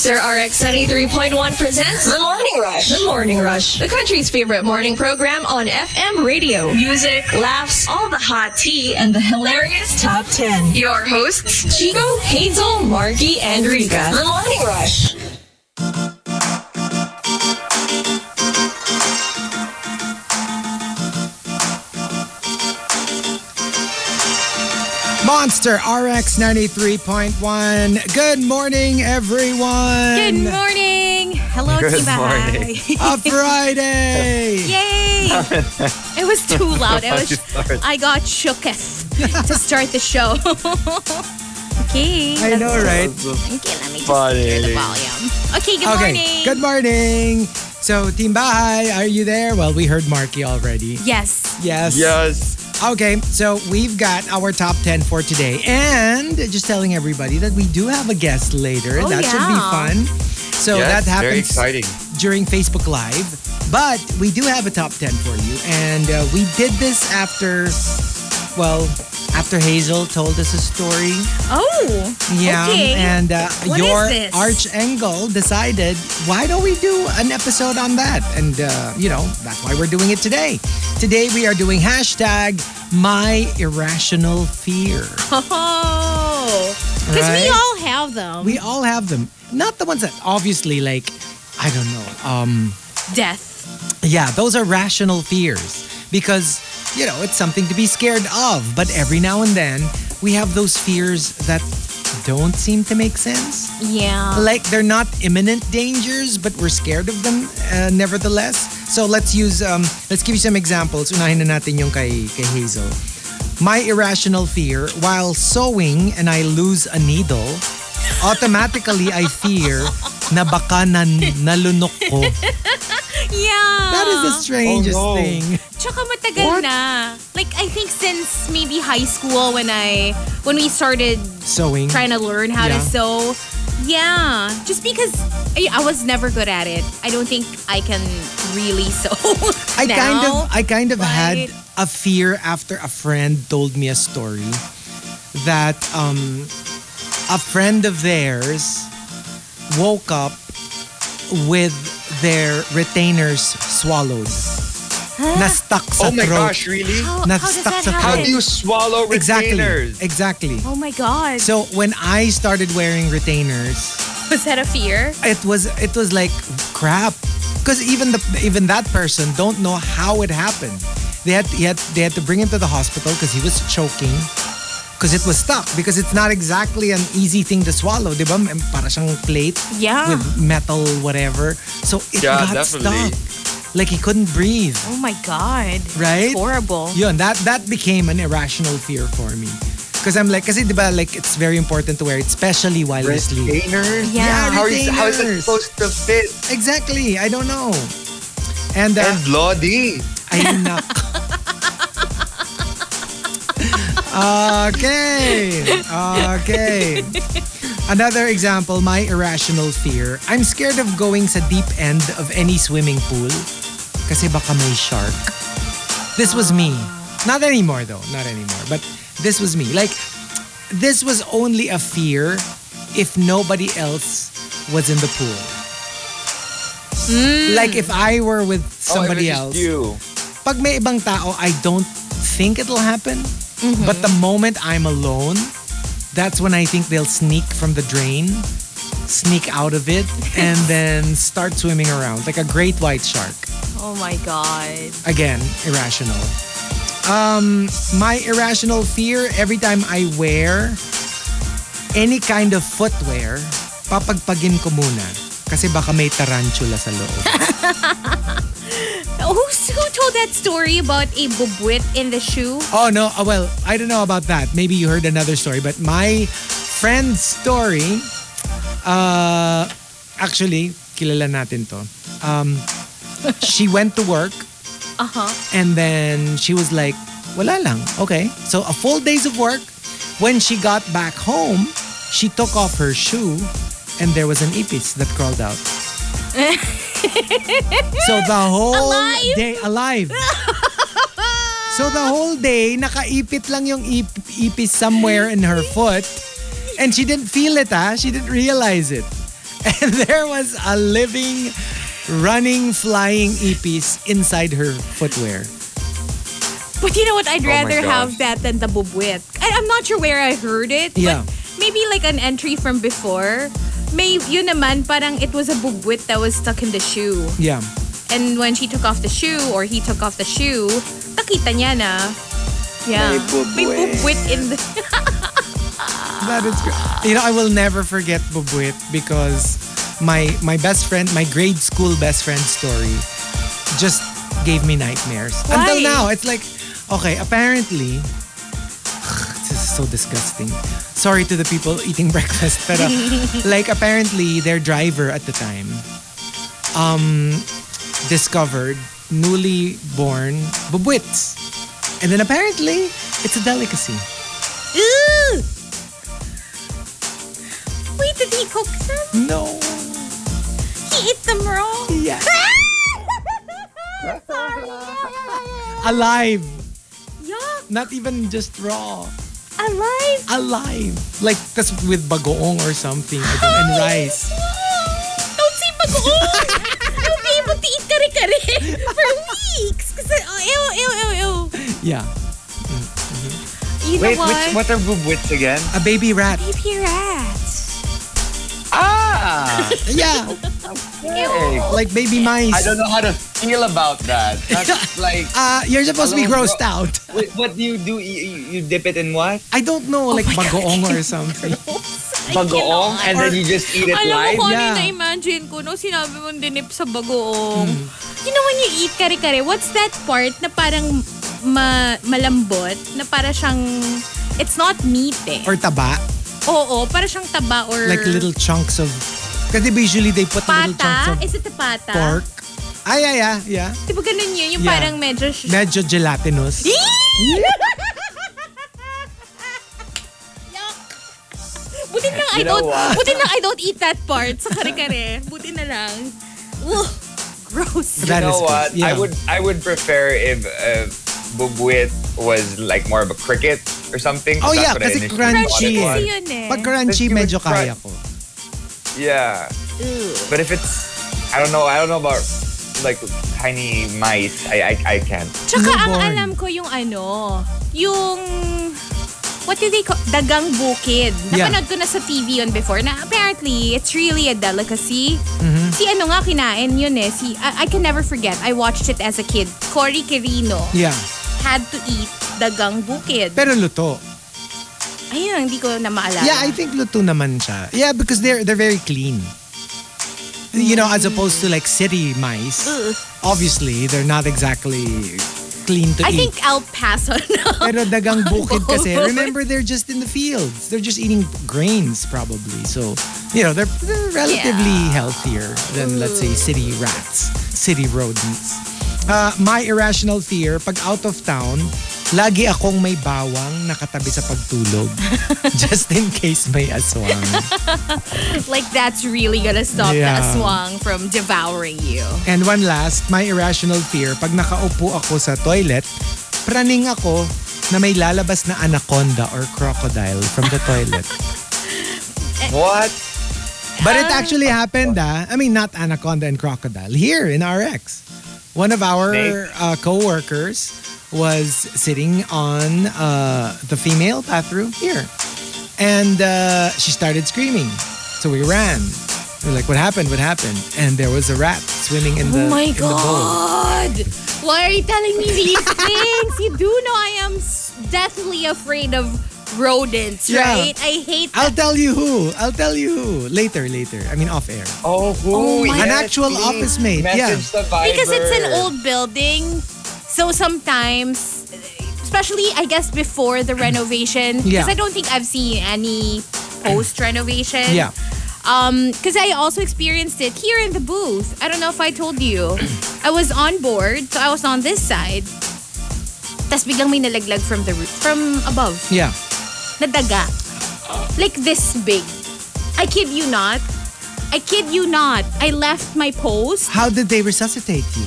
Monster RX 73.1 presents The Morning Rush. The Morning Rush, the country's favorite morning program on FM radio. Music, laughs, all the hot tea, and the hilarious top 10. Your hosts, Chico, Hazel, Markki, and Rica. The Morning Rush. Monster RX 93.1. Good morning, everyone. Good morning. Hello, Good Team Bahay. morning. A Friday. Yay! it was too loud. I was? I got shooketh to start the show. okay. I know, right? Okay, let me just Funny. hear the volume. Okay, good okay. morning. Good morning. So, Team Bahay, are you there? Well, we heard Markki already. Yes. Yes. Yes. Okay, so we've got our top 10 for today. And just telling everybody that we do have a guest later. Oh, that should be fun. So yes, that very happens exciting. during Facebook Live. But we do have a top 10 for you. And uh, we did this after, well, after Hazel told us a story. Oh. Yeah. Okay. And uh, your Archangel decided, why don't we do an episode on that? And, uh, you know, that's why we're doing it today. Today we are doing hashtag my irrational fear. Oh. Because we all have them. We all have them. Not the ones that obviously like, I don't know. Um, Death. yeah, those are rational fears because, you know, it's something to be scared of. But every now and then we have those fears that don't seem to make sense. Yeah. like they're not imminent dangers but we're scared of them uh, nevertheless so let's use um, let's give you some examples unahin na natin yung kay, kay Hazel my irrational fear while sewing and I lose a needle automatically I fear na baka nan, nalunok ko yeah. that is the strangest Oh, no. thing Tsaka matagal What? na. Like, I think since maybe high school when I, when we started sewing trying to learn how Yeah. to sew. Yeah, just because I, I was never good at it. I don't think I can really sew. I now, kind of I kind of had a fear after a friend told me a story that um a friend of theirs woke up with their retainers swallowed. Na stuck sa Oh my throat. gosh, really? How, na how does that sa How do you swallow Exactly. retainers? Exactly. Oh my god. So when I started wearing retainers, was that a fear? it was it was like crap because even the even that person don't know how it happened they had, he had they had to bring him to the hospital because he was choking because it was stuck because it's not exactly an easy thing to swallow di ba para siyang plate Yeah. with metal whatever so it Yeah, got definitely. stuck like he couldn't breathe Oh my god. Right? It's horrible. yun that that became an irrational fear for me because I'm like kasi di ba like it's very important to wear it especially while you sleep Retainers? Yeah. How is, how is it supposed to fit? exactly I don't know and uh, And Lodi. Ay, nak. Okay. Okay. Another example, my irrational fear. I'm scared of going sa deep end of any swimming pool kasi baka may shark. This was me. Not anymore though. Not anymore. But this was me. Like, this was only a fear if nobody else was in the pool. Hmm. Like if I were with oh, somebody oh, else it was you. pag may ibang tao, I don't think it'll happen. But the moment I'm alone, that's when I think they'll sneak from the drain, sneak out of it, and then start swimming around like a great white shark. Oh my god. Again, irrational. Um, my irrational fear every time I wear any kind of footwear, papagpagin ko muna. Kasi baka may tarantula sa loob. Who told that story about a bubwit in the shoe? Oh no, uh, well, I don't know about that. Maybe you heard another story, but my friend's story, uh, actually, kilala natin to. Um, she went to work Uh-huh. and then she was like, wala lang. Okay. So a full days of work. When she got back home, she took off her shoe and there was an ipis that crawled out. so the whole Alive? day alive. So the whole day, nakaipit lang yung ip- ipis somewhere in her foot. And she didn't feel it, ah. She didn't realize it. And there was a living, running, flying ipis inside her footwear. But you know what? I'd Oh rather gosh. have that than the bubwit. I, I'm not sure where I heard it. Yeah. But maybe like an entry from before. May yun naman parang it was a bubwit that was stuck in the shoe. Yeah. And when she took off the shoe or he took off the shoe, nakita niya na. Yeah. May bubwit. bubwit in the That is great. You know, I will never forget Bubuit because my my best friend, my grade school best friend story just gave me nightmares. Why? Until now, it's like, okay, apparently, this is so disgusting. Sorry to the people eating breakfast, but like apparently their driver at the time um discovered newly born bubuits. And then apparently, it's a delicacy. Ew! Wait, did he cook them? No. He ate them raw. Yeah. Alive. Yuck! Not even just raw. Alive! Alive. Like, that's with bagoong or something. I don't, and rice. Don't say bagoong! I'll be able to eat kare-kare for weeks. Kasi, oh, ew, ew, ew, ew. Yeah. You Wait, what? which, what are bubwits again? A baby rat. Baby rats. Ah! Yeah. Hey, Like baby mice. I don't know how to feel about that. That's like, Uh, you're supposed to be grossed bro. out. wait, what do you do? You, you dip it in what? I don't know, like bagoong or something. Bagoong? And then you just eat it Alam live? mo, Yeah. kanina imagine ko, no, sinabi mong dinip sa bagoong. You know when you eat kare-kare, what's that part na parang ma malambot? Na para siyang, it's not meat eh. Or taba. Oo, para siyang taba or Like little chunks of... Kasi usually they put little chunks pata. of Is it the pata? pork. Ah, yeah, yeah, yeah. Di ba ganun yun? Yung Yeah. parang medyo... Medyo gelatinous. Yuck! Buti na I You know don't, what? buti na I don't eat that part sa kare-kare. Buti na lang. Ugh, gross. That you is know good. what? Yeah. I would I would prefer if uh, bubwit was like more of a cricket or something. Oh, yeah, kasi crunchy eh. yun eh. Pag crunchy, medyo kaya ko. Yeah, Ugh. but if it's I don't know. I don't know about like tiny mice. I I, I can't. Tsaka ang alam ko yung ano, yung what do they call? Dagang bukid. Yeah. Napanood ko na sa TV yun before na apparently it's really a delicacy. Mm-hmm. Si ano nga kinain yun eh. Si, I, I can never forget. I watched it as a kid. Cory Quirino Yeah. Had to eat dagang bukid. Pero luto. Ayun, hindi ko na maalala. Yeah, I think luto naman siya. Yeah, because they're they're very clean. You know, as opposed to like city mice. Ugh. Obviously, they're not exactly clean to eat. I eat. think I'll pass on now. Pero dagang bukid kasi, oh, remember they're just in the fields. They're just eating grains probably. So, you know, they're, they're relatively Yeah. healthier than let's say city rats, city rodents. Uh, my irrational fear, pag out of town, lagi akong may bawang nakatabi sa pagtulog. just in case may aswang. like that's really gonna stop Yeah. the aswang from devouring you. And one last, my irrational fear, pag nakaupo ako sa toilet, praning ako na may lalabas na anaconda or crocodile from the toilet. What? But it actually happened, ah. I mean, not anaconda and crocodile. Here in RX, one of our Snake? uh, co-workers was sitting on uh, the female bathroom here. And uh, she started screaming. So we ran. We're like, what happened? What happened? And there was a rat swimming in the, oh my in the bowl. god! Why are you telling me these things? You do know I am s- deathly afraid of rodents, Yeah. right? I hate I'll tell you who. I'll tell you who. Later, later. I mean, off air. Oh, who? Oh my- An Yes, actual please. office mate, Message yeah. because it's an old building. So sometimes, especially I guess before the renovation, because Yeah. I don't think I've seen any post renovation. Yeah. Um, because I also experienced it here in the booth. I don't know if I told you. I was on board, so I was on this side. Tapos biglang may nalaglag from the roof, from above. Yeah. Na daga. Like this big. I kid you not. I kid you not. I left my post. How did they resuscitate you?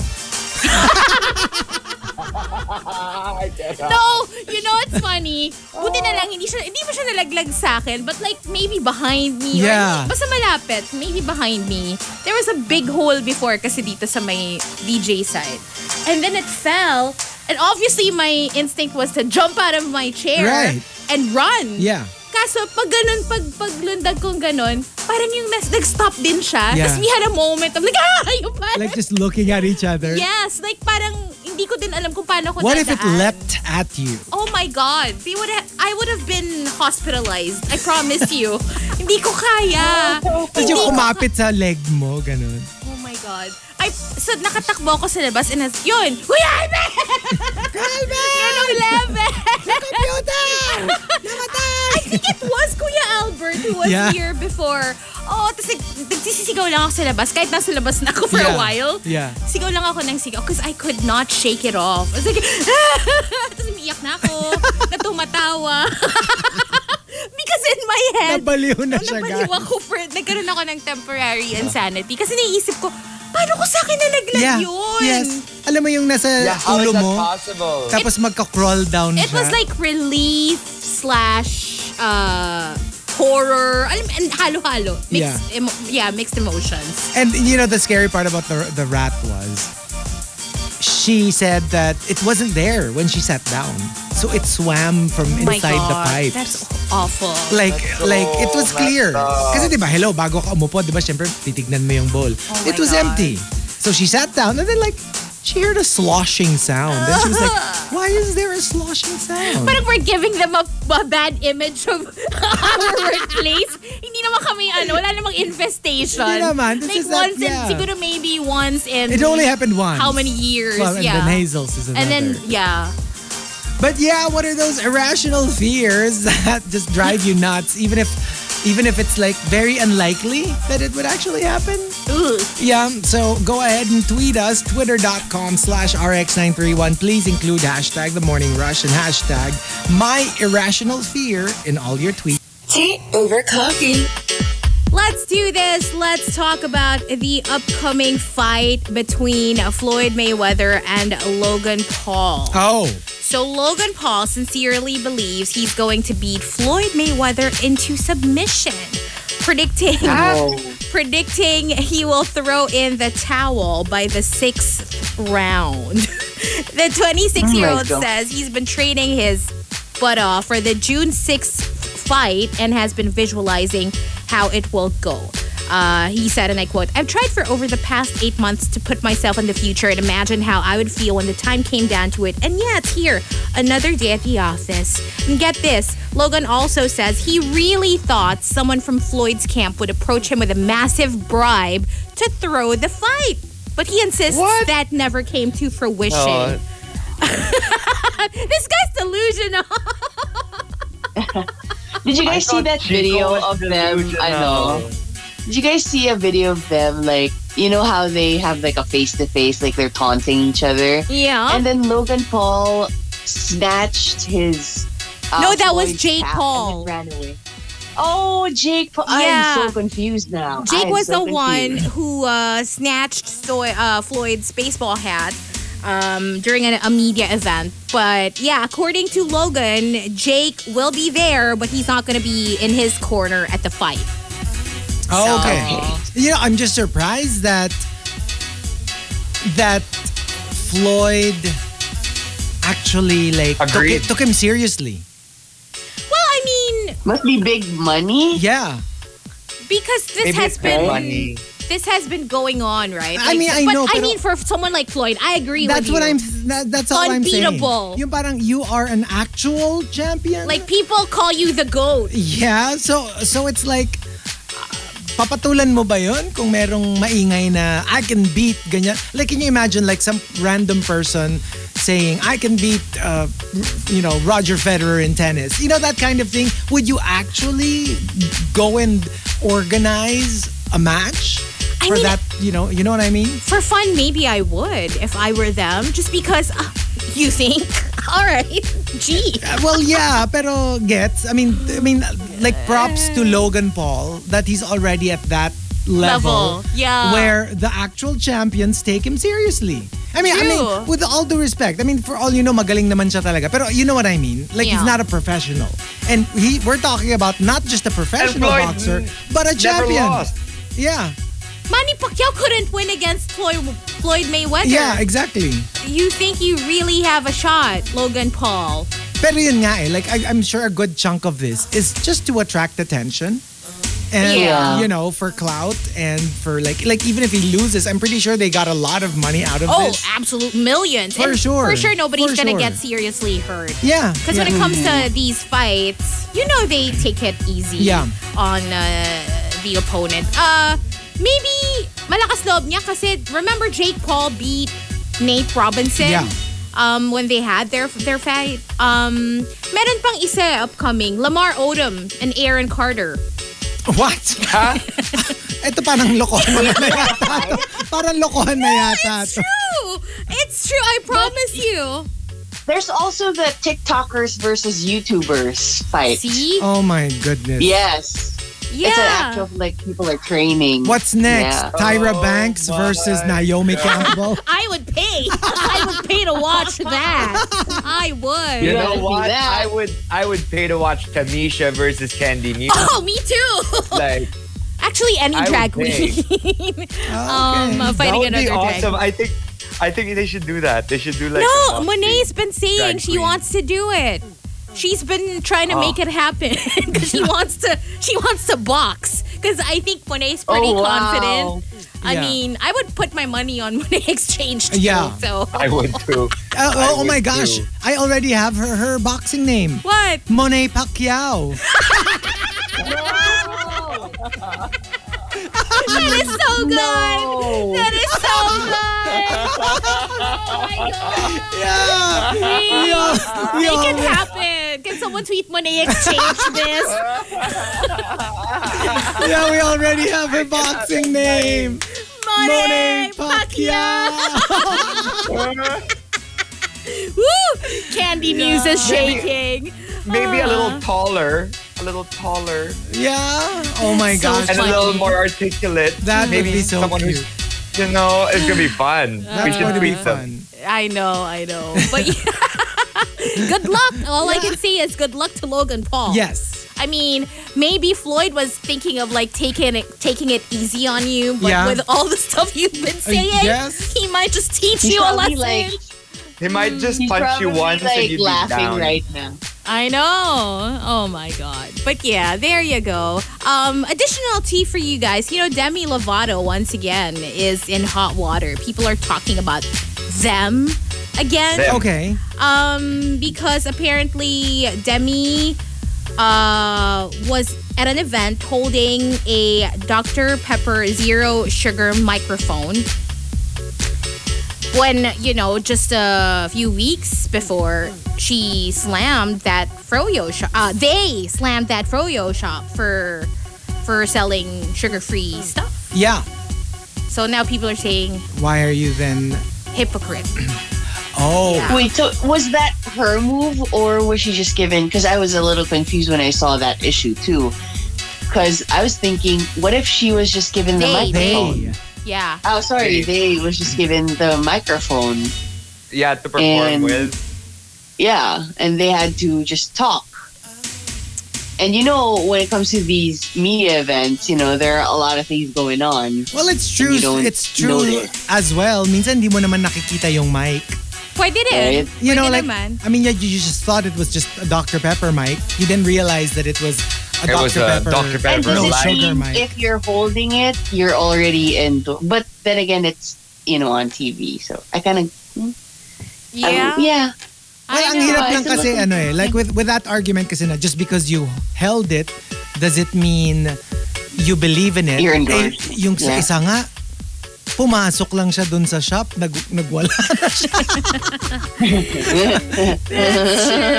No, you know what's funny? Buti na lang, hindi, siya, hindi mo siya nalaglag sa akin, but like maybe behind me. or Yeah. basta malapit, maybe behind me. There was a big hole before kasi dito sa may DJ side. And then it fell. And obviously, my instinct was to jump out of my chair Right. and run. Yeah. Kaso pag ganun, pag paglundag kong ganun, parang yung nas, nag-stop din siya. Yeah. Tapos we had a moment of like, ah, yung parang, Like just looking at each other. yes, like parang hindi ko din alam kung paano ko What if it dadaan. leapt at you? Oh my God. They would have, I would have been hospitalized. I promise you. Hindi ko kaya. Tapos Hindi kumapit sa leg mo, ganun. My God. I, so nakatakbo ako sa labas and as, yun, Kuya Alvin! Ganong level! Computer! I think it was Kuya Albert who was Yeah. here before. Oh, tapos nag- nagsisisigaw lang ako sa labas. Kahit nasa labas na ako for a Yeah. while. Yeah. Sigaw lang ako ng sigaw because I could not shake it off. I was like, tapos umiiyak na ako. na tumatawa. because in my head, Nabaliw na oh, siya, nabaliw guys. ako for, nagkaroon ako ng temporary insanity. Kasi naisip ko, paano ko sa akin nalaglag Yeah. yun? Yes. Alam mo yung nasa Yeah, how ulo that mo, possible? tapos magka-crawl down It siya. was like relief slash uh, horror. Alam, and halo-halo. Mixed, Yeah. emo- yeah, mixed emotions. And you know the scary part about the the rat was she said that it wasn't there when she sat down. So it swam from Oh my inside the God, pipes. That's awful. like That's so like it was clear. up. Kasi 'di ba, hello, bago ka umupo, 'di ba, syempre titignan mo yung bowl. Oh it was God. empty. So she sat down and then like she heard a sloshing sound. And she was like, "Why is there a sloshing sound?" Parang we're giving them a, a bad image of our workplace. Hindi naman kami, ano, wala namang infestation. Hindi naman. This Like that- once in, yeah. siguro maybe once in it only happened once. how many years? Well, and yeah. the nasals is another. and then, yeah. But yeah, what are those irrational fears that just drive you nuts, even if even if it's like very unlikely that it would actually happen? Ugh. Yeah, so go ahead and tweet us, twitter.com slash rx931. Please include hashtag the morning rush and hashtag my irrational fear in all your tweets. Tea over coffee. Let's do this. Let's talk about the upcoming fight between Floyd Mayweather and Logan Paul. Oh, So Logan Paul sincerely believes he's going to beat Floyd Mayweather into submission, predicting predicting he will throw in the towel by the sixth round. the 26 year old God. says he's been training his butt off for the June 6th fight and has been visualizing how it will go. Uh, he said, and I quote, I've tried for over the past eight months to put myself in the future and imagine how I would feel when the time came down to it. And yeah, it's here. Another day at the office. And get this Logan also says he really thought someone from Floyd's camp would approach him with a massive bribe to throw the fight. But he insists What? that never came to fruition. Oh, this guy's delusional. Did you I guys see that Chico video was of them? I know. Did you guys see a video of them like you know how they have like a face to face like they're taunting each other? yeah. And then Logan Paul snatched his uh, No, that was Jake Paul. and ran away. Oh, Jake Paul. Yeah. I'm so confused now. Jake was so the one who uh, snatched Soy, uh, Floyd's baseball hat um, during an, a media event. But yeah, according to Logan, Jake will be there, but he's not going to be in his corner at the fight. Oh, okay. You know, I'm just surprised that that Floyd actually like took, it, took him seriously. Well, I mean, Must be big money. Yeah. because this Maybe has been money. This has been going on, right? I mean, I but know, I mean, for someone like Floyd, I agree That's with what you. I'm that, that's all I'm saying. Unbeatable. Yung parang you are an actual champion. Like people call you the goat. Yeah, so so it's like uh, papatulan mo ba yun kung merong maingay na I can beat ganyan? Like can you imagine like some random person saying I can beat uh, you know Roger Federer in tennis. You know that kind of thing. Would you actually go and organize a match I for mean- that, you know, you know what I mean? For fun, maybe I would if I were them, just because uh, you think. All right, gee. Uh, well, yeah, pero gets. I mean, I mean, like props to Logan Paul that he's already at that level, Level, yeah. where the actual champions take him seriously. I mean, I mean, with all due respect, I mean, for all you know, magaling naman siya talaga. Pero you know what I mean? Like, he's not a professional. And he, we're talking about not just a professional Floyd boxer, but a Never champion. lost. Yeah, Manny Pacquiao couldn't win against Floyd, Floyd Mayweather. yeah, exactly. You think you really have a shot, Logan Paul? Pero yun nga eh, like I, I'm sure a good chunk of this is just to attract attention. And Yeah. you know, for clout and for like like even if he loses, I'm pretty sure they got a lot of money out of Oh, this. Oh, absolute millions. For And sure. For sure, nobody's For gonna sure. get seriously hurt. Yeah. Because yeah. when it comes to these fights, you know they take it easy Yeah. on uh, the opponent. Uh, maybe malakas loob niya kasi remember Jake Paul beat Nate Robinson? Yeah. Um, when they had their their fight. Um, meron pang isa upcoming, Lamar Odom and Aaron Carter. What? Ito parang lokohan na yata. parang lokohan na yata. to. True! It's true, I promise you. There's also the TikTokers versus YouTubers fight. See? Oh my goodness. Yes. Yeah. It's an actual like people are training. What's next? Yeah. Tyra Oh Banks my versus Naomi Campbell. I would pay. I would pay to watch that. I would. You Yeah, know what? I would I would pay to watch Tamisha versus Kandy Muse. Oh, me too. like Actually, any I drag pay. queen. Ah, um, uh, that fighting would be another awesome. drag. I think I think they should do that. They should do like No. Monet's been saying she queen. wants to do it. She's been trying to Oh. make it happen because she wants to. She wants to box because I think Monet's pretty Oh, wow. confident. I Yeah. mean, I would put my money on Monét X Change too. Yeah. So I would too. Oh, oh, I oh, oh my gosh. too. I already have her her boxing name. what? Monet Pacquiao. That is so good. No. That is so good. My god. Yeah. Please. We Make it all- happen. Can someone tweet Monét X Change this? Yeah, we already have her boxing name. Monet Monet Pacquiao. Pacquiao. Woo! Kandy Muse is shaking. Maybe a Uh. little taller. A little taller. Yeah. Oh my So gosh. And a little more articulate. That would be so someone cute. who's you know, it's gonna be fun. we should going to be tweet them. fun. I know, I know. But yeah. good luck. All I can say is good luck to Logan Paul. Yes. I mean, maybe Floyd was thinking of like taking it taking it easy on you, but Yeah. with all the stuff you've been uh, saying, yes. he might just teach He's you a lesson. like He might mm, just he's punch you probably once and you'd be laughing down. right now. I know. Oh my god. But yeah, there you go. Um, additional tea for you guys. You know, Demi Lovato once again is in hot water. People are talking about them again. Them. Okay. Um, because apparently Demi uh was at an event holding a Dr. Pepper zero sugar microphone. When, you know, just a few weeks before she slammed that froyo shop uh they slammed that froyo shop for for selling sugar-free stuff. Yeah. So now people are saying Why are you then? hypocrite. Oh. Yeah. Wait, so was that her move or was she just given? Because I was a little confused when I saw that issue too. Because I was thinking, what if she was just given the microphone? They. Yeah. Oh, sorry, They- they was just given the microphone. Yeah, to perform And- with. Yeah, and they had to just talk. And you know, when it comes to these media events, you know, there are a lot of things going on. Well, it's true. It's true notice. as well. Minsan di mo naman nakikita yung mic. Pwede rin. Right. You know, Pwede like naman. I mean, yeah, you just thought it was just a Dr. Pepper mic. You didn't realize that it was a It Dr. was a Pepper. Dr. Pepper And does no it light. sugar mic. if you're holding it, you're already into? But then again, it's you know on TV, so I kind of hmm. Yeah. yeah. Well, ang hirap lang kasi ano eh, like with with that argument kasi na just because you held it, does it mean you believe in it? You're eh, endorsed. yung sa Yeah. isa nga, pumasok lang siya dun sa shop, nag, nagwala na siya.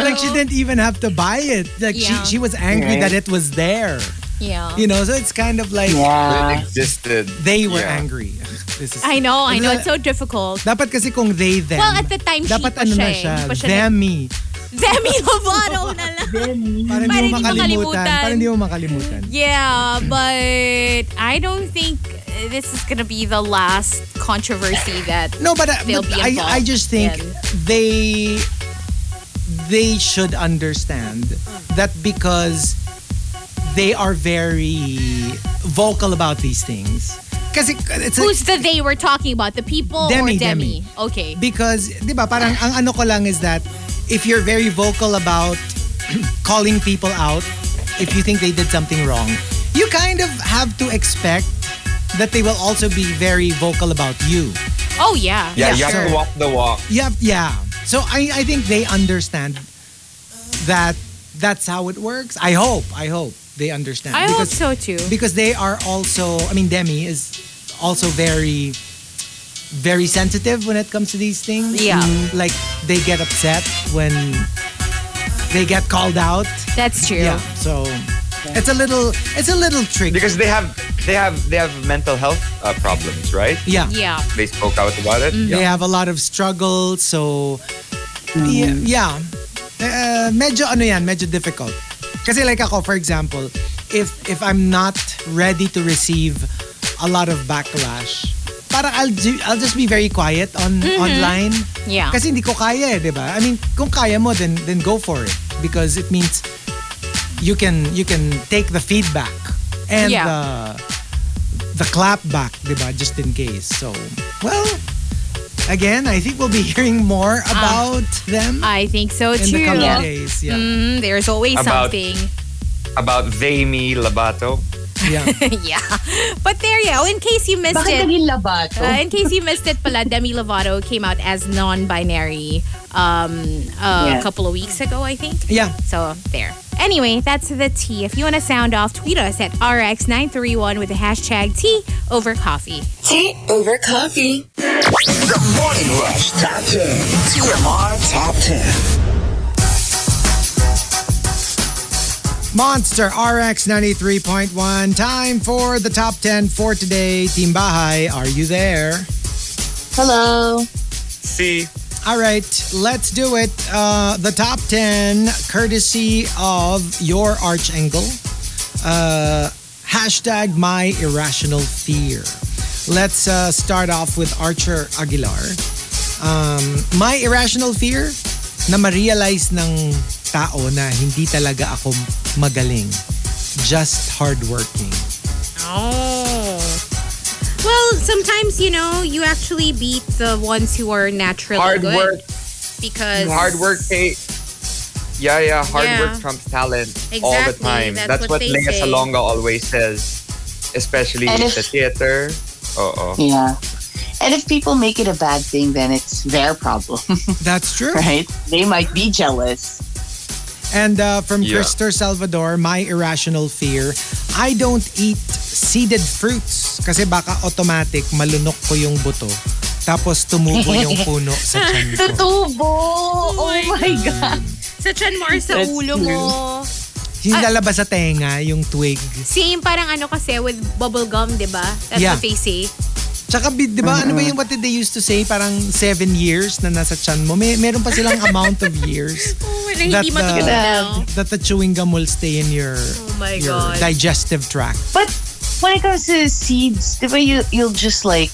like she didn't even have to buy it. Like Yeah. she, she was angry Right. that it was there. Yeah. You know, so it's kind of like It Yeah. existed. they were Yeah. angry. This is I know, I know. It's so difficult. Dapat kasi kung they, them. Well, at the time, she dapat pa ano siya na eh. siya, Hindi pa siya themmy. Demi Lovato na lang. Para hindi mo makalimutan. Para hindi mo makalimutan. Yeah, but I don't think this is gonna be the last controversy that No, but, uh, They'll but be I, I involved just think in. they they should understand that because they are very vocal about these things. Kasi it's a, Who's the they we're talking about? The people Demi, or Demi? Demi. Okay. because 'di ba parang ang ano ko lang is that if you're very vocal about calling people out if you think they did something wrong, you kind of have to expect that they will also be very vocal about you. Oh yeah. Yeah, Yeah, you have so- to walk the walk. Yeah, yeah. So I, I think they understand that that's how it works. I hope. I hope they understand. I hope because, so too. Because they are also I mean Demi is also very very sensitive when it comes to these things. Yeah. Like they get upset when they get called out. That's true. Yeah. So it's a little it's a little tricky. Because they have they have they have mental health uh, problems, right? yeah. Yeah. They spoke out about it. They Yeah. have a lot of struggle, so yeah, yeah. Uh, medyo ano yan, medyo difficult. Kasi like ako, for example, if if I'm not ready to receive a lot of backlash, para I'll ju- I'll just be very quiet on online. Yeah. Kasi hindi ko kaya, eh, 'di ba? I mean, kung kaya mo then then go for it because it means you can you can take the feedback and Yeah. the the clap back, 'di ba? Just in case. So, well, again, I think we'll be hearing more about them I think so in too. the coming Yeah. days. Yeah. Mhm, there's always About- something. About they, me, Labato. Yeah. yeah. But there you go. In case you missed it. Bakit naging labato? Uh, in case you missed it pala, Demi Lovato came out as non-binary um, a Yeah. couple of weeks ago, I think. Yeah. So there. Anyway, that's the tea. If you want to sound off, tweet us at RX931 with the hashtag tea over coffee. Tea over coffee. The Morning Rush Top 10. TMR Top 10. Monster RX 93.1. Time for the top 10 for today. Team Bahay, are you there? Hello. See, All right, let's do it. Uh, the top 10, courtesy of your Archangel. Uh, hashtag my irrational fear. Let's uh, start off with Archer Aguilar. Um, my irrational fear na ma-realize ng tao na hindi talaga ako magaling. Just hardworking. Oh. Well, sometimes, you know, you actually beat the ones who are naturally hard good. work, Because hard work pay. Yeah, yeah, hard Yeah. work trumps talent all the time. that's That's, what what, Lea say. Salonga always says, especially And in if- the theater. Uh-oh. Yeah. And if people make it a bad thing, then it's their problem, That's true. right? They might be jealous. And uh, from Yeah. Krister Salvador, my irrational fear, I don't eat seeded fruits kasi baka automatic malunok ko yung buto. Tapos tumubo yung puno sa tiyan ko. Tutubo! Oh, my God. sa chan mo or sa That's ulo true. mo. Yung lalabas sa tenga, yung twig. Same parang ano kasi with bubble gum, di ba? That's Yeah. what they say. Tsaka, di ba, ano ba yung what did they used to say? Parang seven years na nasa tiyan mo. May, meron pa silang amount of years Oh, na That, hindi uh, matutunaw. that the chewing gum will stay in your, Oh my your God. digestive tract. But when it comes to seeds, the way you, you'll just like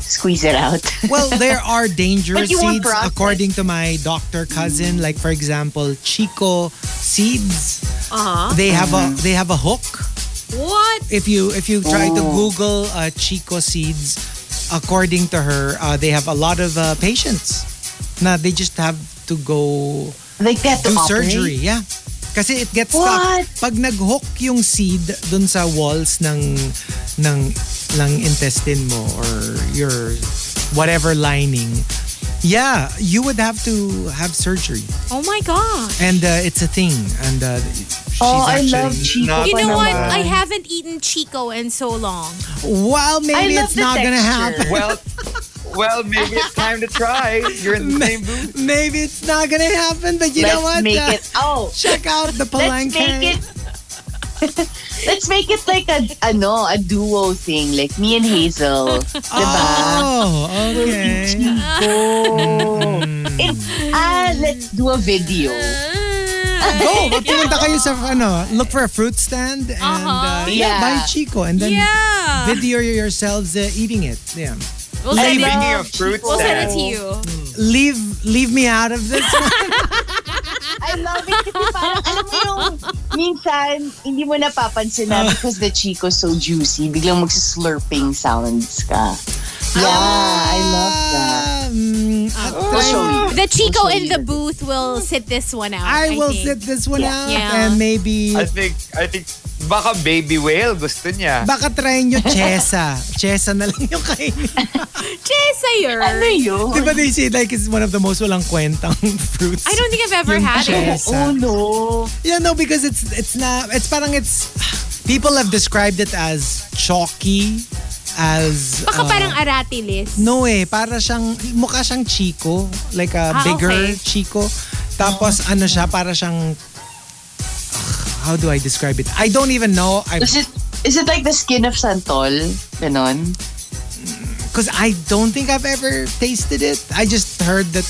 squeeze it out. Well, there are dangerous seeds process. according to my doctor cousin. Like for example, Chico seeds. Uh-huh. They have a they have a hook. What? If you if you try to Oh. Google uh, Chico seeds, according to her, uh, they have a lot of uh, patients. Na they just have to go like that to do surgery. Yeah. Kasi it gets What? stuck. Pag nag-hook yung seed dun sa walls ng ng ng intestine mo or your whatever lining, yeah, you would have to have surgery. Oh my God. And uh, it's a thing. And uh, she's Oh, I love Chico. You know what? naman. I haven't eaten Chico in so long. Well, maybe it's the not gonna happen. Well, well, maybe it's time to try. You're in the same booth. Maybe it's not gonna happen, but you let's know what? make Uh, it. Oh, Check out the let's palenque. make it. let's make it like a ano a duo thing, like me and Hazel. Diba? Oh, okay. Oh. It, ah, let's do a video. Go! Pag pumunta kayo sa, ano, look for a fruit stand and uh, Uh-huh. yeah, Yeah. buy Chico and then Yeah. video yourselves uh, eating it. Yeah. We'll send it, Speaking of fruit we'll send it to you. Leave leave me out of this. I love it kasi parang, alam mo yung, minsan, hindi mo napapansin na because the Chico so juicy, biglang magsislurping sounds ka. Yeah, I love that. I'll show you. The Chico in the booth will sit this one out. I will think. sit this one out Yeah. and maybe I think, I think, baka baby whale gusto niya. baka try nyo chesa. chesa na lang yung kainin. Chesa yours. Ano yun? Di ba they say like it's one of the most walang kwentang fruits? I don't think I've ever Yung had it. chesa. Oh no. Yeah, no, because it's it's not. It's parang it's. People have described it as chalky, as. Baka uh, parang aratilis. No eh, para siyang mukha siyang Chico, like a Ah, bigger okay. Chico. Tapos ano siya, para siyang how do I describe it? I don't even know. I Is it, is it like the skin of santol? Ganon? because I don't think I've ever tasted it. I just heard that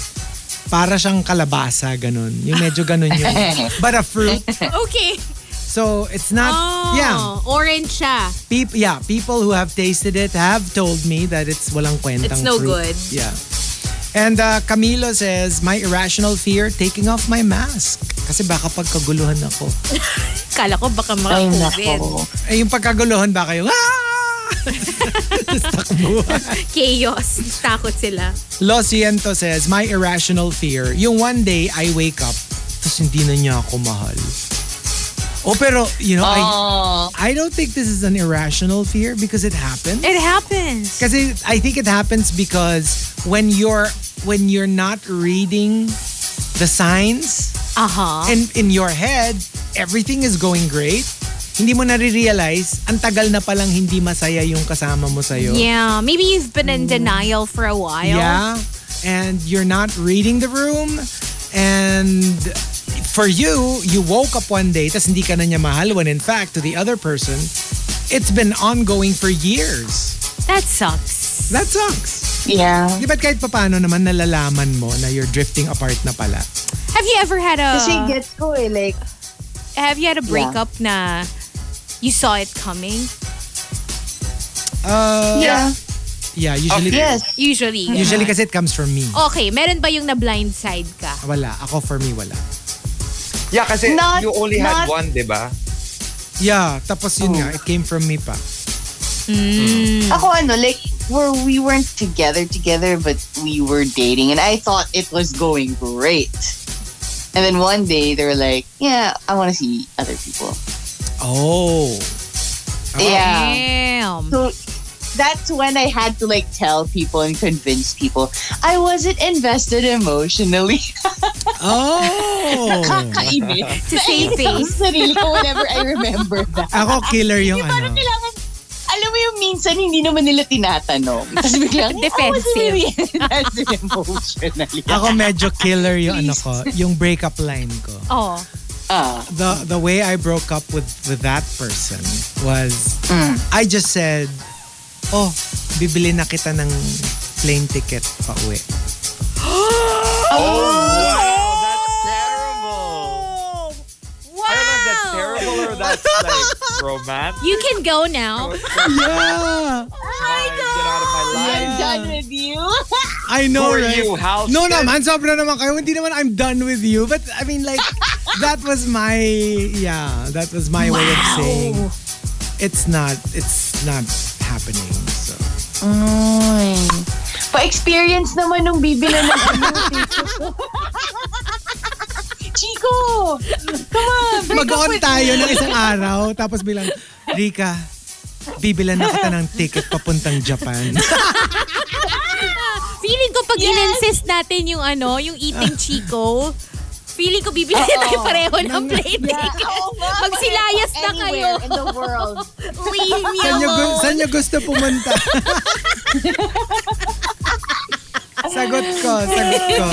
para siyang kalabasa ganun. Yung medyo ganun yung but a fruit. Okay. So it's not Oh, yeah. Orange siya. Peop, yeah, people who have tasted it have told me that it's walang kwentang It's no fruit. good. Yeah. And uh, Camilo says, my irrational fear, taking off my mask. Kasi baka pagkaguluhan ako. Kala ko baka Ay, maka-COVID. nako. Eh, yung pagkaguluhan baka yung, ah! Chaos. Takot sila. Lo Ciento says, my irrational fear, yung one day I wake up, tapos hindi na niya ako mahal. Oh, pero, you know, I, Oh. I don't think this is an irrational fear because it happens. It happens. Kasi I think it happens because when you're when you're not reading the signs Aha. and in your head everything is going great, hindi mo nare-realize ang tagal na palang hindi masaya yung kasama mo sa'yo. Yeah. Maybe you've been in denial for a while. Yeah. And you're not reading the room and for you, you woke up one day tas hindi ka na niya mahal when in fact to the other person, it's been ongoing for years. That sucks. That sucks. Yeah. Di ba't kahit papano naman nalalaman mo na you're drifting apart na pala? Have you ever had a Kasi gets ko eh, like, Have you had a breakup na you saw it coming? Uh, yeah. yeah, usually, Yes. Usually. usually kasi it comes from me. Okay, meron ba yung na blindside ka? Wala. Ako for me, wala. Yeah, kasi Not- you only had not- one, di ba? Yeah, tapos yun nga, oh. it came from me pa. Hmm. Ako ano, like, where we weren't together together, but we were dating, and I thought it was going great. And then one day they were like, "Yeah, I want to see other people." Oh. Yeah. Damn. So that's when I had to like tell people and convince people I wasn't invested emotionally. Oh. Kainis. To save face. Sa sarili ko whenever I remember that. Ako killer yung Parang ano. kailangan, alam mo yung minsan hindi naman nila tinatanong. Tapos biglang, Defensive. I wasn't really invested emotionally. Ako medyo killer yung ano ko, yung breakup line ko. Oh. Ah. The the way I broke up with with that person was I just said, "Oh, bibili na kita ng plane ticket pa uwi." Oh, wow, that's terrible. Wow. I don't know if that's terrible or that's like romantic. You can go now. Yeah. Fine, get out of my I'm life. done with you. I know, For right? you, house no kid. naman, sobra naman kayo. Hindi naman I'm done with you. But I mean like, that was my, yeah, that was my way of saying it's not, it's not happening. So. Ay. Pa-experience naman nung bibili ng ano. Chico! Come on! Mag-on tayo ng isang araw, tapos bilang, Rika, bibilan na kita ng ticket papuntang Japan. Feeling ko pag in-insist natin yung ano, yung eating chico, feeling ko bibili tayo pareho ng plane ticket. Oo nga, Magsilayas na kayo. Anywhere in the world. Leave me Saan gu- alone. saan nyo gusto pumunta? sagot ko, sagot ko.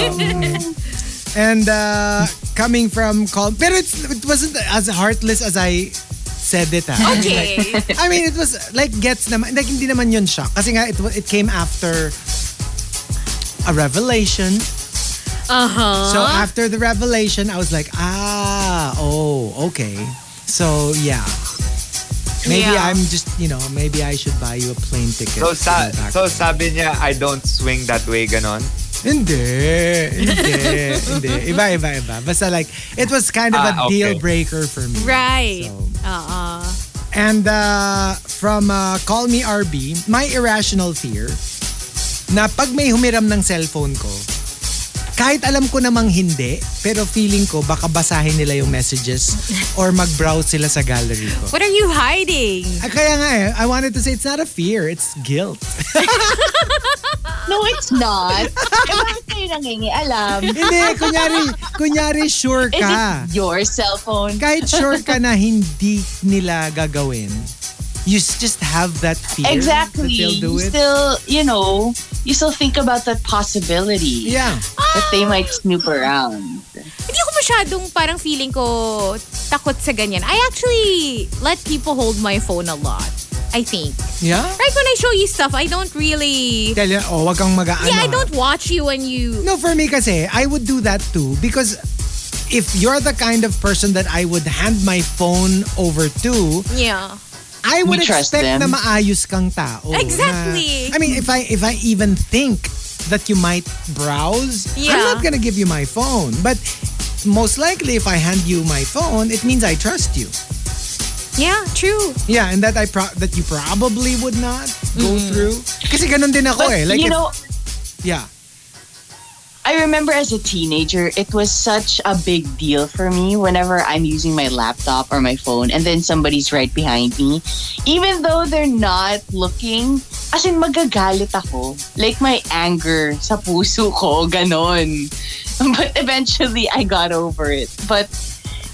And uh, coming from calm, pero it's, it wasn't as heartless as I said it. Ha? Okay. I mean, it was like gets naman, like hindi naman yun shock. Kasi nga, it, it came after a revelation Uh-huh. So after the revelation, I was like, ah, oh, okay. So yeah. Maybe Yeah. I'm just, you know, maybe I should buy you a plane ticket. So, sa- so sabi niya, I don't swing that way, ganon. Hindi, hindi, hindi. Iba, iba, iba. Basta like, it was kind of a Ah, okay. deal breaker for me. Right. So, Uh-uh. And uh, from uh, Call Me RB, my irrational fear na pag may humiram ng cellphone ko, kahit alam ko namang hindi, pero feeling ko baka basahin nila yung messages or mag-browse sila sa gallery ko. What are you hiding? Ah, Kaya nga eh, I wanted to say it's not a fear, it's guilt. No, it's not. eh, bakit kayo nangingialam? hindi, kunyari, kunyari sure Is ka. it your cell phone? Kahit sure ka na hindi nila gagawin, you just have that fear Exactly. that they'll do You it. still, you know, you still think about that possibility yeah. that they might snoop around. Hindi ako masyadong parang feeling ko takot sa ganyan. I actually let people hold my phone a lot. I think. Yeah? Right when I show you stuff, I don't really... Tell you, oh, wag kang mag-ano. Yeah, I don't watch you when you... No, for me kasi, I would do that too because if you're the kind of person that I would hand my phone over to, Yeah. I would expect them? na maayos kang tao. Exactly. Na, I mean, if I if I even think that you might browse, I'm Yeah. not gonna give you my phone. But most likely, if I hand you my phone, it means I trust you. Yeah, true. Yeah, and that I pro- that you probably would not go through. Kasi ganun din ako But, eh. Like you if- know, yeah. I remember as a teenager, it was such a big deal for me whenever I'm using my laptop or my phone and then somebody's right behind me. Even though they're not looking, as in magagalit ako. Like my anger sa puso ko, ganon. But eventually, I got over it. But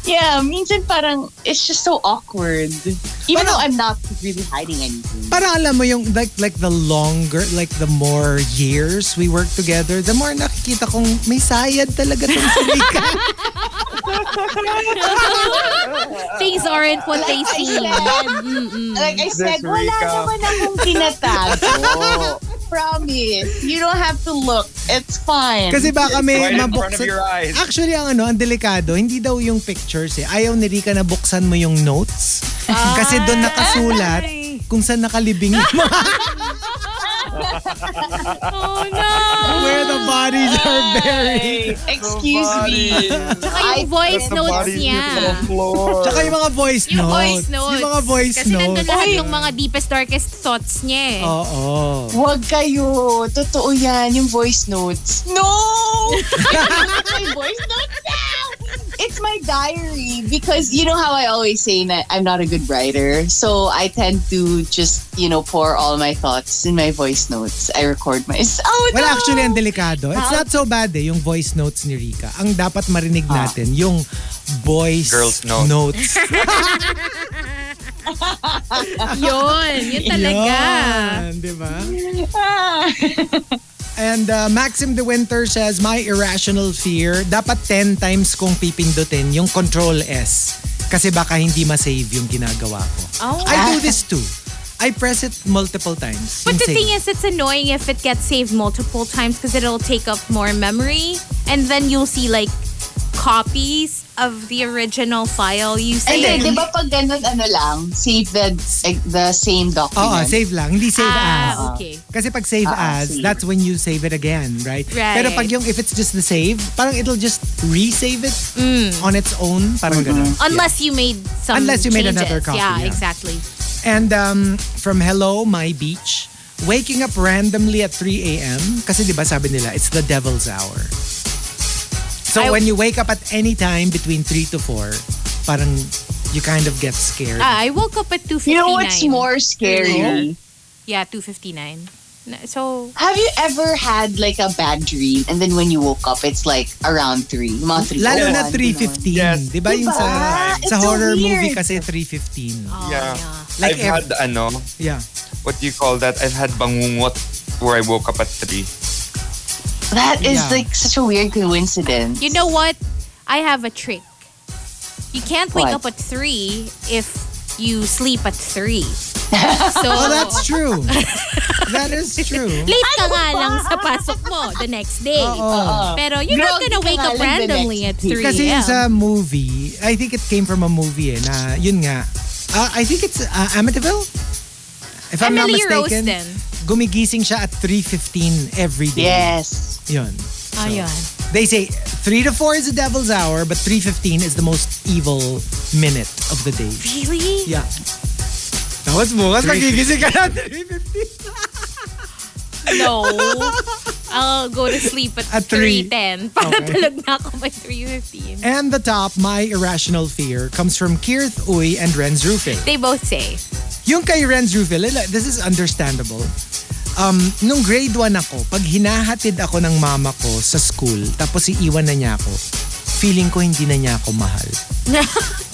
yeah, minsan parang it's just so awkward. Even Parang- though I'm not really hiding anything. Parang alam mo yung like like the longer like the more years we work together, the more nakikita kong may sayad talaga tong si Rika. Things aren't what they Like seem. like I said, wala naman akong tinatago. Promise. You don't have to look. It's fine. Kasi baka may Right mabuksan. your eyes. Actually, ang ano, ang delikado, hindi daw yung pictures eh. Ayaw ni Rika na buksan mo yung notes. Kasi doon nakasulat kung saan nakalibing yung mga Oh no! where the bodies are buried. Excuse me. Tsaka yung voice notes niya. Tsaka yung mga voice Yung notes. voice notes. Yung mga voice Kasi nandun notes. lahat Oy. yung mga deepest, darkest thoughts niya eh. Oo. Huwag kayo. Totoo yan, yung voice notes. No! my voice notes now! It's my diary because you know how I always say that I'm not a good writer. So I tend to just, you know, pour all my thoughts in my voice notes. I record myself. Oh, Well, no! actually, ang delikado. It's not so bad eh, yung voice notes ni Rika. Ang dapat marinig natin, yung voice Girls note. notes. Yun, yun talaga. Yun, di ba? And uh, Maxim De Winter says, my irrational fear, dapat 10 times kong pipindutin yung Control S. Kasi baka hindi ma-save yung ginagawa ko. Oh. I do this too. I press it multiple times. But the save. thing is, it's annoying if it gets saved multiple times because it'll take up more memory. And then you'll see like copies of the original file you Hindi, saved. di ba pag ganun, ano lang, save the, like, the same Oo, document. save lang. Hindi save as. Ah, okay. Kasi pag save Ah, as, save. that's when you save it again, right? Right. Pero pag yung, if it's just the save, parang it'll just resave it Mm. on its own. Parang ganun. Unless you made some Unless you made changes. another copy, Yeah, yeah. exactly. And um, from Hello, My Beach, waking up randomly at 3 a.m. Kasi di ba sabi nila, it's the devil's hour. So I- when you wake up at any time between 3 to 4, parang you kind of get scared. Ah, I woke up at 2.59. You know what's more scary? Yeah, 2.59. Na- So, Have you ever had like a bad dream and then when you woke up, it's like around 3? Mga 3 Lalo na ganun. 3.15. Yes. Di ba yung sa, Diba? It's sa so horror weird. movie kasi 3.15. oh, Yeah. yeah. Like I've if- had ano, Yeah. what do you call that? I've had bangungot where I woke up at 3. That is Yeah. like such a weird coincidence. You know what? I have a trick. You can't wake What? up at 3 if you sleep at 3. So, Oh, that's true. that is true. late ka nga lang sa pasok mo the next day. Oo. Pero you're not gonna wake up randomly at 3 Kasi a.m. yung sa movie, I think it came from a movie eh, na yun nga. Uh, I think it's uh, Amityville? If I'm Emily not mistaken, Rosten. Gumigising siya at 3.15 every day. Yes. Yun. Ayun. They say 3 to 4 is the devil's hour, but 3.15 is the most evil minute of the day. Really? Yeah. Tapos bukas magigising ka na 3.15. No. I'll go to sleep at, At three. 3.10. Para Okay. tulog na ako by 3.15. And the top, my irrational fear, comes from Kirth Uy and Renz Rufil. They both say. Yung kay Renz Rufil, this is understandable. Um, nung grade 1 ako, pag hinahatid ako ng mama ko sa school, tapos iiwan na niya ako, feeling ko hindi na niya ako mahal.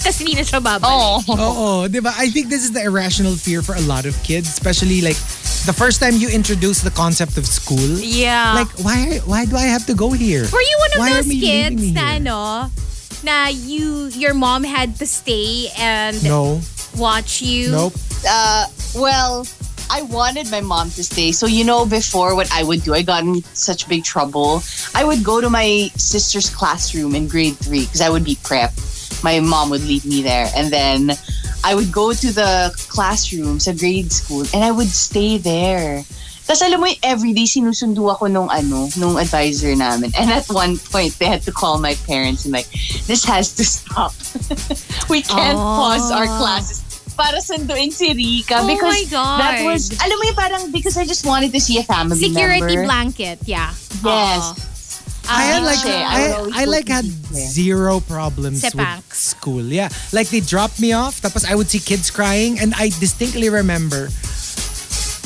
Tapos hindi na siya babalik. Oh. Oo, di ba? I think this is the irrational fear for a lot of kids, especially like the first time you introduce the concept of school. Yeah. Like, why why do I have to go here? Were you one of Why those kids na ano, na you, your mom had to stay and No, watch you? nope. Uh, well, I wanted my mom to stay. So, you know, before what I would do, I got in such big trouble. I would go to my sister's classroom in grade three because I would be prep. My mom would leave me there. And then I would go to the classroom sa grade school and I would stay there. Tapos alam mo yung everyday sinusundo ako nung ano, nung advisor namin. And at one point, they had to call my parents and like, this has to stop. we can't pause our classes para sunduin si Rika Oh because my God. that was, alam mo yung parang because I just wanted to see a family Security member. blanket, yeah. Yes. Oo. I had like. I I, I like had zero problems Sa with school. Yeah, like they dropped me off. Tapos I would see kids crying, and I distinctly remember.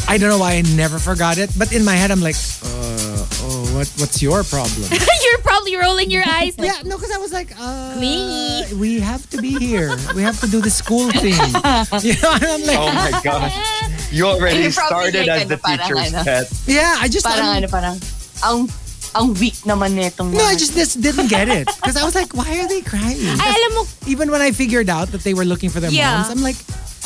I don't know why I never forgot it, but in my head I'm like, uh, oh, what what's your problem? You're probably rolling your eyes like, yeah, no, because I was like, uh, Clingy. we have to be here. We have to do the school thing. you know, and I'm like, Oh my gosh. You already You're started like as the ano, teacher's pet. yeah, I just Parang I'm- ano, parang, ang, ang weak naman netong no, I just, just didn't get it because I was like, why are they crying? ay, alam mo, even when I figured out that they were looking for their Yeah. moms, I'm like,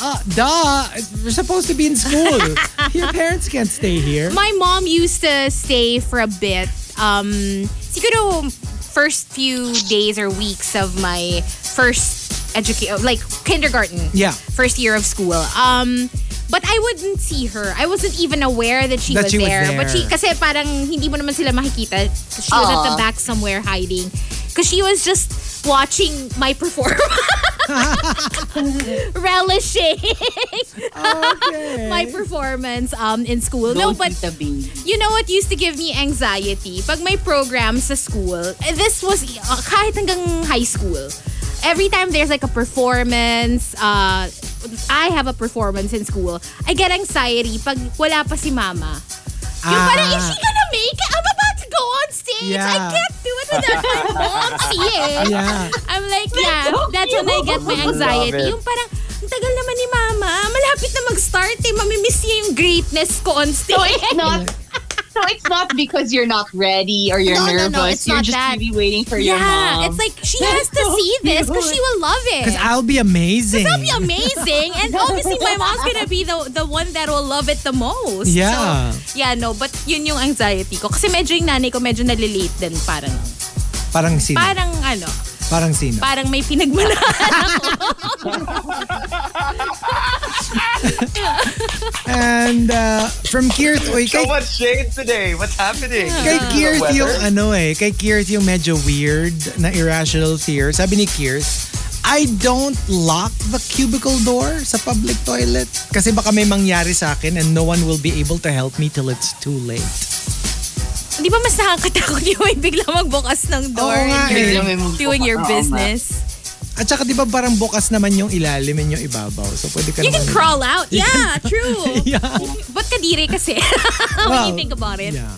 uh, duh, we're supposed to be in school. Your parents can't stay here. my mom used to stay for a bit. Um, siguro first few days or weeks of my first education, like kindergarten. Yeah. First year of school. Um, but I wouldn't see her. I wasn't even aware that she, That was, she was there. But she, there. kasi parang hindi mo naman sila makikita. She was at the back somewhere hiding. Because she was just watching my performance. Relishing Okay. my performance um in school. No, Don't but the baby. you know what used to give me anxiety? Pag may program sa school, eh, this was uh, kahit hanggang high school. Every time there's like a performance, uh, I have a performance in school, I get anxiety pag wala pa si mama. Yung Ah. parang, is she gonna make it? I'm about to go on stage. I can't my mom seeing. Yeah. I'm like, yeah, that's when I get my anxiety. Yung parang, ang tagal naman ni mama. Malapit na mag-start eh. Mamimiss niya yung greatness ko on stage. So it's not, so it's not because you're not ready or you're No, no, nervous. no, it's you're not just that. really waiting for your yeah, mom. it's like she has to see this because she will love it. Because I'll be amazing. That'll be amazing. And obviously, my mom's gonna be the the one that will love it the most. Yeah. So, yeah, no, but yun yung anxiety ko. Kasi medyo yung nanay ko medyo nalilate din. Parang, Parang sino? parang ano, Parang sino? parang may pinagmanahan ako. And uh, from Kirth, oy, So kay, much shade today. What's happening? kay The Kirth weather? yung ano eh, kay Kirth yung medyo weird na irrational fear. Sabi ni Kirth, I don't lock the cubicle door sa public toilet kasi baka may mangyari sa akin and no one will be able to help me till it's too late. Di ba mas nakakatakot yung may bigla magbukas ng door Oo nga and eh. you're Biglang may doing your magbukas, oo nga. business? At saka di ba parang bukas naman yung ilalim and yung ibabaw. So pwede ka You can naman- crawl out. Yeah, true. Yeah. But kadiri kasi when Well, you think about it. Yeah.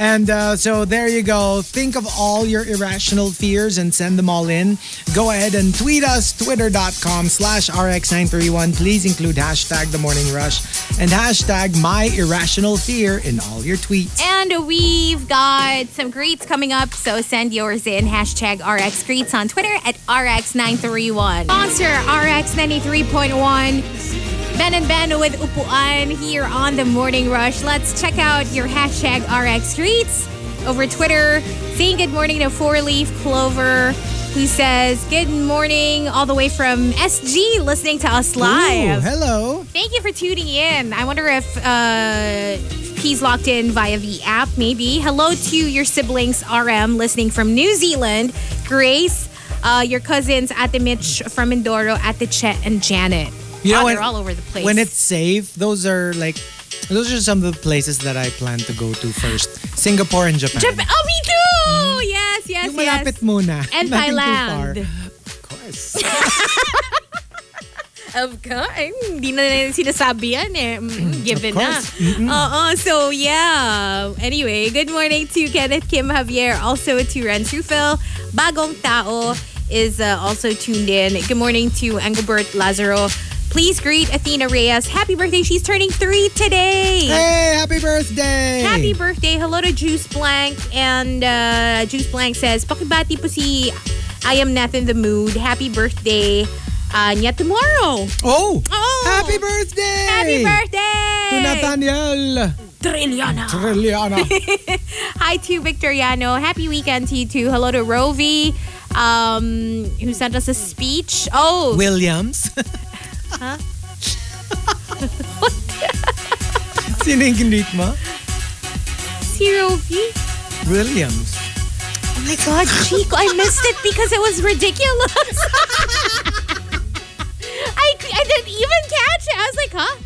And uh, so there you go. Think of all your irrational fears and send them all in. Go ahead and tweet us, twitter.com slash rx931. Please include hashtag the morning rush and hashtag my irrational fear in all your tweets. And we've got some greets coming up, so send yours in. Hashtag RX Greets on Twitter at RX931. Monster RX93.1. Ben and Ben with Upuan here on the Morning Rush. Let's check out your hashtag RX Streets over Twitter. Saying good morning to Four Leaf Clover, who says good morning all the way from SG, listening to us Ooh, live. hello. Thank you for tuning in. I wonder if uh, he's locked in via the app, maybe. Hello to your siblings, RM, listening from New Zealand. Grace, uh, your cousins, Ate Mitch from Mindoro, Ate Chet, and Janet. You know oh, they're all over the place. When it's safe, those are like those are some of the places that I plan to go to first. Singapore and Japan. Japan. Oh, me too! Yes, yes, Yung yes. malapit muna. And Nothing Thailand. Of course. Of course. Hindi na sinasabi yan eh. Mm, Given na. Mm-mm. Oo. So, yeah. Anyway, good morning to Kenneth Kim Javier. Also to Ren Trufel. Bagong Tao is uh, also tuned in. Good morning to Engelbert Lazaro. Please greet Athena Reyes. Happy birthday. She's turning three today. hey, happy birthday! Happy birthday. Hello to Juice Blank. And uh, Juice Blank says, Pakibati po si I am Nath in the mood. Happy birthday. Uh, niya tomorrow. Oh! Oh! Happy birthday! Happy birthday! To Nathaniel Trilliana. Trilliana. Hi to Victoriano. Happy weekend to you too. Hello to Rovi, um, who sent us a speech. Oh, Williams. Huh? Sino yung kinread mo? si Rovi. Williams. Oh my God, Chico, I missed it because it was ridiculous. I, I didn't even catch it. I was like, huh?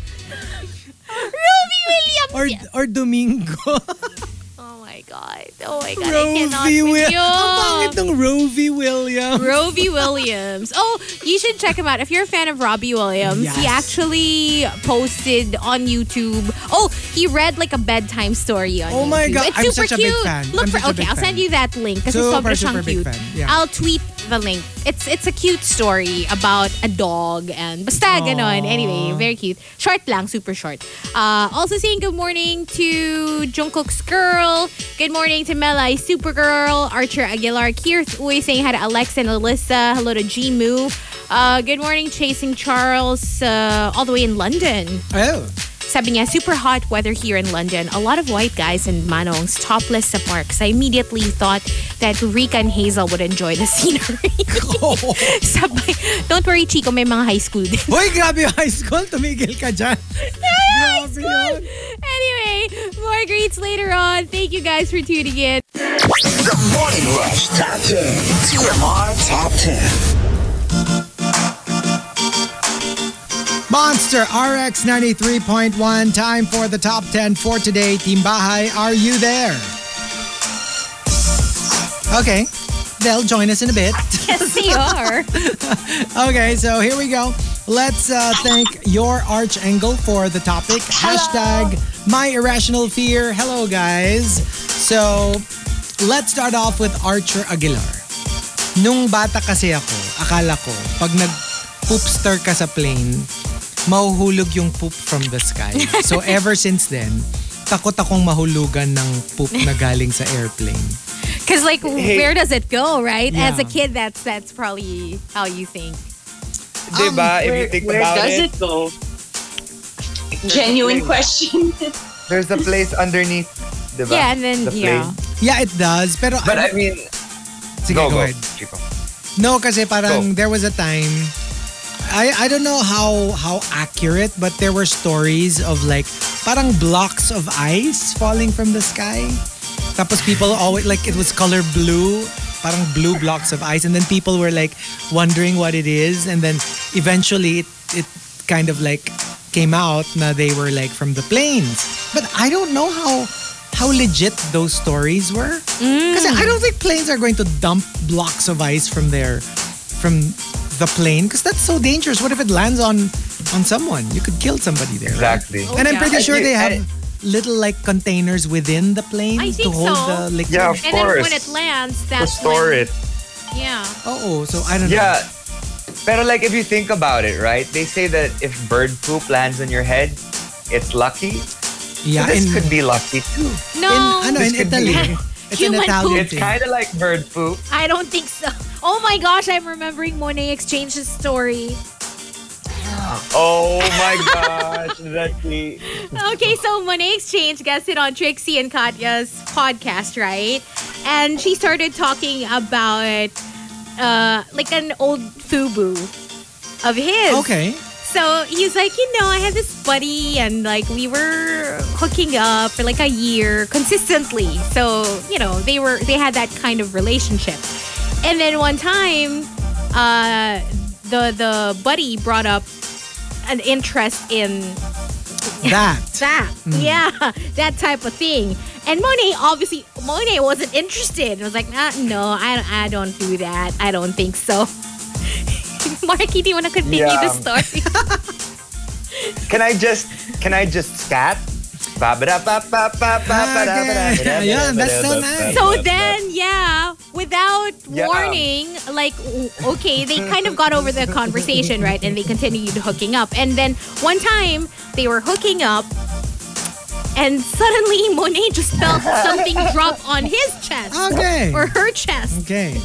Rovi Williams. Or or Domingo. oh my God. Oh my God. I cannot Rovi with Williams. you. Ang pangit ng Rovi Williams. Robbie Williams. Oh, you should check him out. If you're a fan of Robbie Williams, he Yes. actually posted on YouTube. Oh, he read like a bedtime story on oh YouTube. Oh YouTube. my God, It's I'm super such a big cute. fan. Look I'm for such a okay, big I'll fan. send you that link kasi Super, sobrang super siyang big cute. fan. Yeah. I'll tweet the link. It's it's a cute story about a dog and basta ganon. Anyway, very cute. Short lang, super short. Uh, also saying good morning to Jungkook's girl. Good morning to Melai Supergirl, Archer Aguilar, Keith Uy saying hi to Alex and Alyssa. Hello to Jimu. Uh, good morning, Chasing Charles, uh, all the way in London. Oh. Sabi niya, super hot weather here in London. A lot of white guys and manongs topless sa parks. I immediately thought that Rica and Hazel would enjoy the scenery. Sabay, don't worry, Chico, may mga high school din. Hoy, grabe yung high school. Tumigil ka dyan. Grabe yun. Anyway, more greets later on. Thank you guys for tuning in. The Morning Rush Top 10. TMR Top 10. Monster RX 93.1. Time for the top 10 for today. Team Bahay, are you there? Okay. They'll join us in a bit. Yes, they are. Okay, so here we go. Let's uh, thank your Archangel for the topic. Hashtag my irrational fear. Hello, guys. So, let's start off with Archer Aguilar. Nung bata kasi ako, akala ko, pag nag-poopster ka sa plane, mahuhulog yung poop from the sky. So, ever since then, takot akong mahulugan ng poop na galing sa airplane. Because, like, where does it go, right? As a Yeah. kid, that's that's probably how you think. Diba? if you Where, think where about does it, it go? Genuine question. there's a place underneath. Diba? Yeah, and then, the yeah. plane. Yeah, it does. Pero, But I mean, sige, go, go go. ahead. Chico. No, kasi parang Go. there was a time I I don't know how how accurate but there were stories of like parang blocks of ice falling from the sky. Tapos people always like it was color blue, parang blue blocks of ice and then people were like wondering what it is and then eventually it it kind of like came out na they were like from the planes. But I don't know how how legit those stories were. Mm. Kasi I don't think planes are going to dump blocks of ice from their from the plane because that's so dangerous. What if it lands on on someone? You could kill somebody there. right? Exactly. Oh, and I'm yeah. pretty sure I- they have I- little like containers within the plane I to hold so. the liquid. Yeah, of And then course. when it lands, that's To that's store when, it. Yeah. Oh, so I don't know. Yeah. Pero like if you think about it, right? They say that if bird poop lands on your head, it's lucky. Yeah, so this in, could be lucky too. No. in, ano, This in could be- Italy. It's an Human Italian It's thing. kind of like bird poop. I don't think so. Oh my gosh, I'm remembering Monét X Change's story. Oh my gosh, that's the Okay, so Monet Exchange guested on Trixie and Katya's podcast, right? And she started talking about uh like an old Fubu of his. Okay. So he's like, you know, I had this buddy and like we were hooking up for like a year consistently. So, you know, they were they had that kind of relationship. And then one time, uh the the buddy brought up an interest in That. that. Yeah, that type of thing. And Monét obviously Monét wasn't interested. was like, nah, no, I, I don't do that. I don't think so. Markki, do you want to continue Yeah. the story? Can I just can I just scat? Okay. Ayan, that's so nice. so then, yeah, without Yeah. warning, like, okay, they kind of got over the conversation, right? And they continued hooking up. And then one time, they were hooking up. And suddenly, Monét just felt something drop on his chest. Okay. Or her chest. Okay.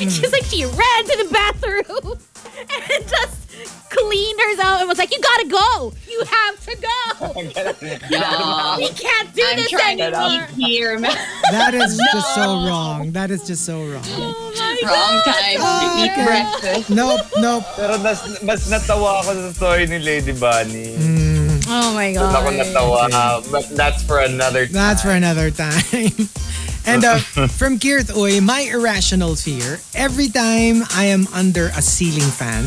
And she's like, she ran to the bathroom and just cleaned herself and was like, you gotta go. You have to go. We can't do I'm this trying anymore. eat here. man. That is just so wrong. That is just so wrong. Oh my Wrong God. time to eat Okay. breakfast. Nope, nope. Pero mas, mas natawa ako sa story ni Lady Bunny. Oh my Mas ako God. natawa. But that's for another time. That's for another time. And uh, from Kirth Uy, my irrational fear, every time I am under a ceiling fan,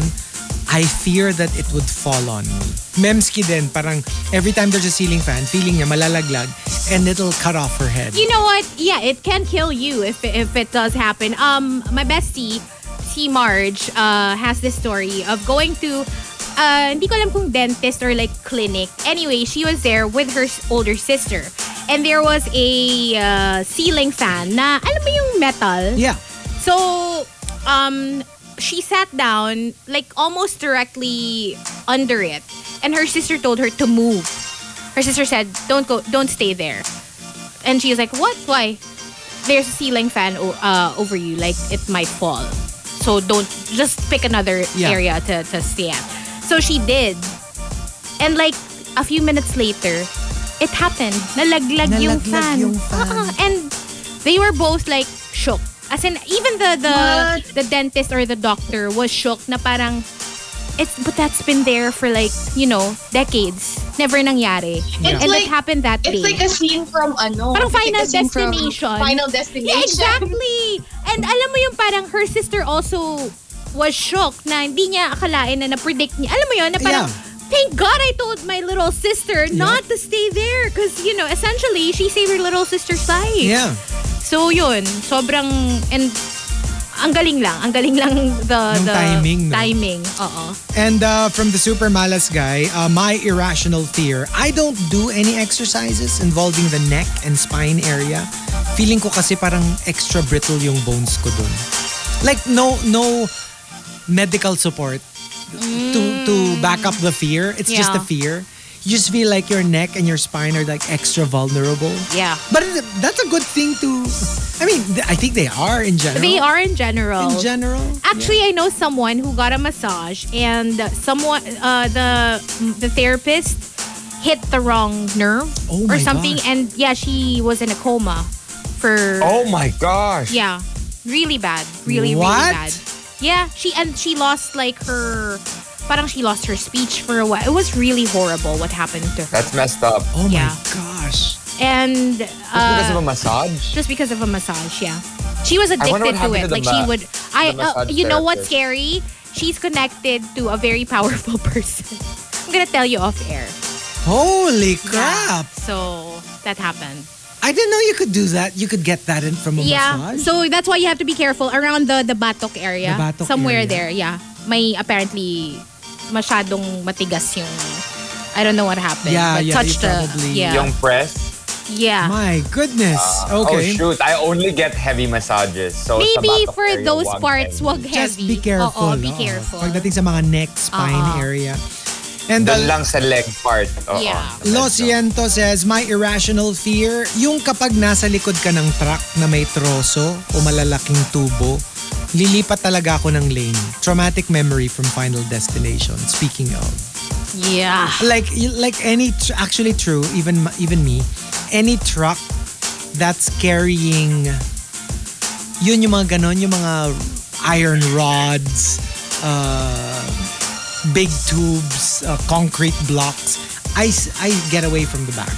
I fear that it would fall on me. Memski din, parang every time there's a ceiling fan, feeling niya malalaglag and it'll cut off her head. You know what? Yeah, it can kill you if if it does happen. Um, my bestie, si Marge, uh, has this story of going to, uh, hindi ko alam kung dentist or like clinic. Anyway, she was there with her older sister, and there was a uh, ceiling fan na alam mo yung metal. Yeah. So, um, she sat down like almost directly under it, and her sister told her to move. Her sister said, "Don't go, don't stay there." And she was like, "What? Why? There's a ceiling fan uh, over you. Like it might fall. So don't just pick another Yeah. area to to stay at." So she did, and like a few minutes later, it happened. Nalaglag, yung Nalaglag fan. yung fan. Ah, and they were both like shook. As in, even the the What? the dentist or the doctor was shook na parang it's but that's been there for like you know decades never nangyari It's and like- it happened that It's day like a scene from ano. Parang it's like Final a scene from Destination. Final yeah Destination. exactly and alam mo yung parang her sister also was shocked na hindi niya akalain na na-predict niya alam mo yun na parang Yeah. Thank God I told my little sister not to stay there because, you know, essentially, she saved her little sister's life. Yeah. So yun, sobrang and ang galing lang, ang galing lang the Nung the timing, no? timing. Oo. And uh, from the super malas guy, uh, my irrational fear, I don't do any exercises involving the neck and spine area. Feeling ko kasi parang extra brittle yung bones ko dun. Like no no medical support to to back up the fear. It's just Yeah. a fear. You just feel like your neck and your spine are like extra vulnerable. Yeah. But that's a good thing to I mean, I think they are in general. They are in general. in general. Actually, I know someone who got a massage and someone uh, the the therapist hit the wrong nerve Oh or something gosh. and yeah, she was in a coma for Oh my gosh. yeah, really bad. Really What? really bad. Yeah, she and she lost like her parang she lost her speech for a while. It was really horrible what happened to her. That's messed up. Oh Yeah. my gosh. and Just because of uh, a massage? just because of a massage, yeah. She was addicted to it. to the like she would I uh, massage you know what's scary? She's connected to a very powerful person. I'm gonna tell you off air. Holy Yeah. crap. So that happened. I didn't know you could do that. You could get that in from a Yeah. massage. So that's why you have to be careful around the the batok area. The batok Somewhere area. there, yeah. May apparently masyadong matigas yung I don't know what happened. Yeah, but yeah, touched the probably- yeah. Yung press? yeah. My goodness. Oh okay. shoot, I only get heavy massages. So Maybe for area, those parts, heavy. wag heavy. Just be careful. Oo, be careful. Pagdating sa mga neck, spine Oo. area. And Doon lang sa leg part. Oo. Yeah. Lo Ciento says, my irrational fear, yung kapag nasa likod ka ng truck na may troso o malalaking tubo, lilipat talaga ako ng lane. Traumatic memory from Final Destination. Speaking of. Yeah. like like any tr- actually true even even me any truck that's carrying yun yung mga ganon yung mga iron rods uh, big tubes uh, concrete blocks I, I get away from the back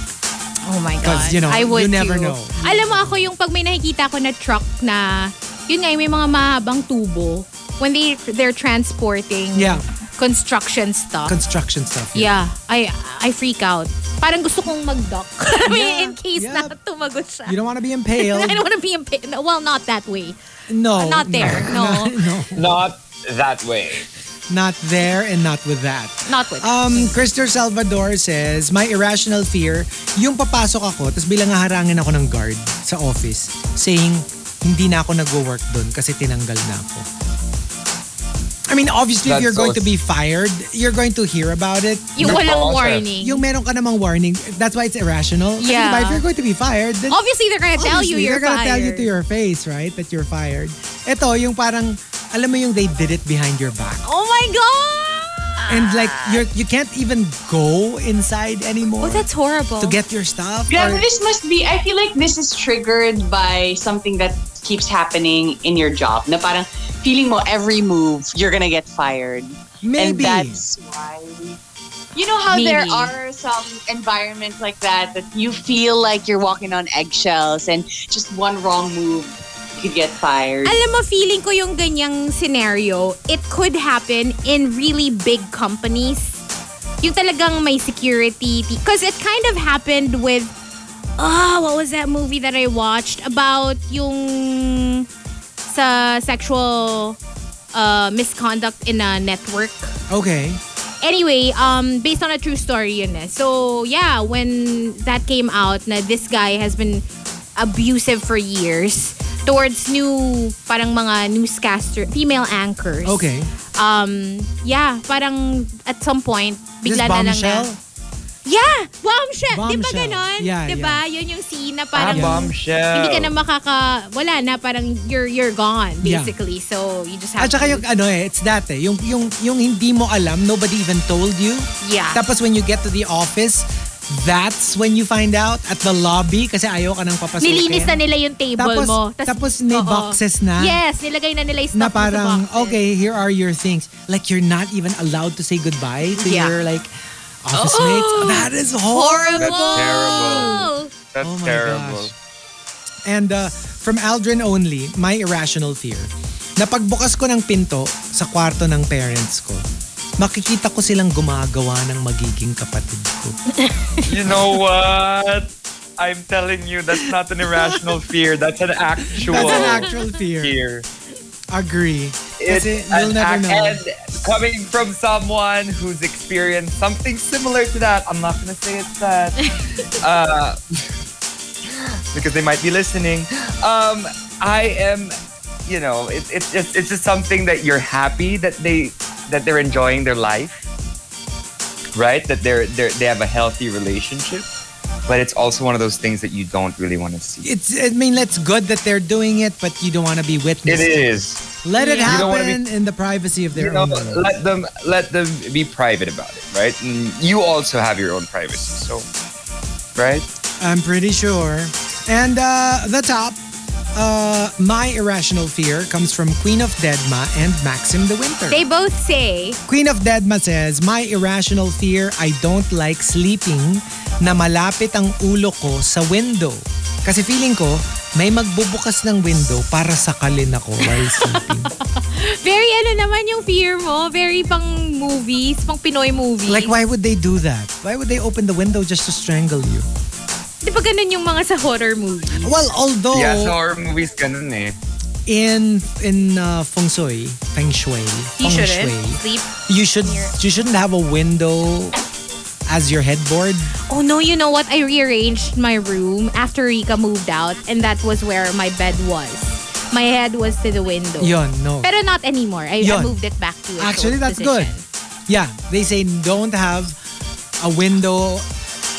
Oh my God. 'Cause, you know, I would you never too. know. Alam mo ako yung pag may nakikita ko na truck na, yun nga, may mga mahabang tubo, when they, they're transporting Yeah. construction stuff. construction stuff yeah, I I freak out. Parang gusto kong mag-duck. I mean, Yeah, in case yeah. na tumagot siya. you don't want to be impaled I don't want to be impa- no, Well, not that way. no Not there, no. no Not that way. Not there and not with that Not with. Um, Christopher Salvador says, my irrational fear, yung papasok ako, tapos bilang haharangin ako ng guard sa office, saying, hindi na ako nag-work doon kasi tinanggal na ako. I mean, obviously, if That's you're going so- to be fired, you're going to hear about it. yung walang warning. Yung meron ka namang warning, that's why it's irrational. Kasi Yeah. diba, if you're going to be fired, then Obviously, they're gonna tell you obviously, you're they're gonna fired. tell you to your face, right, that you're fired. Ito, yung parang, alam mo yung they did it behind your back. oh my God! And like, you're, you can't even go inside anymore. Oh, that's horrible. to get your stuff? Grabe, Or- this must be, I feel like this is triggered by something that keeps happening in your job. Na parang feeling mo every move, you're gonna get fired. And Maybe. that's why. You know how there are some environments like that that you feel like you're walking on eggshells and just one wrong move, you could get fired. Alam mo, feeling ko yung ganyang scenario, it could happen in really big companies. Yung talagang may security. Because it kind of happened with, oh, what was that movie that I watched? About yung sa sexual uh, misconduct in a network. Okay. Anyway, um, based on a true story yun eh. So, yeah, when that came out na this guy has been abusive for years towards new, parang mga newscaster, female anchors. Okay. Um, yeah, parang at some point, This bigla na lang bombshell? na. Yeah! Bombshell! Di ba Bombshell. ganon? Yeah, Di ba? Yun yung scene na Ah, parang bombshell. hindi ka na makaka, wala na, parang you're, you're gone, Yeah. basically. So, you just have At saka to, yung ano eh, it's that eh. Yung, yung, yung hindi mo alam, nobody even told you. yeah. Tapos when you get to the office, that's when you find out at the lobby kasi ayaw ka nang papasukin. Nilinis na nila yung table Tapos- mo. tapos may oo. boxes na. Yes, nilagay na nila yung na stuff sa parang, okay, here are your things. Like you're not even allowed to say goodbye to Yeah. your like office mates. That is horrible. Horrible! That's terrible. That's Oh my terrible. gosh. And uh, from Aldrin only, my irrational fear. Na pagbukas ko ng pinto sa kwarto ng parents ko, makikita ko silang gumagawa ng magiging kapatid ko. You know what? I'm telling you, that's not an irrational fear. That's an actual That's an actual fear. fear. Agree. It's Kasi you'll never know. And coming from someone who's experienced something similar to that, I'm not gonna say it's that. uh, because they might be listening. Um, I am, you know, it, it's just it's just something that you're happy that they that they're enjoying their life, right? That they're they are they have a healthy relationship. But it's also one of those things that you don't really want to see. It's, I mean, it's good that they're doing it, but you don't want to be witness. It is. Let it You don't wanna happen be- in the privacy of their you know, own room. let them let them be private about it, right? And you also have your own privacy, so right? I'm pretty sure. And uh, the top, uh, my irrational fear comes from Queen of Deadma and Maxim the Winter. They both say, Queen of Deadma says, My irrational fear, I don't like sleeping na malapit ang ulo ko sa window. Kasi feeling ko, may magbubukas ng window para sakalin ako while sleeping. very ano naman yung fear mo, very pang movies, pang Pinoy movies. like, why would they do that? Why would they open the window just to strangle you? Di ba ganun yung mga sa horror movies? Well, although Yeah, so horror movies ganun eh. in in uh, feng shui, feng shui, You feng shouldn't shui, sleep. you should you shouldn't have a window as your headboard. Oh no, you know what? I rearranged my room after Rica moved out and that was where my bed was. My head was to the window. Yon, no. Pero not anymore. I, I moved it back to Actually, old that's good. Yeah, they say don't have a window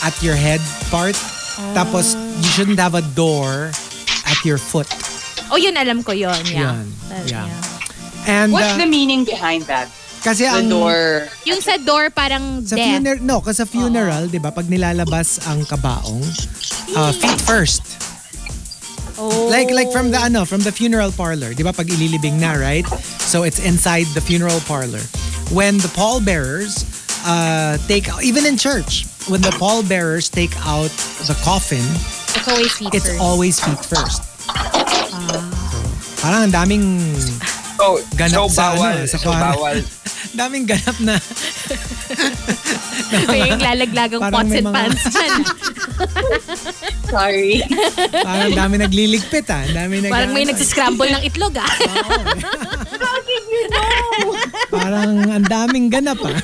at your head part. Tapos, you shouldn't have a door at your foot. Oh, yun alam ko yun. Yeah. Yun. Uh, Yeah. And What's uh, the meaning behind that? Kasi The ang... door. Yung sa door parang Sa death. funeral, no, kasi sa funeral, di ba, pag nilalabas ang kabaong, uh, feet first. Oh. Like like from the ano, from the funeral parlor, 'di ba pag ililibing na, right? So it's inside the funeral parlor. When the pallbearers uh take even in church, when the pallbearers take out the coffin, It's always feet it's first. always feet first. So, parang ang daming So, Ganap so sa bawal. ano, sa so bawal. daming ganap na May yung lalaglagang Parang pots and mga- pans dyan. Sorry. parang ang dami nagliligpit ah. Dami nag Parang may nagsiscramble ng itlog ah. Parang ang daming ganap ah.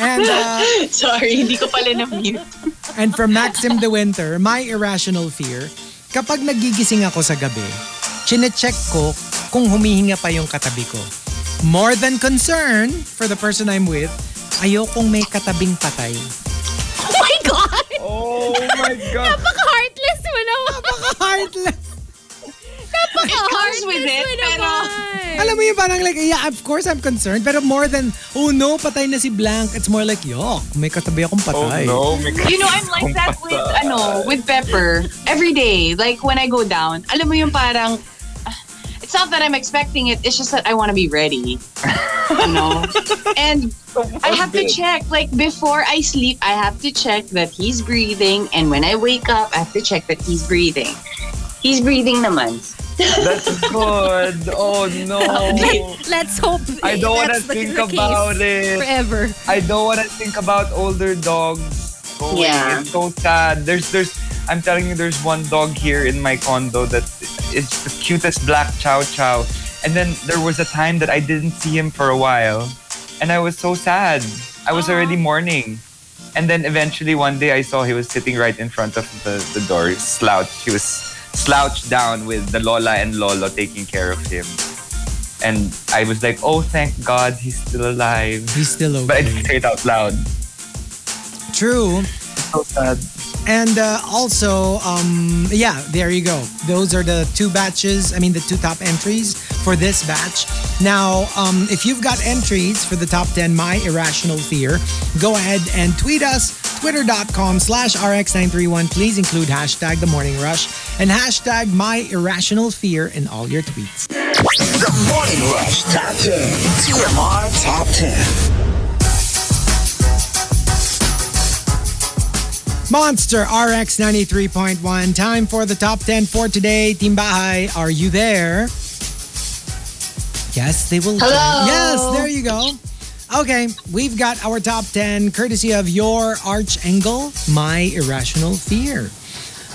And uh, Sorry, hindi ko pala na-mute. And from Maxim De Winter, my irrational fear, kapag nagigising ako sa gabi, chinecheck ko kung humihinga pa yung katabi ko. More than concern for the person I'm with, ayokong may katabing patay. Oh my God! Oh my God. Napaka-heartless mo naman. Heartless! Napaka-heartless with it, pero- naman. Alam mo yung parang like, yeah, of course I'm concerned, pero more than, oh no, patay na si Blank, it's more like, yuck, may katabi akong Oh patay. no. May You know, I'm like that with, ano, with Pepper. Every day, like when I go down, alam mo yung parang, ah, it's not that I'm expecting it, it's just that I want to be ready. ano? And I have to check, like before I sleep, I have to check that he's breathing. And when I wake up, I have to check that he's breathing. He's breathing naman. That's good. Oh no. Let's hope I don't wanna think the about it. Forever. I don't want to think about older dogs. Going. Yeah. It's so sad. There's, there's. I'm telling you, there's one dog here in my condo that is the cutest black chow chow. And then there was a time that I didn't see him for a while, and I was so sad. I was already mourning. And then eventually one day I saw he was sitting right in front of the, the door, slouched. He was slouched down with the Lola and Lolo taking care of him. And I was like, oh, thank God he's still alive. He's still But I okay. didn't say it out loud. True. So sad. And uh, also, um, yeah, there you go. Those are the two batches, I mean, the two top entries for this batch. Now, um, if you've got entries for the top 10 My Irrational Fear, go ahead and tweet us, twitter.com slash rx931. Please include hashtag The Morning Rush and hashtag My Irrational Fear in all your tweets. The Morning Rush Top 10. TMR Top 10. Monster RX 93.1. Time for the top 10 for today. Team Bahay, are you there? Yes, they will. Hello. Yes, there you go. Okay, we've got our top 10 courtesy of your Arch Angle, My Irrational Fear.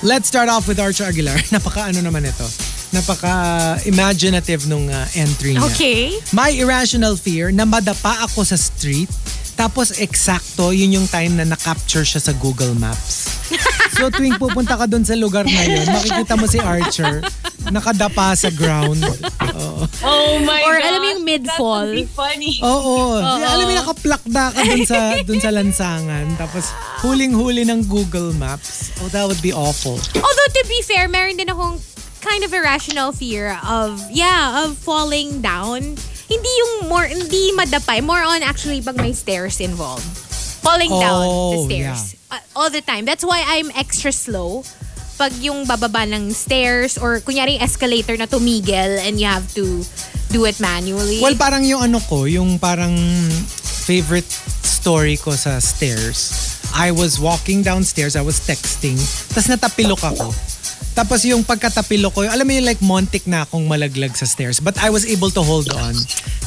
Let's start off with Arch Aguilar. Napaka ano naman ito. Napaka imaginative nung uh, entry niya. Okay. My irrational fear na madapa ako sa street tapos eksakto yun yung time na na-capture siya sa Google Maps. So tuwing pupunta ka doon sa lugar na yun, makikita mo si Archer nakadapa sa ground. Oo. Oh my Or God. alam mo yung mid-fall. That would be funny. Oo. Alam mo, nakaplakda ka dun sa, dun sa lansangan. Tapos huling-huli ng Google Maps. Oh, that would be awful. Although to be fair, meron din akong kind of irrational fear of, yeah, of falling down. Hindi yung more, hindi madapay. More on actually pag may stairs involved. Falling down Oh, the stairs. Uh, all the time. That's why I'm extra slow pag yung bababa ng stairs or kunyari escalator na tumigil and you have to do it manually. Well, parang yung ano ko, yung parang favorite story ko sa stairs. I was walking downstairs, I was texting, tapos natapilok ako. Tapos yung pagkatapilok ko, alam mo yung like montik na akong malaglag sa stairs. But I was able to hold on.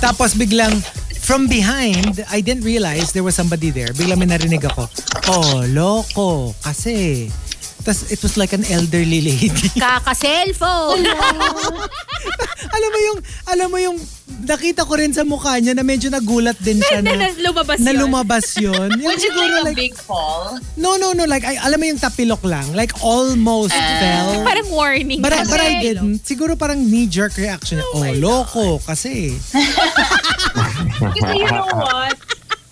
Tapos biglang, from behind, I didn't realize there was somebody there. Biglang may narinig ako, oh, loko, kasi. Tapos it was like an elderly lady. Kaka-cellphone. alam mo yung, alam mo yung, nakita ko rin sa mukha niya na medyo nagulat din siya na, na, na, lumabas na yun. lumabas yun. Yung Was it siguro like a like, big fall? no, no, no, like, I, alam mo yung tapilok lang, like almost fell. Parang warning. But I, but I didn't. Siguro parang knee-jerk reaction. Oh, loko, kasi. Kasi you know what?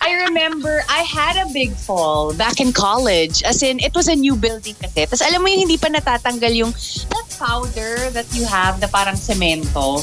I remember I had a big fall back in college. As in, it was a new building kasi. Tapos alam mo yung hindi pa natatanggal yung that powder that you have na parang semento.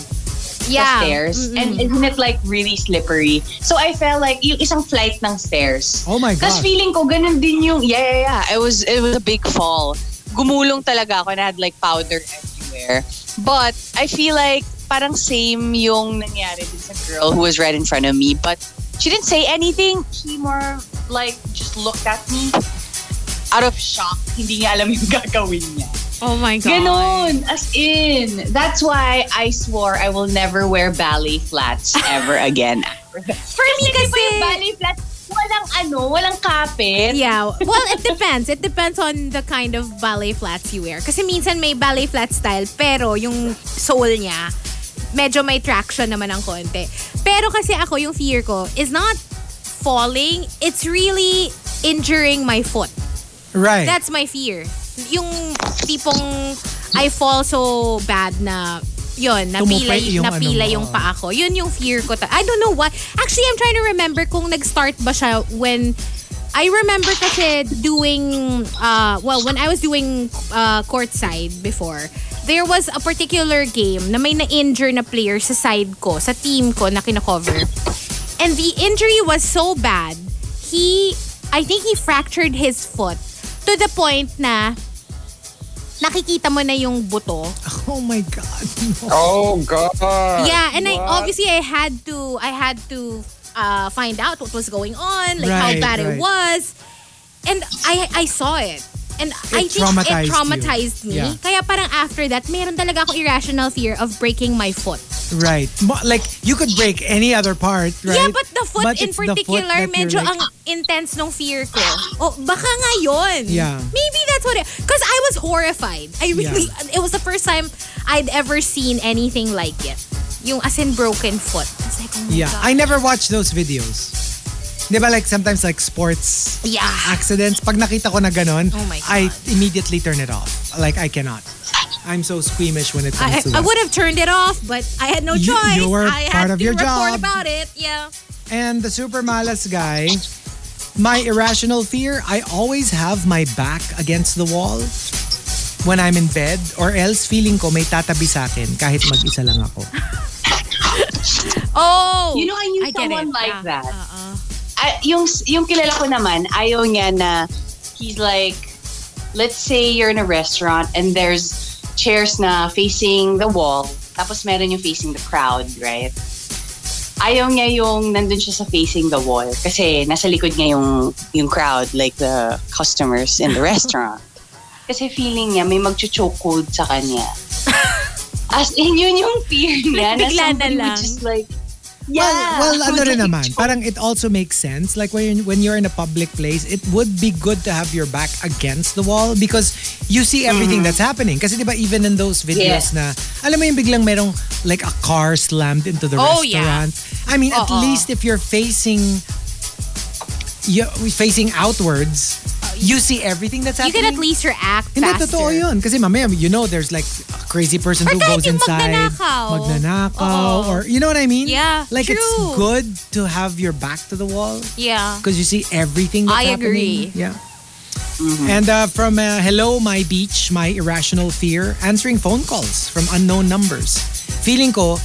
Yeah. the stairs. And isn't it like really slippery? So I felt like yung isang flight ng stairs. Oh my Tapos God. feeling ko ganun din yung, yeah, yeah, yeah. It was, it was a big fall. Gumulong talaga ako and I had like powder everywhere. But I feel like parang same yung nangyari din sa girl who was right in front of me. But she didn't say anything. She more like just looked at me out of shock. Hindi niya alam yung gagawin niya. Oh my God. Ganon, as in. That's why I swore I will never wear ballet flats ever again. For me kasi... yung ballet flats, walang ano, walang kapit. Yeah. Well, it depends. It depends on the kind of ballet flats you wear. Kasi minsan may ballet flat style, pero yung sole niya, medyo may traction naman ng konti. Pero kasi ako, yung fear ko is not falling. It's really injuring my foot. Right. That's my fear. Yung tipong I fall so bad na yun, napila, Tumupay yung napila ano yung paa ko. Yun yung fear ko. ta- I don't know why. Actually, I'm trying to remember kung nag-start ba siya when I remember kasi doing, uh, well, when I was doing uh, courtside before, there was a particular game na may na-injure na player sa side ko, sa team ko na kinakover. And the injury was so bad, he, I think he fractured his foot to the point na nakikita mo na yung buto. oh my God. Oh God. yeah, and I What? obviously I had to I had to uh, find out what was going on, like how Right, bad right. it was. And I I saw it. And I think traumatized it you. traumatized me. Yeah. Kaya parang after that, meron talaga ako irrational fear of breaking my foot. Right. Like, you could break any other part, right? Yeah, but the foot But in it's foot particular, you're medyo like, ang intense nung fear ko. Oh, baka nga yun. Yeah. Maybe that's what it, because I was horrified. I really, it was the first time I'd ever seen anything like it. Yung as in broken foot. I was like, oh Yeah. God. I never watched those videos. Di ba like sometimes like sports Yeah. accidents, pag nakita ko na ganon, Oh my God. I immediately turn it off. Like, I cannot. I'm so squeamish when it comes I, to I that. would have turned it off, but I had no You- choice. you were I part had of to your report job. about it. Yeah. And the super malas guy, my irrational fear, I always have my back against the wall when I'm in bed or else feeling ko may tatabi sa akin kahit mag-isa lang ako. Oh. You know, I knew I get someone it. like Yeah. that. Uh-uh. I, yung, yung kilala ko naman, ayaw niya na he's like, let's say you're in a restaurant and there's chairs na facing the wall, tapos meron yung facing the crowd, right? Ayaw niya yung nandun siya sa facing the wall kasi nasa likod niya yung, yung crowd, like the customers in the restaurant. Kasi feeling niya may magchuchokod sa kanya. As in, yun yung fear niya na Bigla na lang. just like, yeah. Well, well ano rin naman, parang it also makes sense. Like when you're, when you're in a public place, it would be good to have your back against the wall because you see everything that's happening. Kasi di ba even in those videos Yeah. na, alam mo yung biglang merong like a car slammed into the Oh, yeah. restaurant. I mean, at Oo. least if you're facing you facing outwards, you see everything that's happening. You can at least react Hindi, faster. totoo yun. Kasi mamaya, you know, there's like a crazy person Or who kahit goes yung inside. magnanakaw. Magnanakaw. Oo. Or, you know what I mean? Yeah, Like, it's good to have your back to the wall Yeah. because you see everything that's I happening. agree. Yeah. And uh, from uh, Hello My Beach, My Irrational Fear, answering phone calls from unknown numbers. Feeling ko,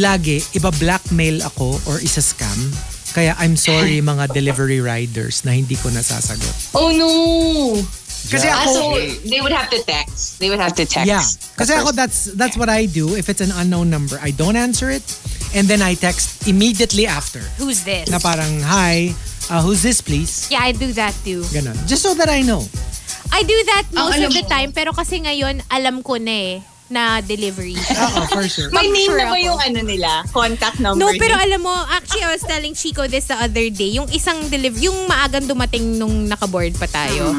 lagi, iba-blackmail ako or isa-scam. Kaya I'm sorry mga delivery riders na hindi ko nasasagot. Oh no! Kasi Ah, ako, so they would have to text. They would have to text. Yeah. Kasi ako, that's that's what I do. If it's an unknown number, I don't answer it. And then I text immediately after. Who's this? Na parang, hi, uh, who's this please? Yeah, I do that too. Ganon. Just so that I know. I do that most alam of the time, pero kasi ngayon, alam ko na eh, na delivery. Oo, for sure. May name Sure na ba ako. yung ano nila? Contact number No, pero alam mo, actually, I was telling Chico this the other day, yung isang delivery, yung maagang dumating nung nakaboard pa tayo.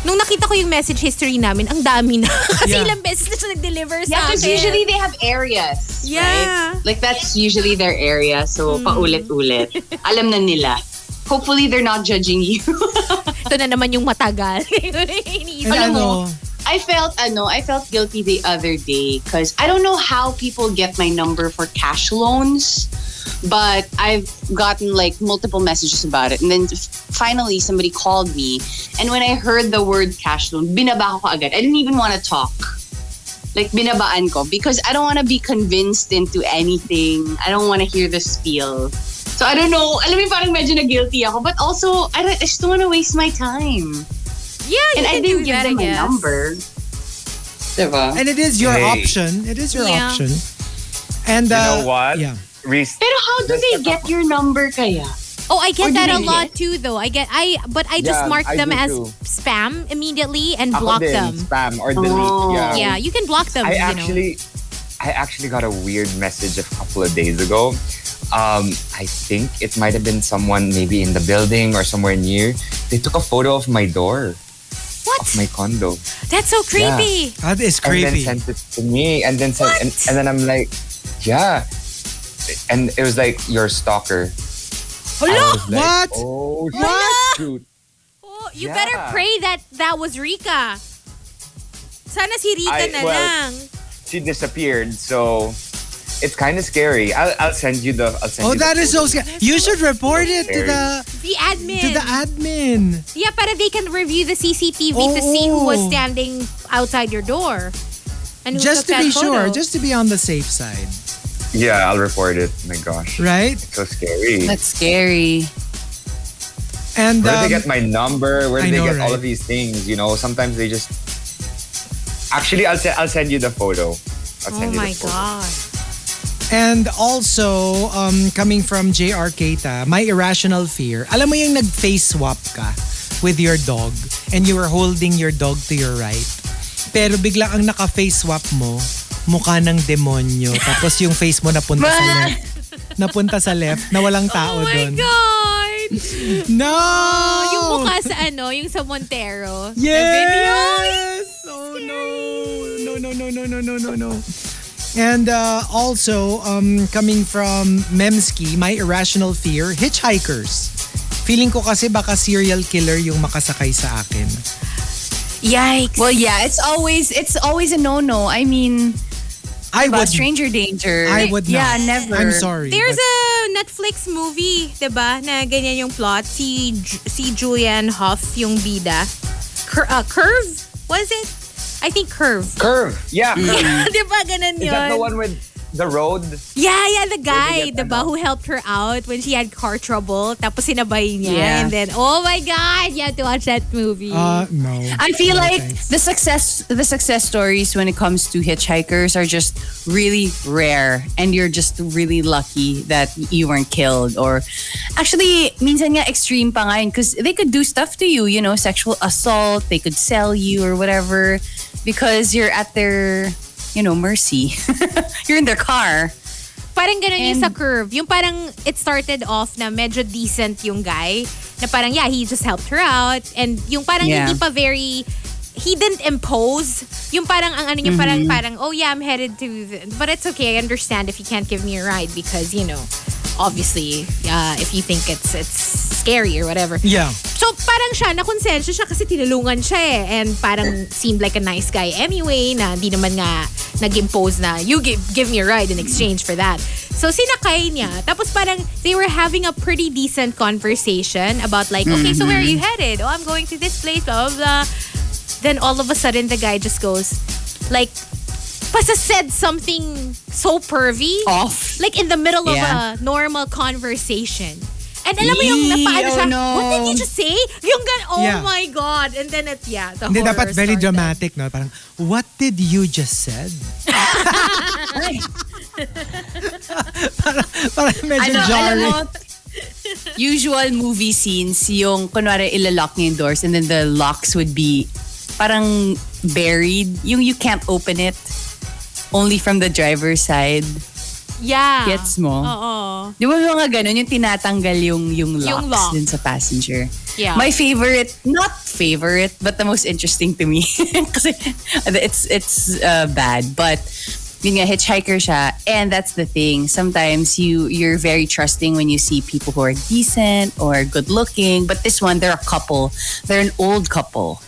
Nung nakita ko yung message history namin, ang dami na. Kasi Yeah. ilang beses na siya nag-deliver sa Yeah, because akin. usually they have areas. Yeah. Right? Like that's usually their area. So paulit-ulit. Alam na nila. Hopefully they're not judging you. Ito na naman yung matagal. Iniisip mo, ano, I felt ano, I felt guilty the other day because I don't know how people get my number for cash loans, but I've gotten like multiple messages about it. And then finally somebody called me, and when I heard the word cash loan, binaba ko agad. I didn't even want to talk. like binabaan ko because I don't want to be convinced into anything. I don't want to hear the spiel. So I don't know. Alam mo, parang medyo na guilty ako. But also, I, don't, I just don't want to waste my time. Yeah, you And can I do didn't give that, them my guess. number. Diba? And it is your Hey. option. It is your Yeah. option. And You uh, know what? Yeah. Reese, Pero how do they get your number kaya? Oh, I get do that a lot get- too, though. I get I, but I just Yeah, mark I them as too. spam immediately and ako block din, them. spam or delete. Oh. Yeah. Yeah, you can block them. I you know. actually, I actually got a weird message a couple of days ago. Um, I think it might have been someone maybe in the building or somewhere near. They took a photo of my door What? of my condo That's so creepy. That is creepy. and then sent it to me, and then sent, and, and then I'm like, yeah, and it was like your stalker. Oh, I Hello? like, What? Oh, oh What? shoot! Oh, you Yeah. better pray that that was Rica. Sana si Rica I- na well, lang. She disappeared, so it's kind of scary. I'll, I'll send you the. I'll send Oh, you the that is so scary. You should report it to the The admin. to the admin. yeah, para they can review the CCTV to see who was Oh. standing outside your door. And who Just to that be sure, just to be on the safe side, Yeah, I'll report it. my gosh, right? so scary. That's scary. And Where do um, they get my number? Where do I they know, get all of these things? You know, sometimes they just. Actually, I'll send. I'll send you the photo. I'll Oh you my the photo. god. And also, um, coming from JR Keita, my irrational fear. Alam mo yung nag-face swap ka with your dog and you were holding your dog to your right. Pero bigla ang naka-face swap mo, mukha ng demonyo. Tapos yung face mo napunta sa left. Napunta sa left na walang tao Oh my doon. god. No! Yung mukha sa ano, yung sa Montero. Yes! Oh no. No, no, no, no, no, no, no, no. And uh, also, um, coming from Memski, my irrational fear, hitchhikers. Feeling ko kasi baka serial killer yung makasakay sa akin. Yikes. Well, yeah, it's always it's always a no-no. I mean, I about would, stranger danger. I would not. Yeah, never. I'm sorry. There's but- a Netflix movie, 'di ba? Na ganyan yung plot si si Julianne Hough yung bida. Cur- uh, Curve? Was it? I think Curve. Curve. Yeah. Curve. 'di ba ganun Is that the one with the road? Yeah, yeah, the guy, the diba, ano? who helped her out when she had car trouble. Tapos sinabay niya. Yeah. And then, oh my God, you have to watch that movie. Uh, no. I feel No, like thanks. the success the success stories when it comes to hitchhikers are just really rare and you're just really lucky that you weren't killed or actually minsan nga extreme pa nga because they could do stuff to you you know sexual assault they could sell you or whatever because you're at their you know mercy you're in their car parang ganun yung And- sa curve. Yung parang it started off na medyo decent yung guy. Na parang, yeah, he just helped her out. And yung parang Yeah. hindi pa very, he didn't impose. Yung parang, ang ano niya, parang, parang, oh yeah, I'm headed to, the, but it's okay. I understand if you can't give me a ride because, you know, obviously, uh, if you think it's it's scary or whatever. Yeah. So parang siya, nakonsensya siya kasi tinulungan siya eh. And parang seemed like a nice guy anyway na di naman nga nag-impose na you give, give me a ride in exchange for that. So sinakay niya. Tapos parang they were having a pretty decent conversation about like, okay, so where are you headed? Oh, I'm going to this place, blah, blah, blah. Then all of a sudden the guy just goes like, Pasa said something so pervy. off Like in the middle Yeah. of a normal conversation. And alam mo yung Yee, napaano siya, oh no. what did you just say? Yung gan, oh Yeah. my God. And then it, yeah, the Hindi, dapat very started. dramatic, no? Parang, what did you just said? para, para medyo Ano, alam mo, usual movie scenes, yung kunwari ilalock niya yung doors and then the locks would be parang buried. Yung you can't open it only from the driver's side. Yeah. Gets mo? Oo. Di ba mga ganun, yung tinatanggal yung, yung locks Yung lock. dun sa passenger. Yeah. My favorite, not favorite, but the most interesting to me. Kasi it's, it's uh, bad. But yun nga, hitchhiker siya. And that's the thing. Sometimes you, you're very trusting when you see people who are decent or good looking. But this one, they're a couple. They're an old couple.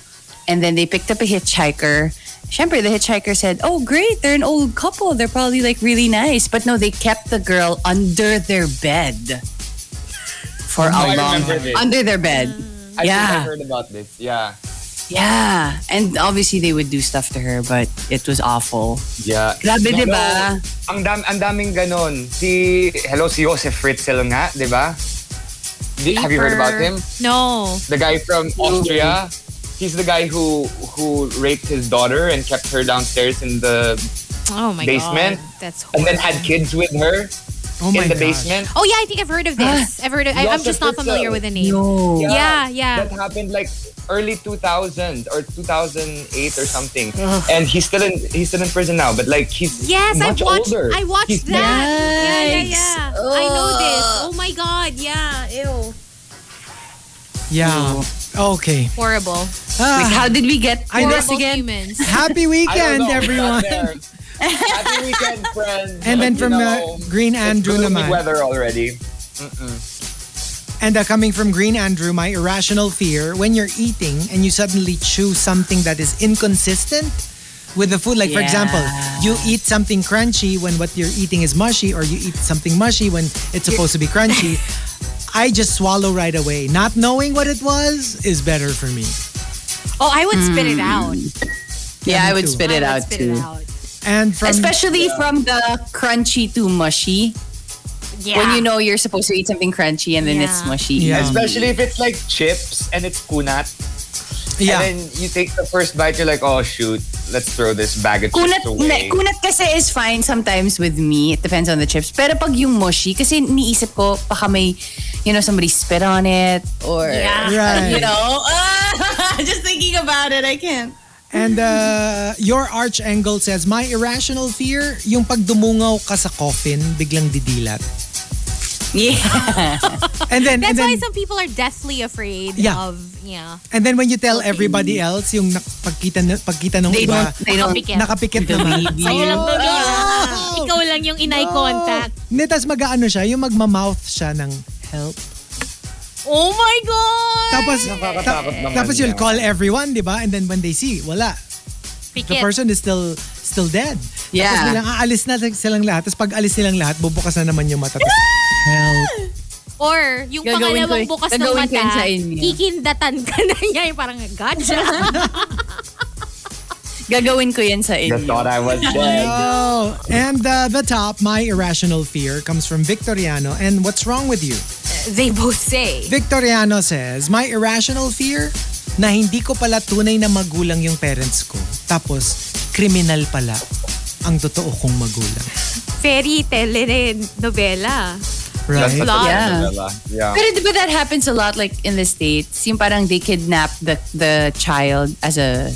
And then they picked up a hitchhiker. Siyempre, the hitchhiker said, Oh, great, they're an old couple. They're probably like really nice. But no, they kept the girl under their bed for Oh, a I long remember this. Under their bed. Mm. I think I yeah. heard about this. Yeah. Yeah. And obviously they would do stuff to her, but it was awful. Yeah. Grabe, di ba? Ang, dam, ang daming ganon. Si, hello, si Josef Fritzl nga, di ba? Have you heard about him? No. The guy from Austria. He's the guy who who raped his daughter and kept her downstairs in the Oh my Basement? god. That's and then had kids with her Oh in the gosh. basement. Oh yeah, I think I've heard of this. I've heard of, I, I'm just not Fritzl. familiar with the name. No. Yeah, yeah. That happened like early 2000 or 2008 or something. And he's still in he's still in prison now, but like he's Yes, I much watched. older. I watched He's that. Yeah, yeah, Yikes. yeah. I know this. Oh my god. Yeah. Ew. Yeah. Okay. Horrible. Ah, How did we get to I know. this Horrible again? humans. happy weekend, know, we got everyone. there. Happy weekend, friends. And then You from know, uh, Green Andrew it's gloomy naman. weather already. And uh, coming from Green Andrew, my irrational fear when you're eating and you suddenly choose something that is inconsistent with the food. Like, for Yeah. example, you eat something crunchy when what you're eating is mushy, or you eat something mushy when it's supposed to be crunchy. I just swallow right away. Not knowing what it was is better for me. Oh, I would spit it mm. out. Yeah, me I would too. spit I it would out spit too. it out. And from Especially from the crunchy to mushy. Yeah. When you know you're supposed to eat something crunchy and then it's Yeah. mushy. Yeah. Especially if it's like chips and it's kunat. Yeah, And then you take the first bite, you're like, oh shoot, let's throw this bag of Kunat, chips away. ne, kunat kasi is fine sometimes with me. It depends on the chips. Pero pag yung mushy, kasi niisip ko, baka may, you know, somebody spit on it or, Yeah. right. you know, just thinking about it, I can't. And uh, your arch angle says, my irrational fear, yung pag dumungaw ka sa coffin, biglang didilat. Yeah. And then, That's and why then, some people are deathly afraid Yeah. of yeah. and then when you tell everybody else, yung pagkita, na- pagkita ng They iba, don't, they don't, Nakapikit. nakapikit naman. Sa'yo lang to oh. Ikaw lang yung in-eye contact. Hindi, tas mag-ano siya, yung magma-mouth siya ng help. Oh my God! Tapos, naman tapos you'll call everyone, di ba? And then when they see, wala. The Pikit. person is still still dead. Tapos Yeah. bilang aalis na silang lahat. Tapos pag alis nilang lahat, bubukas na naman yung mata. Tapos, help. Or yung Gagawin pangalawang ko- bukas ng mata, sa inyo. kikindatan ka na niya. Yung parang, gotcha. gagawin ko yan sa inyo. thought I was dead. Oh, and uh, the top, my irrational fear, comes from Victoriano. And what's wrong with you? they both say. Victoriano says, my irrational fear na hindi ko pala tunay na magulang yung parents ko. Tapos, kriminal pala ang totoo kong magulang. Fairy telenovela. That's Right? such a Yeah. novella. Yeah. Pero di that happens a lot like in the States? Yung parang they kidnap the, the child as a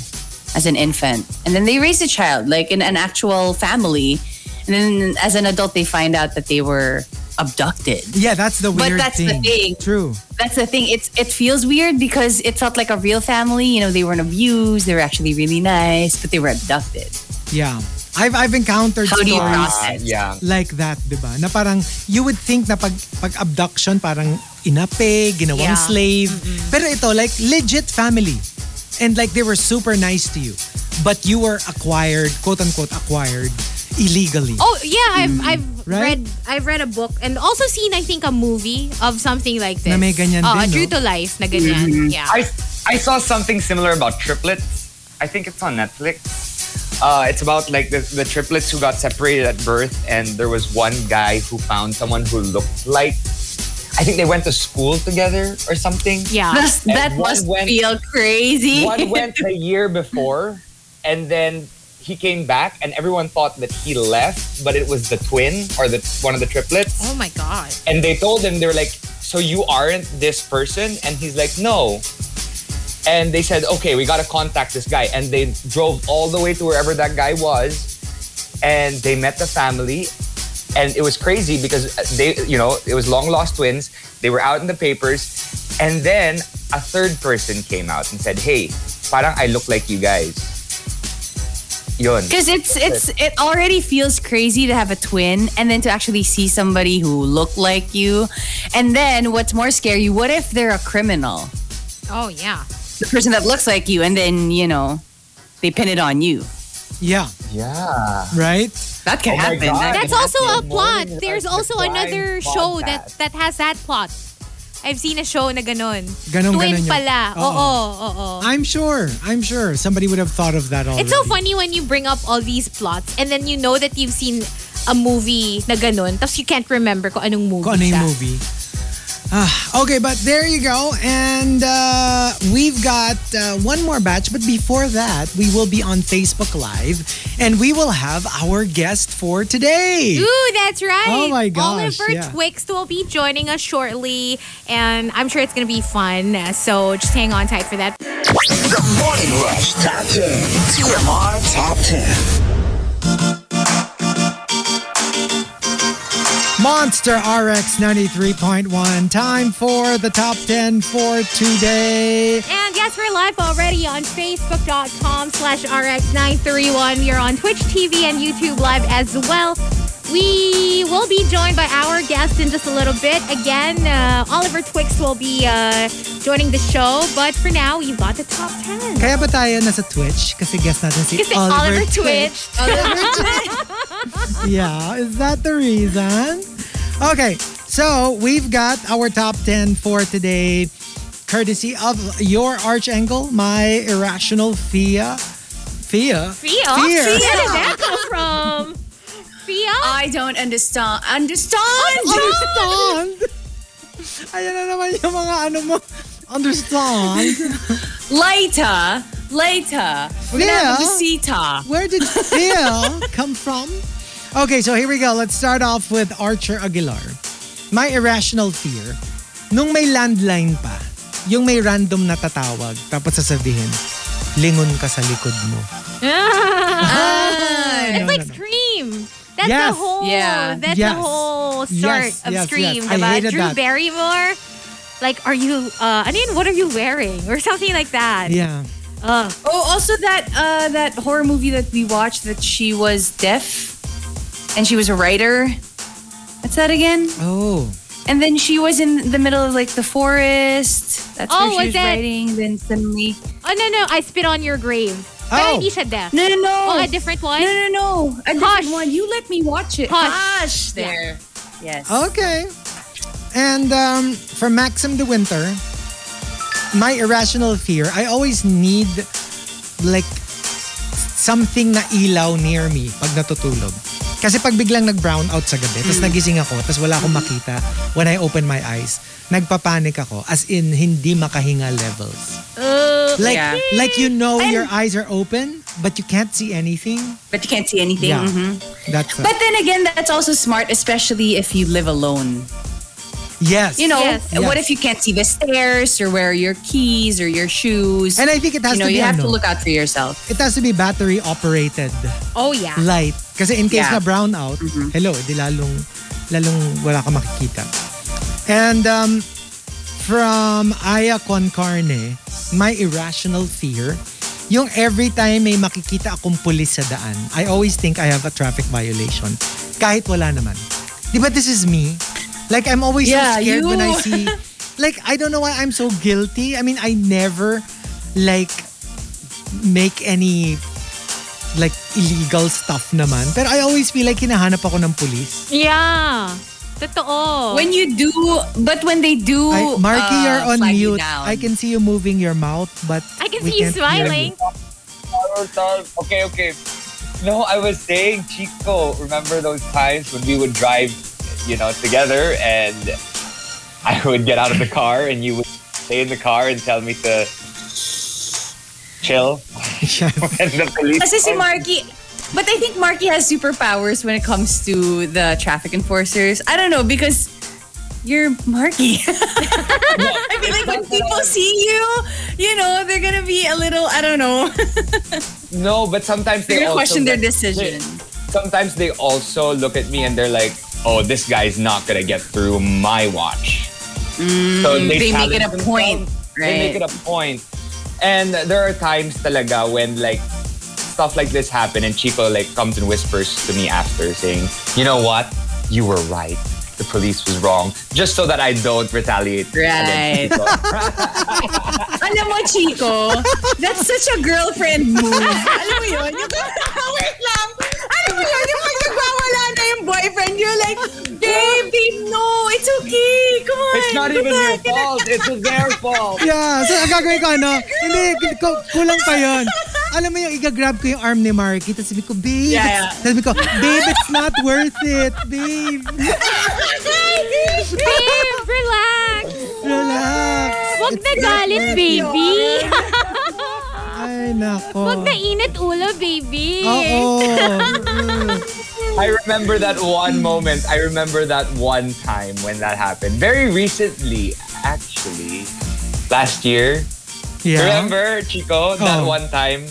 as an infant. And then they raise the child like in an actual family. And then as an adult they find out that they were abducted. Yeah, that's the weird But weird that's the thing. thing. True. That's the thing. It's it feels weird because it felt like a real family. You know, they weren't abused. They were actually really nice, but they were abducted. Yeah. I've I've encountered How do you stories process? Yeah. like that, 'di ba? Na parang you would think na pag pag abduction parang inape, ginawang Yeah. slave. Pero ito like legit family. And like they were super nice to you. But you were acquired, quote unquote acquired illegally. Oh yeah, I've I've Right? read I've read a book and also seen I think a movie of something like this. Na may ganyan oh, din, no? True to life na ganyan. Yeah. I, I saw something similar about triplets. I think it's on Netflix. Uh, it's about like the, the triplets who got separated at birth, and there was one guy who found someone who looked like. I think they went to school together or something. yeah. That's, that must went- feel crazy. One went a year before, and then he came back, and everyone thought that he left, but it was the twin or the one of the triplets. Oh my god. And they told him, they were like, So you aren't this person? And he's like, No. And they said, Okay, we got to contact this guy. And they drove all the way to wherever that guy was. And they met the family. And it was crazy because they, you know, it was long lost twins. They were out in the papers. And then a third person came out and said, Hey, parang I look like you guys. Yun. Because it's it's it already feels crazy to have a twin and then to actually see somebody who looked like you. And then what's more scary, what if they're a criminal? Oh yeah. The person that looks like you and then, you know, they pin it on you. Yeah, Yeah. right? That can Oh happen. God. That- That's Happy also a plot. Rush, There's also crime another show that that has that plot. I've seen a show na ganun. Ganon, Twin ganon yun. pala. Oo. Oo, oo, oo. I'm sure. I'm sure somebody would have thought of that already. It's so funny when you bring up all these plots and then you know that you've seen a movie na ganun tapos you can't remember kung anong movie Kung ano yung movie. Ah, okay, but there you go. And uh, we've got uh, one more batch. But before that, we will be on Facebook Live and we will have our guest for today. Ooh, that's right. Oh my gosh, Oliver yeah. Twixt will be joining us shortly, and I'm sure it's going to be fun. So just hang on tight for that. The Morning Rush Top 10. TMR Top 10. Monster RX 93.1. Time for the top 10 for today. And yes, we're live already on Facebook.com slash RX931. We are on Twitch TV and YouTube Live as well. We will be joined by our guest in just a little bit. Again, uh, Oliver Twixt will be uh, joining the show. But for now, you've got the top 10. Kaya ba tayo nasa Twitch? Kasi guest natin si Kasi Oliver Twitch. yeah, is that the reason? Okay, so we've got our top 10 for today, courtesy of your archangel, my irrational Fia. Fia? Fia? Fear. Where did that come from? Fia? I don't understand. Oh, understand? Understand? Ayan na naman yung mga ano mo. Understand? Later. Later. We're gonna have a visita. Where did Phil come from? Okay, so here we go. Let's start off with Archer Aguilar. My irrational fear, nung may landline pa, yung may random na tatawag, tapos sasabihin, lingon ka sa likod mo. it's no, like no, no. Scream. That's Yes. the whole Yeah. that's Yes. the whole start Yes, of yes, Scream. yes. I hated Drew that. Barrymore. Like, are you uh I mean, what are you wearing? Or something like that. Yeah. Ugh. Oh, also that uh, that horror movie that we watched that she was deaf and she was a writer. What's that again? Oh. And then she was in the middle of like the forest. That's Oh, where she was was that- writing. Then suddenly, Oh no no, I spit on your grave. Pero Oh. hindi siya deaf. no, no, no, Oh, a different one? no, no, no, a different Hush. one. You let me watch it. Hush. There. Yes. Okay. And um, for Maxim de Winter, my irrational fear, I always need like something na ilaw near me pag natutulog. Kasi pag biglang nag-brown out sa gabi, tapos nagising ako, tapos wala akong makita when I open my eyes, nagpapanik ako as in hindi makahinga levels. Ugh. Like Yeah. like you know And- your eyes are open but you can't see anything. But you can't see anything. Yeah. mhm. That's But then again, that's also smart, especially if you live alone. yes. You know, Yes. what Yes. if you can't see the stairs or where are your keys or your shoes? And I think it has you know, to be you have to ano, look out for yourself. it has to be battery operated. Oh yeah. light. Kasi in case Yeah. na brown out, hello, di lalong, lalong wala ka makikita. And um, from Aya Concarne, my irrational fear, yung every time may makikita akong pulis sa daan, I always think I have a traffic violation. Kahit wala naman. Di ba this is me? Like I'm always Yeah, so scared when I you. see, like I don't know why I'm so guilty. I mean, I never like make any like illegal stuff naman. Pero I always feel like hinahanap ako ng police. Yeah. Totoo. When you do, but when they do, I, Markki, uh, you're on flag you mute. I can see you moving your mouth, but I can we see you can't hear smiling. Okay, okay. No, I was saying, Chico, remember those times when we would drive, you know, together and I would get out of the car and you would stay in the car and tell me to chill Yes. when the police Kasi si Markki, but I think Markki has superpowers when it comes to the traffic enforcers. I don't know because you're Markki. I feel like when people see you, you know, they're gonna be a little, I don't know, No, but sometimes they're gonna question their get- decision. Sometimes they also look at me and they're like, "Oh, this guy's not gonna get through my watch." so Mm, they make it a challenge point, themselves. They make it a point. And there are times talaga when like stuff like this happen and Chico like comes and whispers to me after saying, "You know what? You were right. The police was wrong." Just so that I don't retaliate. Right. Alam mo, Chico, that's such a girlfriend move. Alam mo yun? Yung, wait lang. Alam mo yun? Yung pag nagwawala na yung boy boyfriend, you're like, babe, no, it's okay. Come on. It's not even your back." fault. It's their fault. Yeah, so ang gagawin ko ano, hindi, ku- kulang pa yon. Alam mo yung igagrab ko yung arm ni Marky, tapos sabi ko, babe, Yeah, it's- yeah. sabi ko, babe, it's not worth it, babe. Babe, relax. Relax. Huwag na galit, baby. Ay, nako. Huwag na init ulo, baby. Oo. I remember that one moment. I remember that one time when that happened. Very recently, actually. Last year. Yeah. Remember, Chico, that Oh. one time?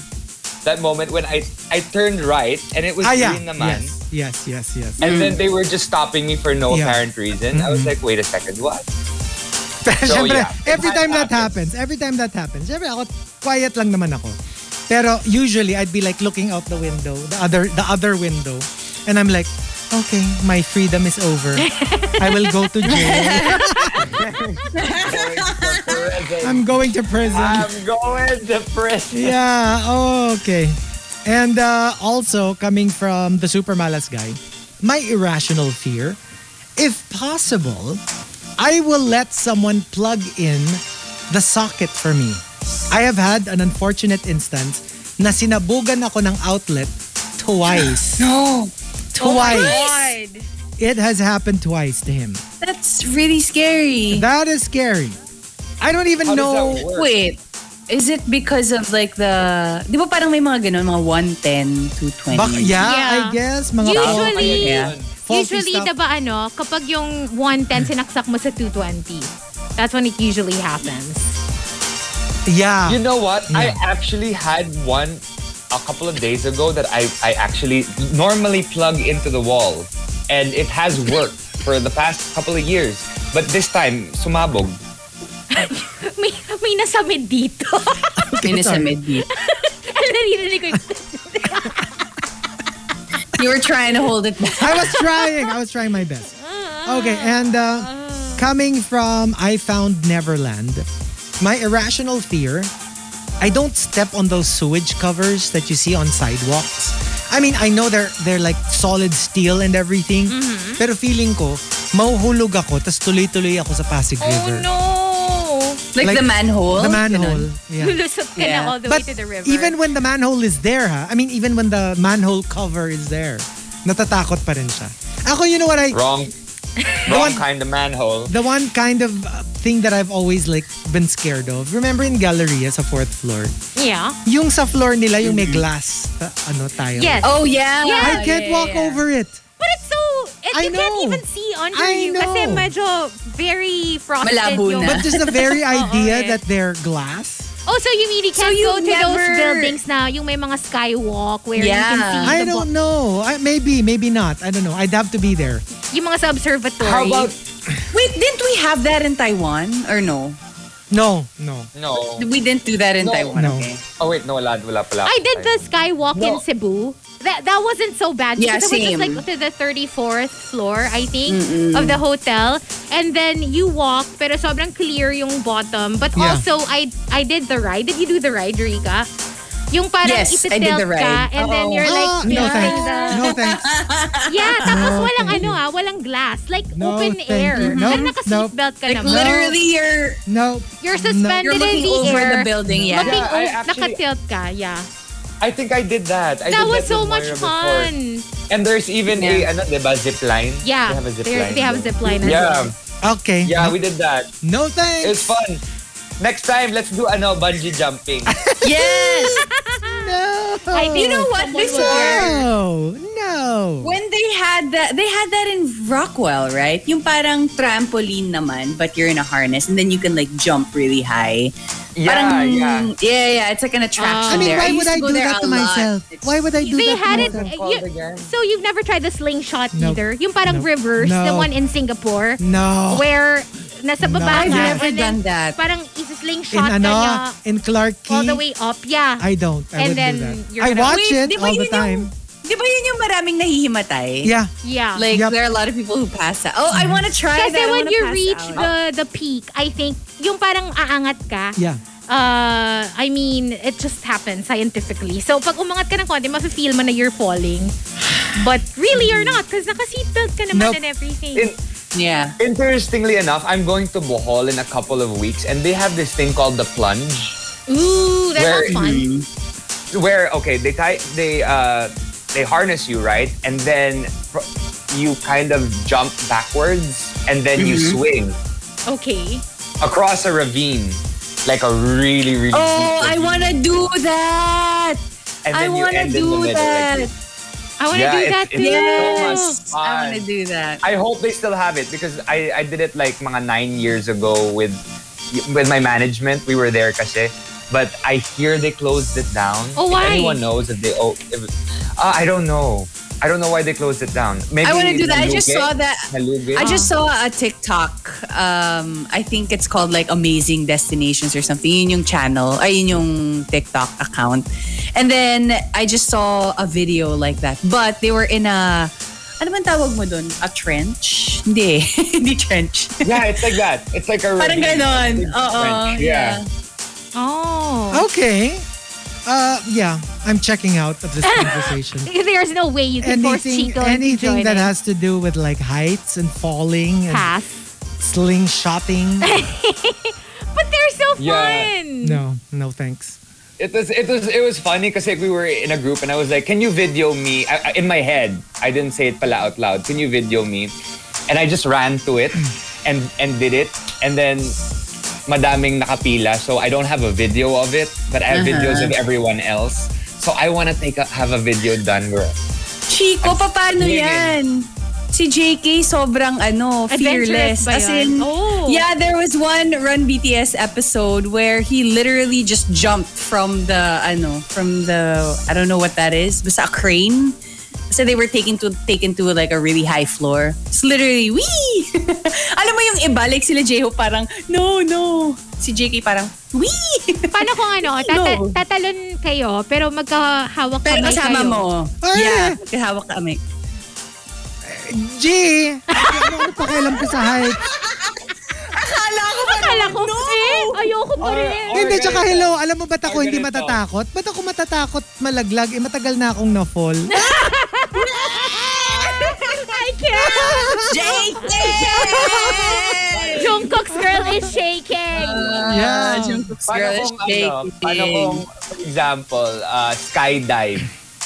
That moment when I I turned right and it was Ah, yeah. green naman. Yes, yes, yes, yes. And then they were just stopping me for no Yeah. apparent reason. I was like, wait a second, what? So, Siyempre, yeah, every it time that happens. happens, every time that happens, siyempre ako, quiet lang naman ako. Pero usually, I'd be like looking out the window, the other, the other window, and I'm like, okay, my freedom is over. I will go to jail. I'm going to prison. I'm going to prison. Yeah, oh, okay. And uh, also, coming from the super malas guy, my irrational fear, if possible, I will let someone plug in the socket for me. I have had an unfortunate instance na sinabugan ako ng outlet twice. No. Twice. It has happened twice to him. That's really scary. That is scary. I don't even How know. Wait. Is it because of like the... Di ba parang may mga ganun, mga 110, 220? Bak- yeah, Yeah. I guess. Mga Usually, Yeah. usually, stuff. diba ano, kapag yung 110 sinaksak mo sa 220, that's when it usually happens. Yeah. You know what? I actually had one a couple of days ago that I, I actually normally plug into the wall. And it has worked for the past couple of years. But this time, sumabog. May, may nasamid dito. Yun is sa sorry. mid-beat. Naririnig ko You were trying to hold it back. I was trying. I was trying my best. Okay, and uh, coming from I Found Neverland, my irrational fear, I don't step on those sewage covers that you see on sidewalks. I mean, I know they're they're like solid steel and everything, pero feeling ko, mauhulog ako, tas tuloy-tuloy ako sa Pasig Oh River. no! Like, Like the manhole? The manhole. Yeah. Lulusot ka Yeah. na all the But way to the river. even when the manhole is there, ha? I mean, even when the manhole cover is there, natatakot pa rin siya. Ako, you know what I... Wrong. Wrong one- kind of manhole. The one kind of uh, thing that I've always like been scared of. Remember in Galleria sa fourth floor? yeah. Yung sa floor nila, yung may glass, uh, ano tayo. Yes. Oh, yeah. Yeah. I can't Yeah, walk yeah. over it. But it's so, it, I you can't know. even see under I you kasi know. medyo very frosted Malabo yung... na. But just the very idea eh. that they're glass. Oh, so you mean you So can't you go to those never- buildings now, yung may mga skywalk where you can Yeah. see I the don't know. I, maybe, maybe not. I don't know. I'd have to be there. yung mga sa observatory. How about Wait, didn't we have that in Taiwan? Or no? No, no. no? We didn't do that in No. Taiwan, No. okay? Oh wait, no, wala, wala pala. I did the skywalk in No. Cebu. That that wasn't so bad Yeah, because it was just same. like to the 34th floor, I think, of the hotel. And then you walk, pero sobrang clear yung bottom. But Yeah. also, I I did the ride. Did you do the ride, Rika? Yung parang Yes, I did the ka ride. and then you're like Ah, no thanks. the... No thanks. Yeah, tapos No, walang ano ah, walang glass. Like No, open thank air. you. Nope, Like naka-seatbelt ka Like naman. literally you're No. You're suspended you're looking in the over air. the building, yeah. Looking Yeah, I o- actually- nakatilt ka, yeah. I think I did that. I That did was that so much Moira before. fun. And there's even Yeah. a ano, diba, zip line. Yeah, They have a zip line. they have a zip line Yeah, Okay. yeah, we did that. no thanks. It was fun. Next time, let's do ano, bungee jumping. Yes! No. I think You know what? someone there. No. No. When they had that, they had that in Rockwell, right? Yung parang trampoline naman, but you're in a harness and then you can like jump really high. yeah, Parang, yeah. yeah, yeah. It's like an attraction I mean, there. why used would I do that to lot. myself? Why would I do They that had to it. myself? you- so you've never tried the slingshot Nope. either. Yung parang Nope. reverse, the No. one in Singapore, No. where nasa No. baba I've ka, never and then done that. Parang In isa-slingshot ka ano, niya in Clark Key, all the way up. Yeah. I don't. I And then do that. I watch Wait, it all the yun yung- time. Di ba yun yung maraming nahihimatay? Yeah. yeah. Like, Yep. there are a lot of people who pass out. Oh, I want to try Kasi that. I when you reach out. the the peak, I think, yung parang aangat ka, Yeah. uh, I mean, it just happens scientifically. So, pag umangat ka ng konti, mafe-feel mo na you're falling. But really, you're not because naka-seatbelt ka naman Nope. and everything. In- Yeah. interestingly enough, I'm going to Bohol in a couple of weeks, and they have this thing called the plunge. Ooh, that Where- sounds fun. where okay they tie they uh they harness you right and then fr- you kind of jump backwards and then you Mm-hmm. swing Okay. across a ravine like a really really Oh, deep I wanna do that. and I you wanna end in the do middle that. like, I want to Yeah, do that it's too. so much Yes, I fun. wanna do that. I hope they still have it because I, I did it like mga nine years ago with with my management. We were there kasi. But I hear they closed it down. Oh, If why? anyone knows if they oh if, uh, I don't know. I don't know why they closed it down. Maybe I want to do that. I just saw that. Nalugi? I just saw a TikTok. Um, I think it's called like Amazing Destinations or something. Yun yung channel. Ay, yun yung TikTok account. And then I just saw a video like that. But they were in a, ano man tawag mo dun? A trench? Hindi. Hindi trench. Yeah, it's like that. It's like a Parang ganon. Oo. trench. Yeah. Oh. Okay. Uh, yeah, I'm checking out of this conversation. There's no way you can force anything Chico into anything that joining. has to do with like heights and falling and Pass. slingshotting. But they're so Yeah. fun. no, no thanks. It was it was it was funny because we were in a group and I was like, "Can you video me?" I, I- in my head, I didn't say it pala out loud. Can you video me? And I just ran to it and and did it. And then madaming nakapila, so I don't have a video of it, but I have videos of everyone else. So I want to take a, have a video done where Chico, paano yan? Si JK sobrang ano, fearless. As in, Oh. yeah, there was one Run BTS episode where he literally just jumped from the, ano, from the, I don't know what that is, basta a crane. So they were taken to taken to like a really high floor. It's literally, wee! Alam mo yung iba, like sila J-Hope parang, no, no. Si JK parang, wee! Paano kung ano, tata- No. tatalon kayo, pero magkahawak Pero kamay kasama kayo. mo. Ay! Yeah, kahawak kami. G! ano ano pakialam ko sa height? Akala ko, eh, ayoko pa rin. Or- Hindi, tsaka ganito. hello, alam mo ba't ako Or hindi ganito. matatakot? Ba't ako matatakot malaglag? Eh, matagal na akong na-fall. I can't. JK! Jungkook's girl is shaking. Yeah. Jungkook's Paano girl is kung, ano, paano kung, for example, uh, skydive,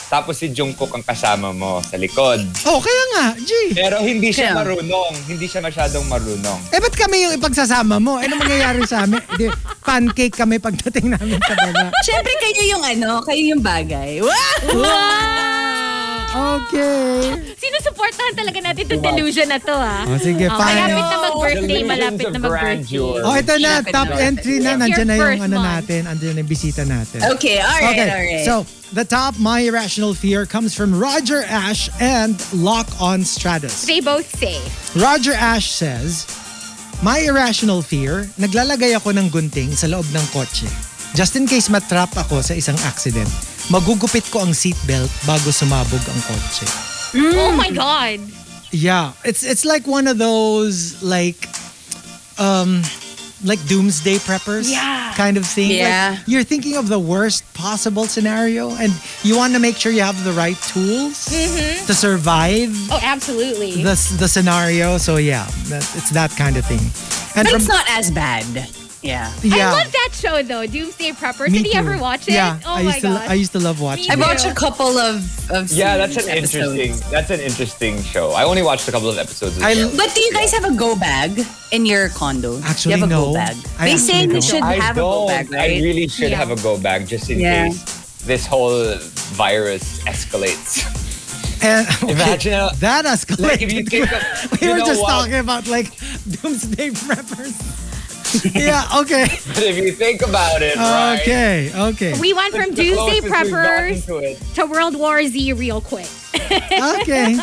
tapos si Jungkook ang kasama mo sa likod. Oh, kaya nga, G. Pero hindi siya Kaya- marunong. Hindi siya masyadong marunong. Eh, ba't kami yung ipagsasama mo? Ano mangyayari sa amin? Di, pancake kami pagdating namin sa baba. Siyempre kayo yung ano, kayo yung bagay. Wow! Okay. Sinusuportahan talaga natin itong delusion na to, ha? Oh, sige, Oh, fine. malapit na mag-birthday, Delusions malapit of na mag-birthday. grandeur. Oh, ito na, top entry na. It's Nandiyan your na yung first ano one. natin. Nandiyan na yung bisita natin. Okay, alright, Okay, alright. so the top My Irrational Fear comes from Roger Ash and Lock on Stratus. They both say, Roger Ash says, My irrational fear, naglalagay ako ng gunting sa loob ng kotse. Just in case matrap ako sa isang accident, magugupit ko ang seatbelt bago sumabog ang kotse. oh my God. Yeah, it's it's like one of those like um like doomsday preppers Yeah. kind of thing. Like, Yeah. you're thinking of the worst possible scenario and you want to make sure you have the right tools mm-hmm. to survive Oh, absolutely. the the scenario. So yeah, that, it's that kind of thing. And but from it's not as bad. Yeah. yeah, I love that show, though, Doomsday Preppers. me Did you too. ever watch it? Yeah, Oh I my used to gosh. I used to love watching. I Me it. watched a couple of, of Yeah, that's an series, interesting. That's an interesting show. I only watched a couple of episodes. I- well. But do you guys have a go bag in your condo? Actually, you have a no. go bag. I they say you should I have a go don't. bag, I really should Yeah. have a go bag just in Yeah. case this whole virus escalates. And okay, Imagine how- that escalated. Like if you think of, we you were just what? talking about like doomsday preppers. yeah. Okay. But if you think about it, right? Okay. Okay. we went from the Doomsday closest Preppers to to World War Z real quick. Okay.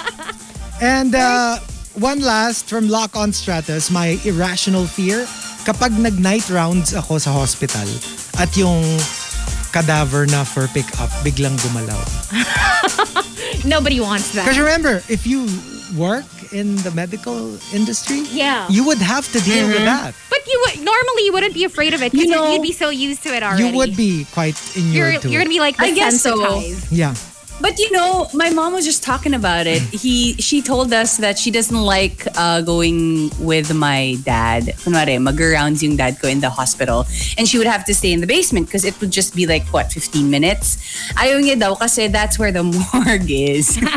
And uh, one last from Lock on Stratus, my irrational fear. Kapag nag-night rounds ako sa hospital at yung cadaver na for pick-up biglang gumalaw. Nobody wants that. Because remember, if you work in the medical industry, Yeah. you would have to deal with that. But you would normally you wouldn't be afraid of it because You know- you'd be so used to it already. You would be quite You're you're gonna be like I guess so. Yeah. But you know, my mom was just talking about it. He she told us that she doesn't like uh, going with my dad. Kunwari, mag-rounds yung dad ko in the hospital. And she would have to stay in the basement because it would just be like, what, 15 minutes? Ayaw niya daw kasi that's where the morgue is. so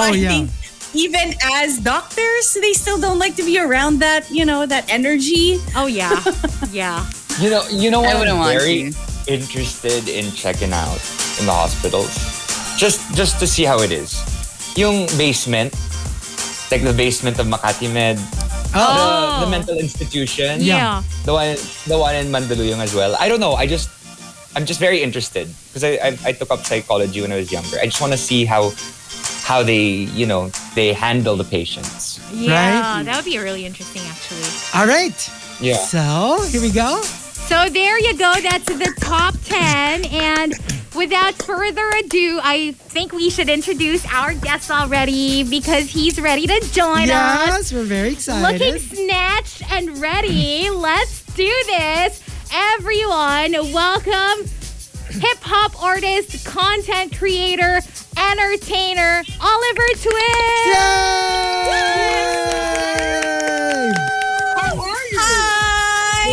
Oh, I yeah. think even as doctors, they still don't like to be around that, you know, that energy. Oh yeah, yeah. You know, you know I what wouldn't I'm want very interested in checking out in the hospitals. Just just to see how it is. Yung basement, like the basement of Makati Med, Oh. the, the mental institution. Yeah. The one the one in Mandaluyong as well. I don't know. I just I'm just very interested because I, I I took up psychology when I was younger. I just want to see how how they you know they handle the patients. Yeah, Right? that would be really interesting actually. All right. Yeah. So, here we go. So there you go. That's the top 10. And without further ado, I think we should introduce our guest already because he's ready to join us. Yes, we're very excited. Looking snatched and ready. Let's do this. Everyone, welcome hip hop artist, content creator, entertainer, Oliver Twixt. Yay! Yay! How are you? Hi!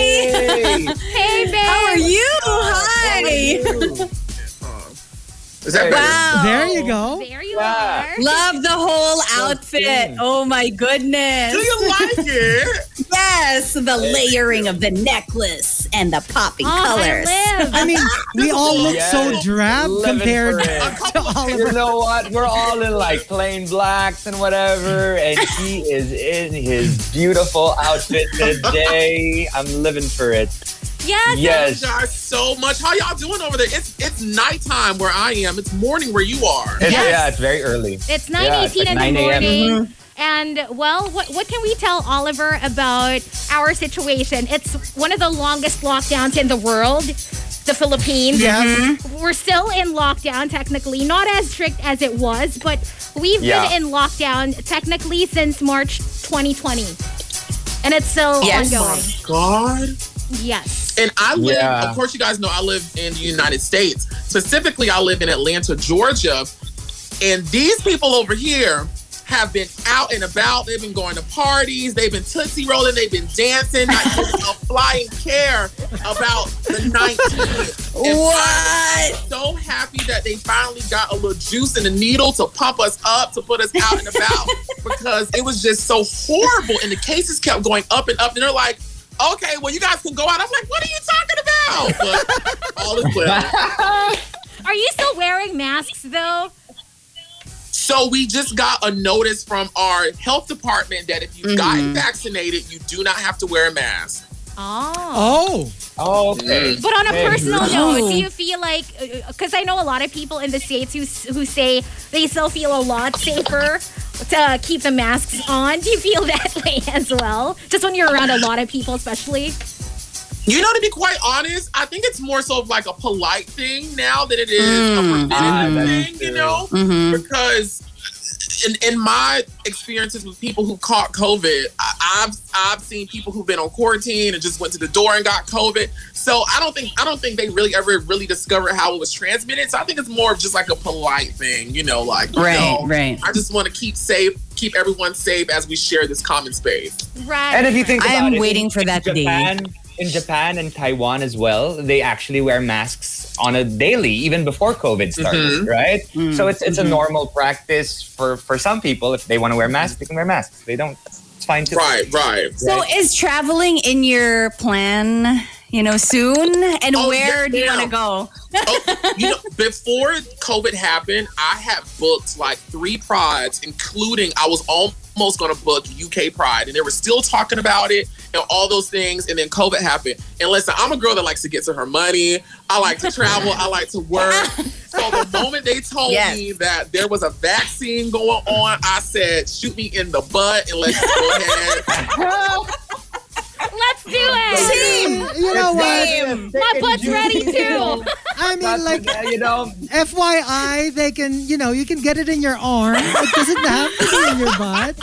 Hey, babe. How are you? Hi! Is that Wow. There you go. There you Yeah. are. Love the whole outfit. Oh my goodness. Do you like it? Yes, the layering of the necklace and the popping Oh, colors. I. I mean, we all look so drab Living compared for it. to Oliver. You know what? We're all in like plain blacks and whatever, and he is in his beautiful outfit today. I'm living for it. Yes. Yes. Thank you guys so much. How y'all doing over there? It's it's nighttime where I am. It's morning where you are. It's, Yes. Yeah, it's very early. It's 9.18 Yeah, it's like in 9 the a.m. morning. Mm-hmm. And, well, what, what can we tell Oliver about our situation? It's one of the longest lockdowns in the world, the Philippines. Yes. Mm-hmm. We're still in lockdown, technically. Not as strict as it was, but we've Yeah. been in lockdown technically since March 2020. And it's still Yes. ongoing. Oh God. Yes. And I live, Yeah. of course, you guys know I live in the United States. Specifically, I live in Atlanta, Georgia. And these people over here have been out and about. They've been going to parties. They've been tootsie rolling. They've been dancing. Not giving a flying care about the 19th. What? So happy that they finally got a little juice in the needle to pump us up, to put us out and about because it was just so horrible. And the cases kept going up and up. And they're like, okay, well, you guys can go out. I'm like, what are you talking about? But all is well. Are you still wearing masks, though? So we just got a notice from our health department that if you've mm-hmm. gotten vaccinated, you do not have to wear a mask. Oh. Oh, Oh, okay. Mm. But on a personal Oh. note, do oh. you feel like, uh, uh, because I know a lot of people in the States who, who say they still feel a lot safer to keep the masks on. Do you feel that way as well? Just when you're around a lot of people, especially? You know, to be quite honest, I think it's more so of like a polite thing now than it is a forbidden Ah, that's thing, you know? Mm-hmm. Because in, in my experiences with people who caught COVID, I, I've I've seen people who've been on quarantine and just went to the door and got COVID. So I don't think I don't think they really ever really discovered how it was transmitted. So I think it's more of just like a polite thing, you know, like you Right, know, right. I just want to keep safe, keep everyone safe as we share this common space. Right. And if you think I about am it, waiting in- for in that day. Japan, In Japan and Taiwan as well, they actually wear masks on a daily, even before COVID started, Mhm. right? Mm, So it's it's a normal practice for for some people. If they want to wear masks, they can wear masks. They don't. It's fine too. Right, right. So is traveling in your plan, you know, soon? And Oh, where yes, do you want to go? oh, you know, before COVID happened, I had booked like three prides, including I was almost going to book UK Pride, and they were still talking about it and all those things. And then COVID happened. And listen, I'm a girl that likes to get to her money. I like to travel. I like to work. So the moment they told Yes. me that there was a vaccine going on, I said, "Shoot me in the butt and let's go ahead." Let's do it. Same. You know what? My butt's ready too. I mean, like, you know, FYI, they can, you know, you can get it in your arm. It doesn't have to be in your butt.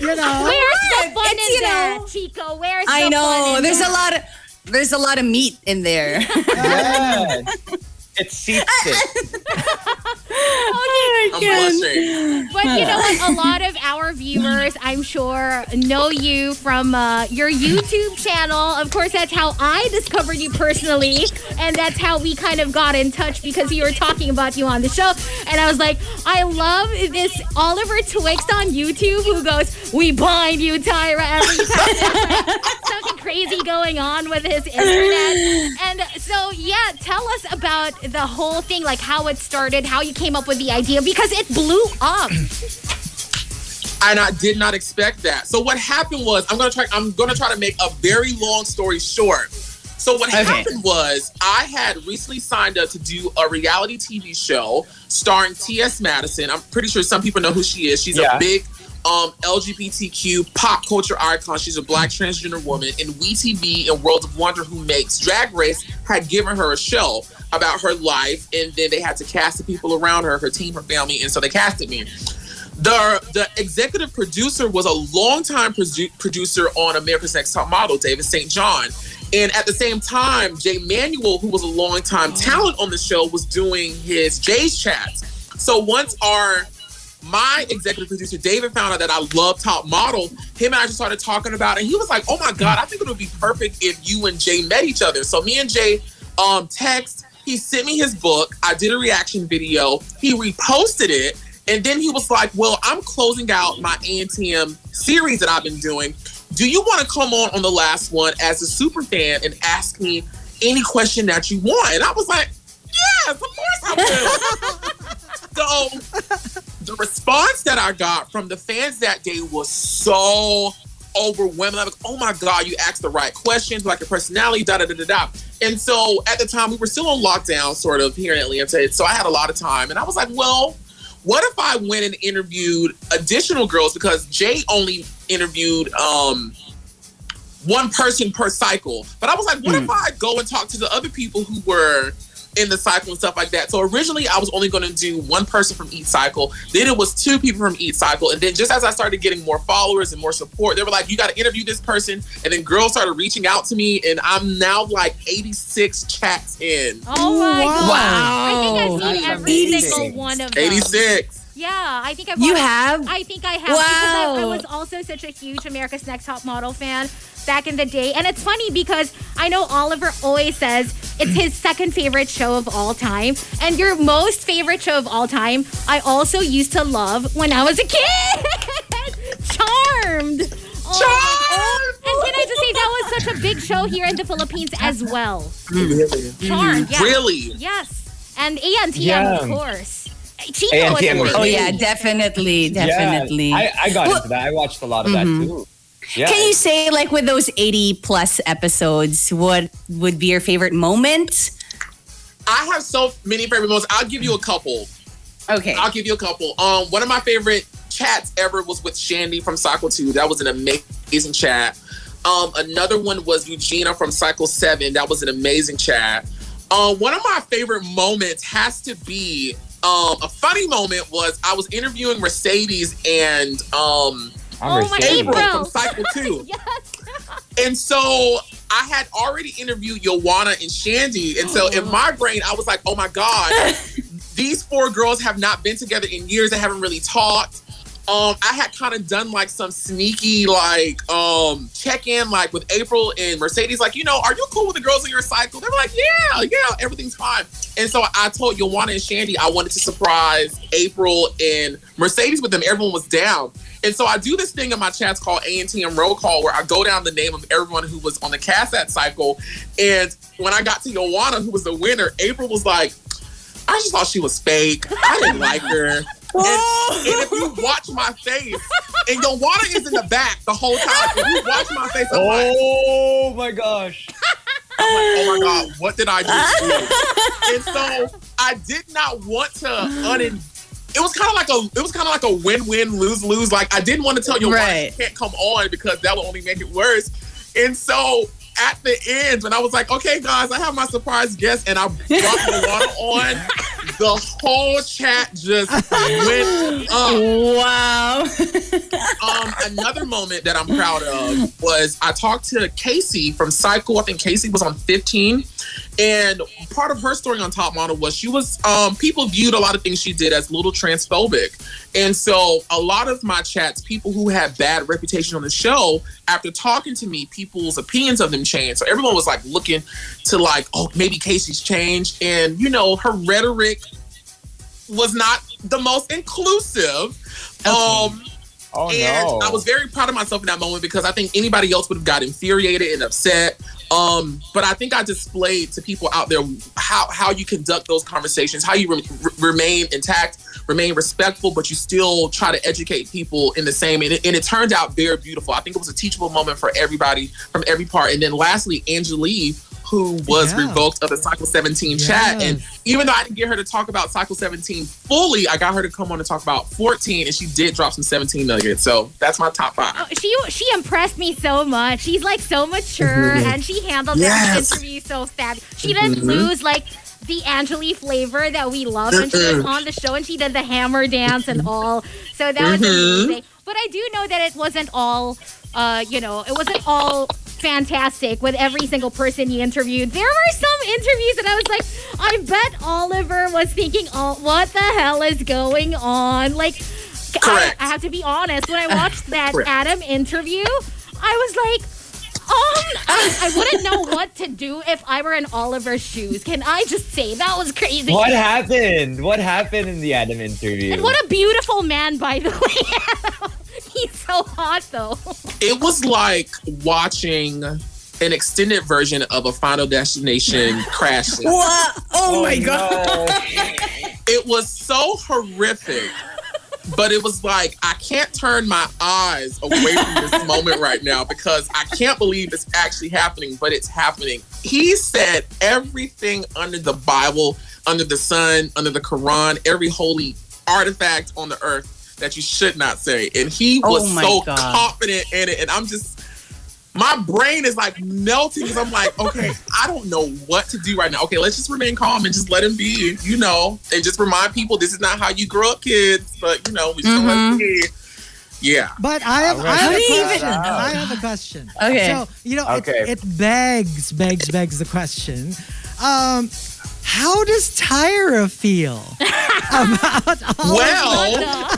You know? Where's the fun It's, in you that, know- Chico? Where's I the know. fun in There's that? a lot of there's a lot of meat in there. yeah. it seats it. oh blushing. But you know what? A lot of our viewers, I'm sure, know you from uh, your YouTube channel. Of course, that's how I discovered you personally, and that's how we kind of got in touch because we were talking about you on the show. And I was like, I love this Oliver Twixt on YouTube who goes, "We bind you, Tyra." Every time like something crazy going on with his internet. And so, yeah, tell us about the whole thing, like how it started, how you came up with the idea, because it blew up. and I did not expect that. So what happened was I'm gonna try I'm gonna try to make a very long story short. So what Okay. happened was I had recently signed up to do a reality TV show starring T.S. Madison. I'm pretty sure some people know who she is. She's Yeah. a big um, LGBTQ pop culture icon. She's a black transgender woman. And WeTV and World of Wonder, who makes Drag Race, had given her a show about her life, and then they had to cast the people around her, her team, her family, and so they casted me the the executive producer was a longtime produ- producer on America's Next Top Model, David St. John. And at the same time, Jay Manuel, who was a longtime talent on the show, was doing his Jay's chats. So once our my executive producer David found out that I love Top Model, him and I just started talking about it. And he was like, "Oh my god, I think it would be perfect if you and Jay met each other." So me and Jay um text. He sent me his book. I did a reaction video. He reposted it, and then he was like, "Well, I'm closing out my ANTM series that I've been doing. Do you want to come on on the last one as a super fan and ask me any question that you want?" And I was like, "Yes, of course I will." so the response that I got from the fans that day was so overwhelming. I'm like, oh my God, you asked the right questions, like your personality, da da da da da. And so at the time, we were still on lockdown, sort of here in Atlanta. So I had a lot of time. And I was like, well, what if I went and interviewed additional girls? Because Jay only interviewed um, one person per cycle. But I was like, what if I go and talk to the other people who were in the cycle and stuff like that. So originally I was only going to do one person from each cycle. Then it was two people from each cycle. And then just as I started getting more followers and more support, they were like, you got to interview this person. And then girls started reaching out to me. And I'm now like 86 chats in. Oh my Wow. god! I think I've seen That's every amazing. single one of them. 86. Yeah, I think I've. You watched- have? I think I have because I, I was also such a huge America's Next Top Model fan back in the day, and it's funny because I know Oliver always says it's his second favorite show of all time, and your most favorite show of all time. I also used to love when I was a kid. Charmed. Oh, And can I just say that was such a big show here in the Philippines as well. Charmed. Yeah. Really? Yes. And ANTM, Yeah. of course. Chico ANTM was was Oh yeah, definitely, definitely. Yeah, I, I got Well- into that. I watched a lot of that too. Yeah. Can you say like with those 80 plus episodes, what would be your favorite moment? I have so many favorite moments. I'll give you a couple. Okay. I'll give you a couple. Um, one of my favorite chats ever was with Shandi from Cycle 2. That was an amazing chat. Um, another one was Eugena from Cycle 7. That was an amazing chat. Um, one of my favorite moments has to be um, a funny moment was I was interviewing Mercedes and um, I'm Oh. April April. from Cycle 2. Yes. And so I had already interviewed Yoanna and Shandi. And so in my brain, I was like, oh my God, these four girls have not been together in years. They haven't really talked. Um, I had kind of done like some sneaky like um check-in like with April and Mercedes, like, you know, are you cool with the girls in your cycle? They were like, Yeah, yeah, everything's fine. And so I told Yoanna and Shandi I wanted to surprise April and Mercedes with them. Everyone was down. And so I do this thing in my chats called A&T Roll Call where I go down the name of everyone who was on the cast that cycle. And when I got to Yoanna, who was the winner, April was like, I just thought she was fake. I didn't like her. And, and if you watch my face, and Yoanna is in the back the whole time. If you watch my face, I'm like, Oh my gosh. oh my God, what did I just do? and so I did not want to unin. It was kind of like a, it was kind of like a win-win, lose-lose. Like I didn't want to tell you Right. you can't come on because that would only make it worse. And so at the end, when I was like, okay, guys, I have my surprise guest, and I brought Yoanna on, the whole chat just went Um, Wow. um, another moment that I'm proud of was I talked to Casey from Cycle. I think Casey was on 15. And part of her story on Top Model was she was, um, people viewed a lot of things she did as a little transphobic. And so a lot of my chats, people who had bad reputation on the show, after talking to me, people's opinions of them changed. So everyone was like looking to like, oh, maybe Casey's changed. And, you know, her rhetoric was not the most inclusive. Um, Oh and no. I was very proud of myself in that moment because I think anybody else would have got infuriated and upset. Um, but I think I displayed to people out there how how you conduct those conversations, how you re- re- remain intact, remain respectful, but you still try to educate people in the same. And it, and it turned out very beautiful. I think it was a teachable moment for everybody from every part. And then lastly, Angelea, who was Yeah. revoked of the Cycle 17 chat, and even though I didn't get her to talk about Cycle 17 fully, I got her to come on and talk about 14, and she did drop some 17 million. So that's my top five. Oh, she she impressed me so much. She's like so mature mm-hmm. and she handled that Yes. interview so fab. She didn't lose mm-hmm. like the Angelea flavor that we love when she was mm-hmm. on the show and she did the hammer dance and all. So that was amazing. But I do know that it wasn't all uh, you know, it wasn't all fantastic with every single person he interviewed. There were some interviews and I was like, I bet Oliver was thinking, oh, what the hell is going on? Like, I, I have to be honest. When I watched that Correct. Adam interview, I was like, um, I, I wouldn't know what to do if I were in Oliver's shoes. Can I just say that was crazy? What happened? What happened in the Adam interview? And what a beautiful man, by the way. He's so hot, though. It was like watching an extended version of a Final Destination crash. scene. What? Oh, oh, my god. no. It was so horrific. But it was like I can't turn my eyes away from this moment right now because I can't believe it's actually happening, but it's happening. He said everything under the Bible, under the sun, under the Quran, every holy artifact on the earth that you should not say. And he Oh was my so God. confident in it. And I'm just my brain is like melting because I'm like, okay, I don't know what to do right now. Okay, let's just remain calm and just let him be, you know, and just remind people this is not how you grow up, kids. But you know, we still have to be. Yeah. But I have, I have a question. I have a question. Okay. So, you know, Okay. it, it begs, begs, begs the question. Um, how does Tyra feel about all Well,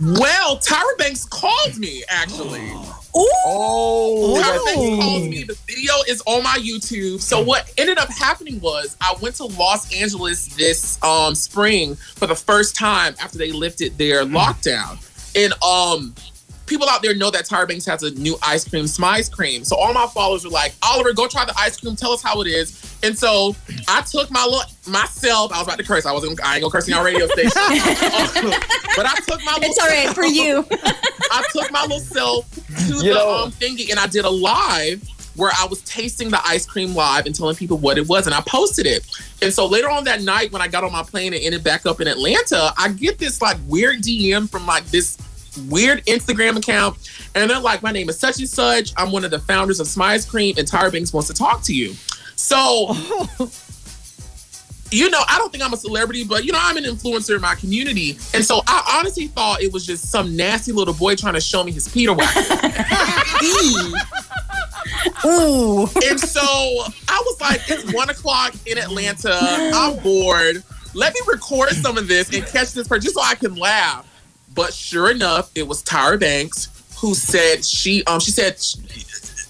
well, Tyra Banks called me actually. Oh, Tyra Oh. Banks called me. The video is on my YouTube. So what ended up happening was I went to Los Angeles this um spring for the first time after they lifted their lockdown. And um people out there know that Tyra Banks has a new ice cream, Smize cream. So all my followers were like, Oliver, go try the ice cream. Tell us how it is. And so I took my look myself. I was about to curse. I wasn't. I ain't gonna curse in our radio station. but I took my. It's all right for you. I took my little self to You the know- um, thingy and I did a live where I was tasting the ice cream live and telling people what it was, and I posted it. And so later on that night, when I got on my plane and ended back up in Atlanta, I get this like weird DM from like this weird Instagram account, and they're like, "My name is such and such. I'm one of the founders of Smize Cream, and Tyra Banks wants to talk to you." So. You know, I don't think I'm a celebrity, but you know, I'm an influencer in my community. And so I honestly thought it was just some nasty little boy trying to show me his Peter wax. Ooh. And so I was like, it's one o'clock in Atlanta. I'm bored. Let me record some of this and catch this person just so I can laugh. But sure enough, it was Tyra Banks who said she um she said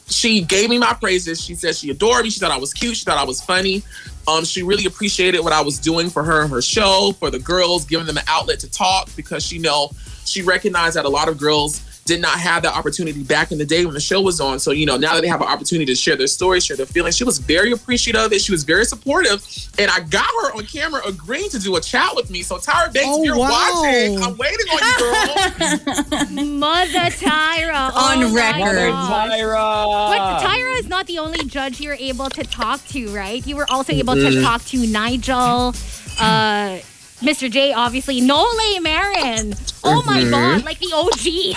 she, gave me my praises. She said she adored me. She thought I was cute. She thought I was funny. Um, she really appreciated what I was doing for her and her show, for the girls, giving them an outlet to talk because she know she recognized that a lot of girls did not have that opportunity back in the day when the show was on. So, you know, now that they have an opportunity to share their stories, share their feelings, she was very appreciative of it. She was very supportive. And I got her on camera agreeing to do a chat with me. So, Tyra Banks, Oh, if you're wow. watching, I'm waiting on you, girl. Mother Tyra. On oh my record. gosh. Tyra. But Tyra is not the only judge you're able to talk to, right? You were also able to Mm-hmm. talk to Nigel, uh, Mr. J, obviously, Nole Marin. Oh my Mm-hmm. God, like the OG.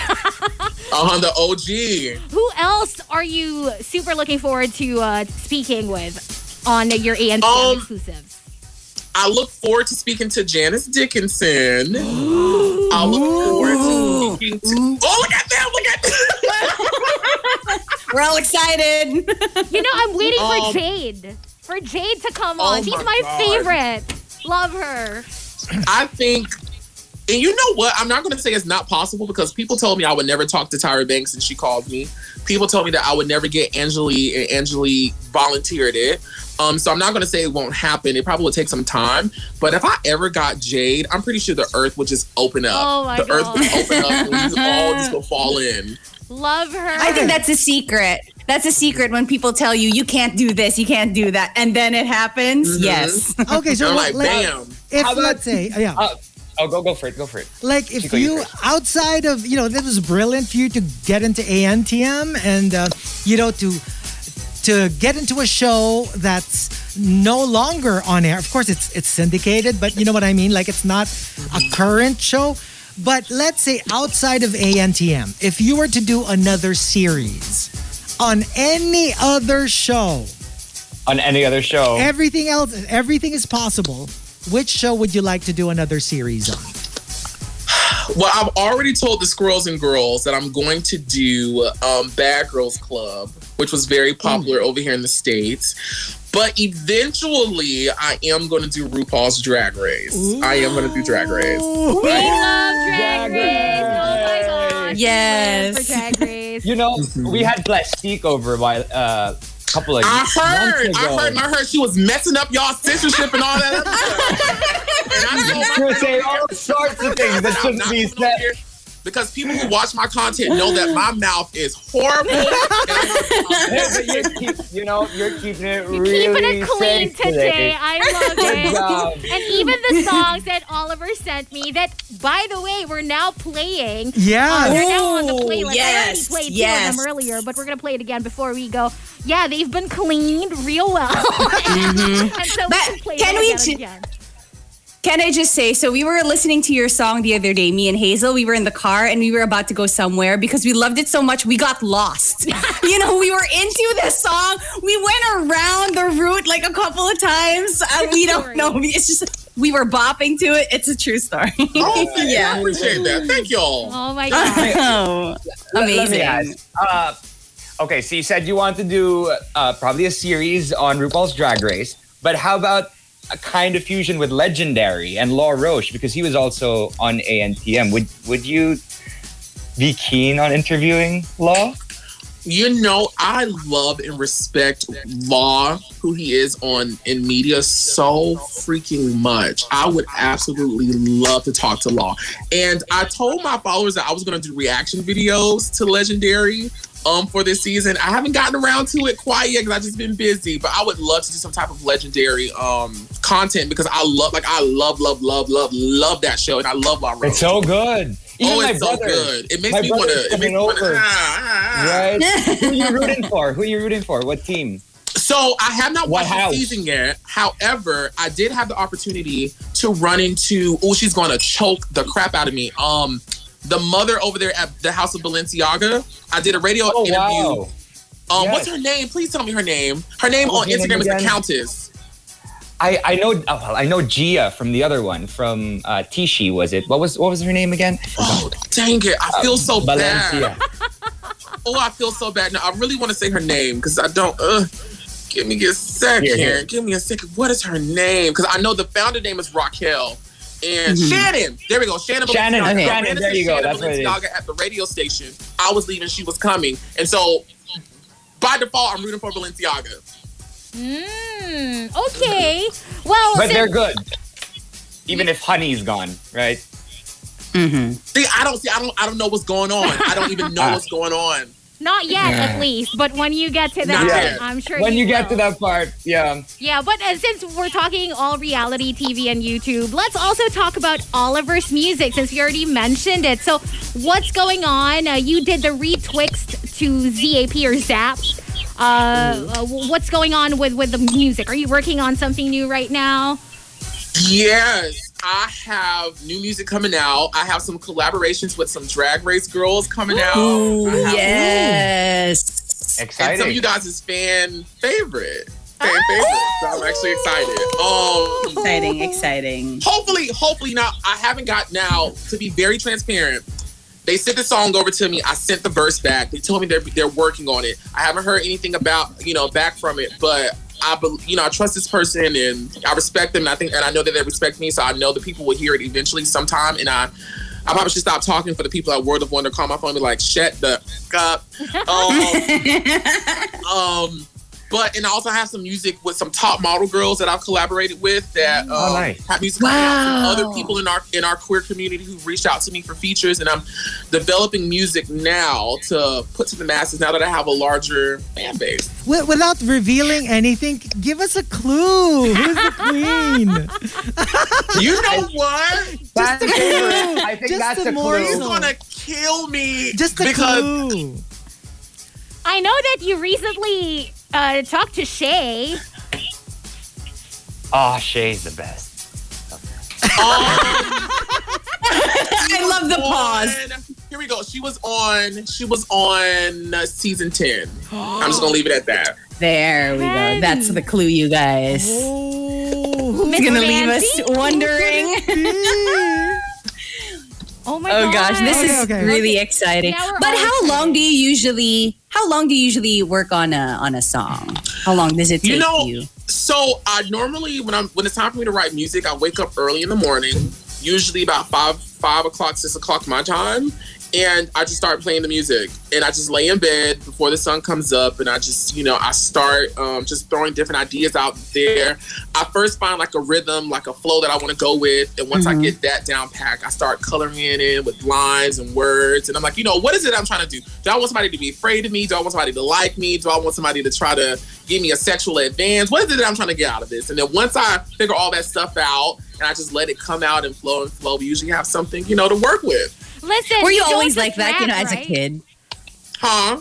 Uh-huh, the OG. Who else are you super looking forward to uh, speaking with on your ANTM Um, exclusives? I look forward to speaking to Janice Dickinson. I look forward to speaking to. Oh, look at that! Look at that! We're all excited. You know, I'm waiting Um, for Jade. For Jade to come Oh on. She's my my favorite. Love her. I think, and you know what? I'm not going to say it's not possible because people told me I would never talk to Tyra Banks, and she called me. People told me that I would never get Angelea, and Angelea volunteered it. Um, so I'm not going to say it won't happen. It probably will take some time. But if I ever got Jade, I'm pretty sure the earth would just open up. Oh my the earth would open up, and we just all just go fall in. Love her. I think that's a secret. That's a secret when people tell you you can't do this, you can't do that, and then it happens. Mhm. Yes. Okay, so I'm let, like, bam. If about- let's say, yeah, Uh, oh, go go for it. Go for it. like if Chico, you you outside of you know, this was brilliant for you to get into ANTM and uh, you know to to get into a show that's no longer on air. Of course, it's it's syndicated, but you know what I mean. Like it's not a current show. But let's say outside of ANTM, if you were to do another series on any other show, On any other show, everything else, everything is possible. Which show would you like to do another series on? Well, I've already told the Squirrels and Girls that I'm going to do um, Bad Girls Club, which was very popular over here in the States. But eventually, I am going to do RuPaul's Drag Race. I am going to do Drag Race. We love Drag Drag Race. Oh my Race. gosh. Yes. For Drag Race. you know, we had Plastique over a while, uh, couple of I months heard, ago. I heard, and I heard she was messing up y'all censorship and all that other stuff. And I told She saying all sorts of things that I'm shouldn't be coming over said. Here because people who watch my content know that my mouth is horrible. And but you're keep, you know, you're keeping it You're really keeping it clean safe today. I love it. And even the songs that Oliver sent me, that by the way, we're now playing. Yeah. Uh, they're now on the Ooh, playlist. yes, I already played yes. two of them earlier, but we're gonna play it again before we go. Yeah, they've been cleaned real well. and so But we can play can them we again ch- and again. Can I just say, so we were listening to your song the other day, me and Hazel. We were in the car and we were about to go somewhere because we loved it so much, we got lost. you know, we were into the song. We went around the route like a couple of times. Uh, we don't know. It's just, we were bopping to it. It's a true story. Oh, thank you. I yeah. appreciate that. Thank y'all. Oh my god. Oh, Let- Let me amazing. Uh, okay, so you said you want to do uh, probably a series on RuPaul's Drag Race, but how about a kind of fusion with Legendary and Law Roach because he was also on ANTM. Would would you be keen on interviewing Law? You know, I love and respect Law, who he is on in media so freaking much. I would absolutely love to talk to Law. And I told my followers that I was going to do reaction videos to Legendary um for this season. I haven't gotten around to it quite yet because I've just been busy, but I would love to do some type of Legendary um content because I love like I love love love love love that show and I love Law Roach. It's so good. Even oh, my it's so good. It makes me want to. It makes me want to. over. Right? Who you rooting for? Who are you rooting for? What team? So I have not What watched house? the season yet. However, I did have the opportunity to run into. Oh, she's going to choke the crap out of me. Um, the mother over there at the House of Balenciaga. I did a radio Oh interview. wow. Um, what's her name? Please tell me her name. Her name What on Instagram is the? Countess. I, I know oh, I know Gia from the other one from uh, Tishi was it? What was what was her name again? Oh, dang it! I feel so Valencia. bad. Oh, I feel so bad. Now I really want to say her name because I don't. Uh, give me a second. Here, here. Give me a second. What is her name? Because I know the founder name is Raquel. And Shannon, there we go. Shannon, Shannon, okay. Shannon, ran there into you go. Shannon That's what it is. Balenciaga at the radio station. I was leaving. She was coming, and so by default, I'm rooting for Balenciaga. Mm, okay. Well, But since- they're good. Even if Honey's gone, right? Mm-hmm. See, I don't see. I don't. I don't know what's going on. I don't even know Ah. what's going on. Not yet, at least. But when you get to that. I'm sure When you get will. to that part, yeah. Yeah, but uh, since we're talking all reality TV and YouTube, let's also talk about Oliver's music since you already mentioned it. So, what's going on? Uh, you did the retwixt to ZAP or Zap. Uh, uh, what's going on with with the music? Are you working on something new right now? Yes, I have new music coming out. I have some collaborations with some drag race girls coming out. Ooh, I have- yes. And some of you guys' is fan favorite. fan favorite. So I'm actually excited. Um, Exciting, exciting. hopefully, hopefully now. I haven't got now to be very transparent. They sent the song over to me. I sent the verse back. They told me they're they're working on it. I haven't heard anything about you know back from it, but I bel you know I trust this person and I respect them. And I think and I know that they respect me, so I know the people will hear it eventually sometime. And I. I probably should stop talking for the people at World of Wonder. Call my phone and be like, "Shut the fuck up." Um, um, but and I also have some music with some top model girls that I've collaborated with that um, Oh, nice. have music coming out from Wow. other people in our in our queer community who've reached out to me for features, and I'm developing music now to put to the masses. Now that I have a larger fan base, Without revealing anything, give us a clue. Who's the queen? you know what? Fan favorite. I think Just that's a a more- He's clue. gonna kill me Just a because clue. I know that you recently uh, talked to Shay. Oh, Shay's the best. I love the pause. on- Here we go. She was on. She was on uh, season ten. I'm just gonna leave it at that. There we go. That's the clue, you guys. Oh, It's gonna leave us Nancy? wondering. Oh my Oh god. gosh, this Okay, is okay. really exciting. But all how long do you usually? How long do you usually work on a on a song? How long does it take You know, you? So I normally when I'm when it's time for me to write music, I wake up early in the morning, usually about five five o'clock, six o'clock my time, and I just start playing the music. And I just lay in bed before the sun comes up, and I just you know I start um, just throwing different ideas out there. I first find like a rhythm, like a flow that I want to go with, and once I Mhm. get that down pack, I start coloring it in with lines and words. And I'm like, you know, what is it I'm trying to do? Do I want somebody to be afraid of me? Do I want somebody to like me? Do I want somebody to try to give me a sexual advance? What is it that I'm trying to get out of this? And then once I figure all that stuff out and I just let it come out and flow and flow, we usually have something, you know, to work with. Listen. Were you don't always like that? You know, rap, as a kid. Huh?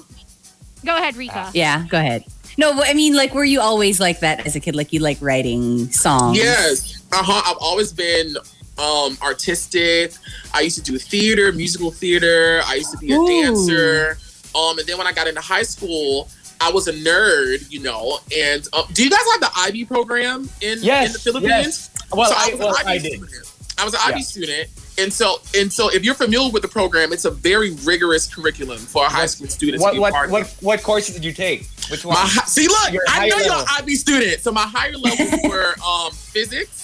Go ahead, Rica. Yeah, go ahead. No, I mean, like, were you always like that as a kid? Like, you like writing songs? Yes. Uh-huh. I've always been um artistic. I used to do theater, musical theater. I used to be a Ooh. dancer. Um, and then when I got into high school, I was a nerd, you know. And um, do you guys have the IB program in, Yes, in the Philippines? yes. Well, So I, was an well, IB I did. student. I was an IB student, and so and so if you're familiar with the program, it's a very rigorous curriculum for a high school students to What be what part what of. what courses did you take? Which one? My see, look, Your I know higher you're an level. IB student. So my higher levels were um, physics.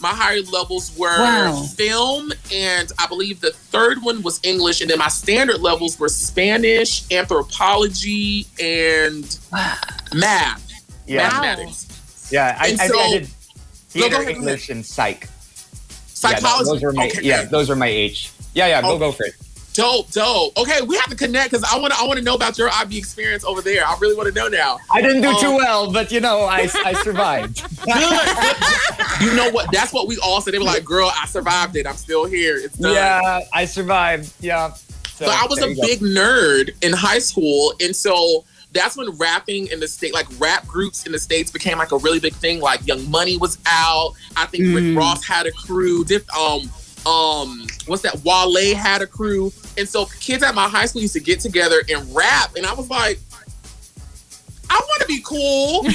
My higher levels were Wow. film, and I believe the third one was English, and then my standard levels were Spanish, anthropology, and math, yeah, mathematics, yeah. I, I And I so- did No, theater, go ahead, English, and psych. Psychology. Yeah, those were my Okay, yeah, those were my H. Yeah, yeah. Go Oh. go for it. dope, dope. Okay, we have to connect because I want to. I want to know about your IB experience over there. I really want to know now. I didn't do Um, too well, but you know, I I survived. You know what? That's what we all said. They were like, "Girl, I survived it. I'm still here. It's done." yeah, I survived. Yeah. So, but I was a you go. big nerd in high school, and so that's when rapping in the state, like rap groups in the states, became like a really big thing. Like Young Money was out. I think Rick Mm. Ross had a crew. Diff, um, um, what's that? Wale had a crew, and so kids at my high school used to get together and rap, and I was like. I want to be cool.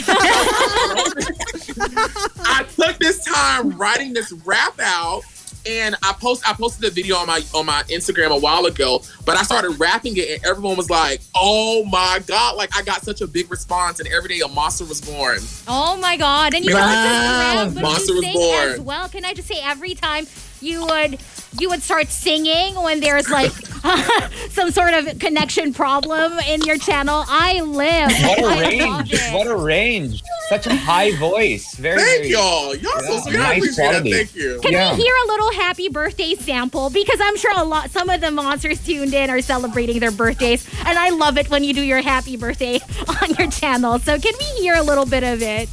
I took this time writing this rap out, and I post I posted a video on my on my Instagram a while ago. But I started rapping it, and everyone was like, "Oh my god!" Like I got such a big response, and every day a monster was born. Oh my god! And you Wow. don't just rap, but Monster you was born. as well. Can I just say, every time you would you would start singing when there's like some sort of connection problem in your channel, I live. What a I love range! What a range! Such a high voice. Very. Thank very- y'all. Y'all so Yeah, sweet. Nice appreciate quality. that. Thank you. Can Yeah. we hear a little happy birthday sample? Because I'm sure a lot, some of the monsters tuned in are celebrating their birthdays, and I love it when you do your happy birthday on your channel. So can we hear a little bit of it?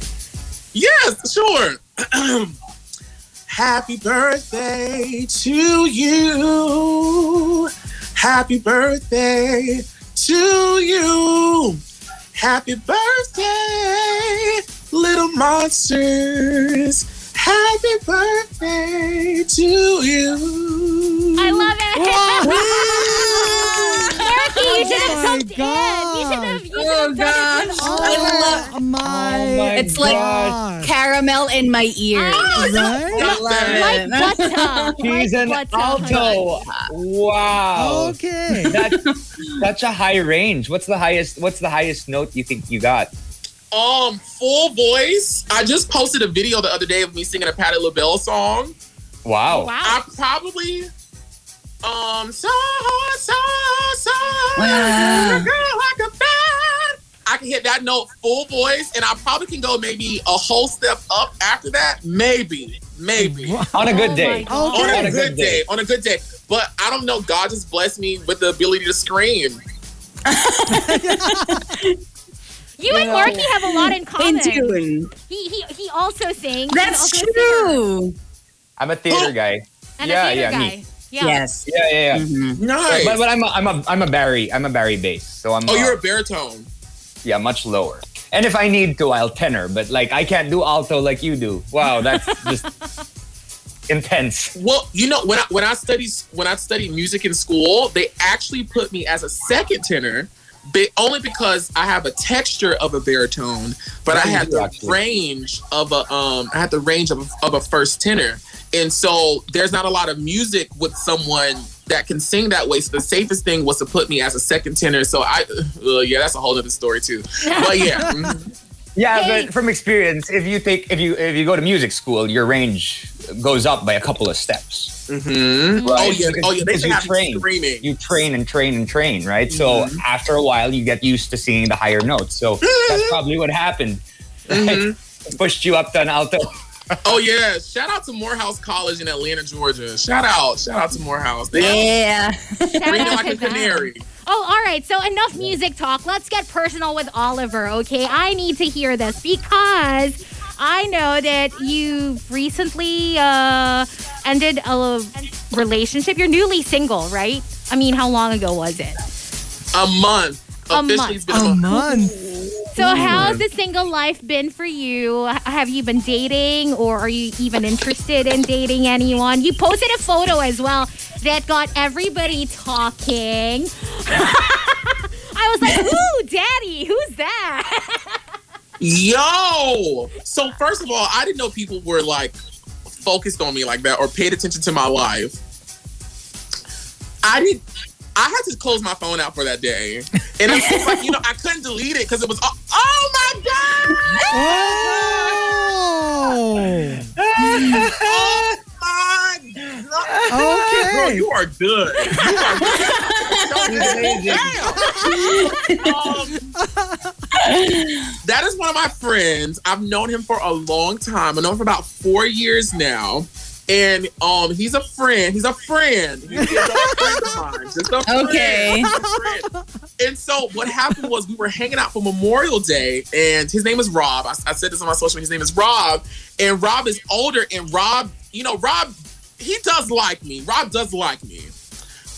Yes, sure. Happy birthday to you. Happy birthday to you. Happy birthday, little monsters. Happy birthday to you. I love it. Erica, you should have Oh my jumped in. You should have, you Oh I've it gosh. with I love Oh my, Oh my It's like gosh. caramel in my ear. right? Stop that. Like butter. She's like an butter. alto. Wow. Okay. That's such a high range. What's the highest? What's the highest note you think you got? Um, full voice. I just posted a video the other day of me singing a Patti LaBelle song. Wow. Wow. I probably um so so so Wow. girl like a bat. I can hit that note full voice, and I probably can go maybe a whole step up after that. Maybe, maybe On a good Oh day. my God. on On a a good good day. day. On a good day. But I don't know. God just blessed me with the ability to scream. You and Markki have a lot in In common. tune. He he he also sings. That's He's also a singer. true. I'm a theater guy. And Yeah, a theater yeah, guy. me. Yeah. Yes. Yeah, yeah, yeah. Mhm. Nice. But, but I'm a, I'm a I'm a Barry I'm a Barry bass, so I'm oh, uh, you're a baritone. yeah much lower. And if I need to, I'll tenor. But like I can't do alto like you do. Wow, that's just intense. Well, you know, when I when I studied when I studied music in school, they actually put me as a second tenor, but only because I have a texture of a baritone, but I Yeah, you had the actually. range of a um I had the range of a, of a first tenor. And so there's not a lot of music with someone that can sing that way. So the safest thing was to put me as a second tenor. So I, uh, yeah, that's a whole other story too. But yeah, mhm. Yeah, Hey. but from experience, if you take if you if you go to music school, your range goes up by a couple of steps. Mhm. Right. oh yeah, oh yeah, they Because you train. screaming. You train and train and train, right? So Mhm. after a while, you get used to singing the higher notes. So that's probably what happened. Mhm. It pushed you up to an alto. Oh yeah! Shout out to Morehouse College in Atlanta, Georgia. Shout out! Shout out to Morehouse. They Yeah. Shout out like to a them. canary. Oh, all right. So enough music talk. Let's get personal with Oliver, okay? I need to hear this because I know that you recently uh, ended a relationship. You're newly single, right? I mean, how long ago was it? A month. A Officially, month. it's been A a month. So, how's the single life been for you? Have you been dating, or are you even interested in dating anyone? You posted a photo as well that got everybody talking. I was like, "Ooh, daddy, who's that?" Yo! So first of all, I didn't know people were like focused on me like that or paid attention to my life. I did. I had to close my phone out for that day, and it's just like you know I couldn't delete it because it was oh, oh my god! Oh. Oh my god! Girl, Okay. you are good. You are good. Um, that is one of my friends. I've known him for a long time. I've known him for about four years now. And um, he's a friend. He's a friend. He's a friend of mine. Just a friend. Okay. A friend. And so what happened was we were hanging out for Memorial Day, and his name is Rob. I, I said this on my social media. His name is Rob, and Rob is older. And Rob, you know, Rob, he does like me. Rob does like me.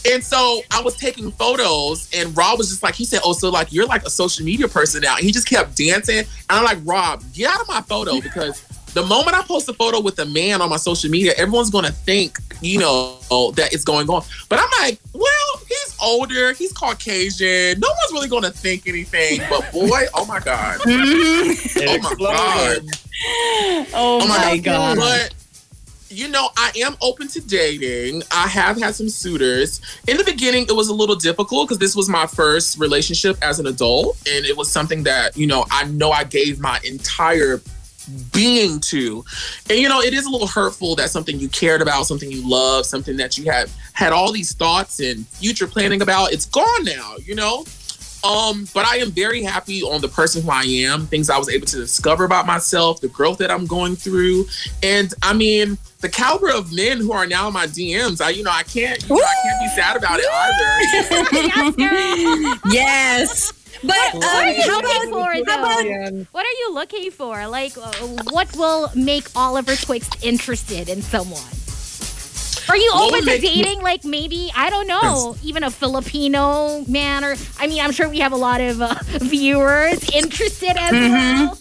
And so I was taking photos, and Rob was just like, he said, "Oh, so like you're like a social media person now." And he just kept dancing, and I'm like, "Rob, get out of my photo because the moment I post a photo with a man on my social media, everyone's gonna think, you know, that it's going on." But I'm like, "Well, he's older, he's Caucasian. No one's really gonna think anything." But boy, oh my god, oh my god. Oh, Oh my god. But you know, I am open to dating. I have had some suitors. In the beginning, it was a little difficult because this was my first relationship as an adult, and it was something that you know I know I gave my entire being to and you know it is a little hurtful that something you cared about something you love something that you had had all these thoughts and future planning about it's gone now you know um, but I am very happy on the person who I am, things I was able to discover about myself, the growth that I'm going through. And I mean, the caliber of men who are now in my DMs, I you know, I can't you know, I can't be sad about it either. yes. Yes. But um, What are you how looking about, for, how about though? What are you looking for? Like, uh, what will make Oliver Twixt interested in someone? Are you What open to make me- dating, like maybe I don't know, even a Filipino man, or I mean, I'm sure we have a lot of uh, viewers interested as well.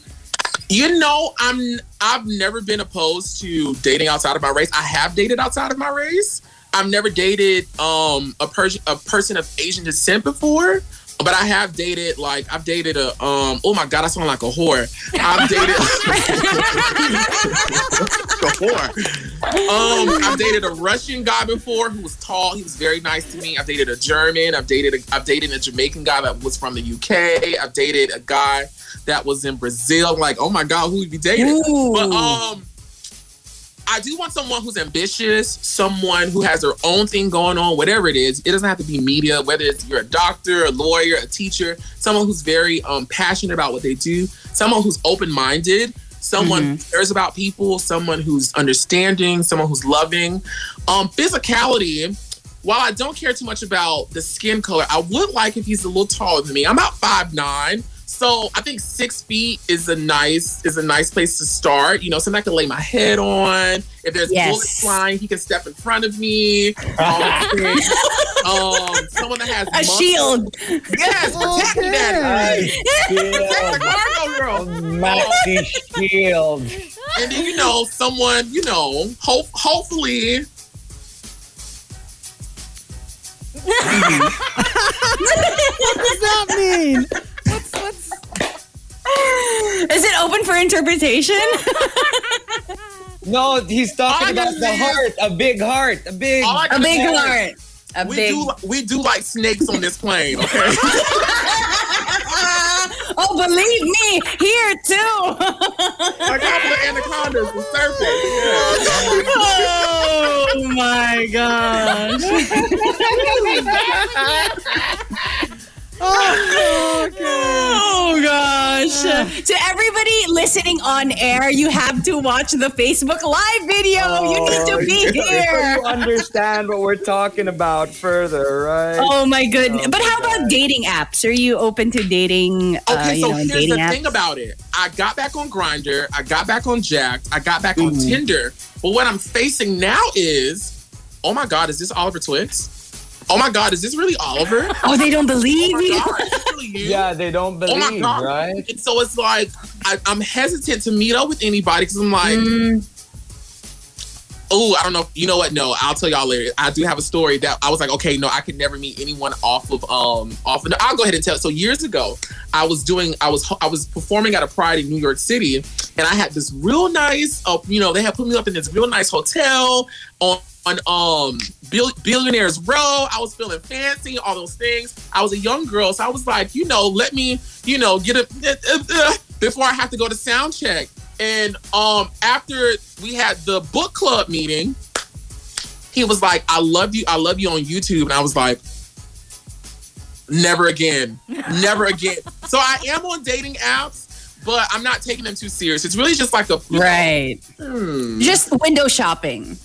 You know, I'm I've never been opposed to dating outside of my race. I have dated outside of my race. I've never dated um a person a person of Asian descent before, but I have dated like I've dated a um oh my god I sound like a whore. I've dated a whore. Um I've dated a Russian guy before who was tall. He was very nice to me. I've dated a German. I've dated a, I've dated a Jamaican guy that was from the UK. I've dated a guy that was in Brazil. I'm like oh my god who would be dating? But um. I do want someone who's ambitious, someone who has their own thing going on, whatever it is. It doesn't have to be media, whether it's you're a doctor, a lawyer, a teacher, someone who's very um, passionate about what they do, someone who's open minded, someone who cares about people, someone who's understanding, someone who's loving. Um, physicality, while I don't care too much about the skin color, I would like if he's a little taller than me. I'm about five nine. So I think six feet is a nice is a nice place to start. You know, something I can lay my head on. If there's Yes. bullets flying, he can step in front of me. all um, someone that has A muscle- shield. Yes, protect me, daddy. Shield. Cargo girl. Maxi shield. And then you know, someone you know, hope hopefully. What does that mean? Is it open for interpretation? No, he's talking about the heart. A big heart. A big. All I A can big say heart. A We big. do we do like snakes on this plane, okay? oh, believe me, here too. a couple of anacondas and serpents. Yeah. oh my gosh. Oh, okay. Oh gosh. To everybody listening on air, you have to watch the Facebook Live video. you need to be So here. you understand what we're talking about further, right? Oh my goodness. But how about dating apps? Are you open to dating uh, Okay, you so know, here's the apps? thing about it. I got back on Grindr, I got back on Jack'd, I got back on Mm-hmm. Tinder. But what I'm facing now is, oh my God, is this Oliver Twixt? Oh my God, is this really Oliver? oh, they don't believe Oh my you. God, really you? Yeah, they don't believe. Oh my believe, God. right? And so it's like I, I'm hesitant to meet up with anybody because I'm like, Mm. oh, I don't know. You know what? No, I'll tell y'all later. I do have a story that I was like, okay, no, I could never meet anyone off of um off of. I'll go ahead and tell. So years ago, I was doing, I was I was performing at a Pride in New York City, and I had this real nice, uh, you know, they had put me up in this real nice hotel on. On um Bill, billionaires row, I was feeling fancy, all those things. I was a young girl, so I was like, you know, let me, you know, get a uh, uh, before I have to go to sound check. And um after we had the book club meeting, he was like, I love you, I love you on YouTube. And I was like, never again. Never again. So I am on dating apps, but I'm not taking them too serious. It's really just like a Right. Hmm. Just window shopping.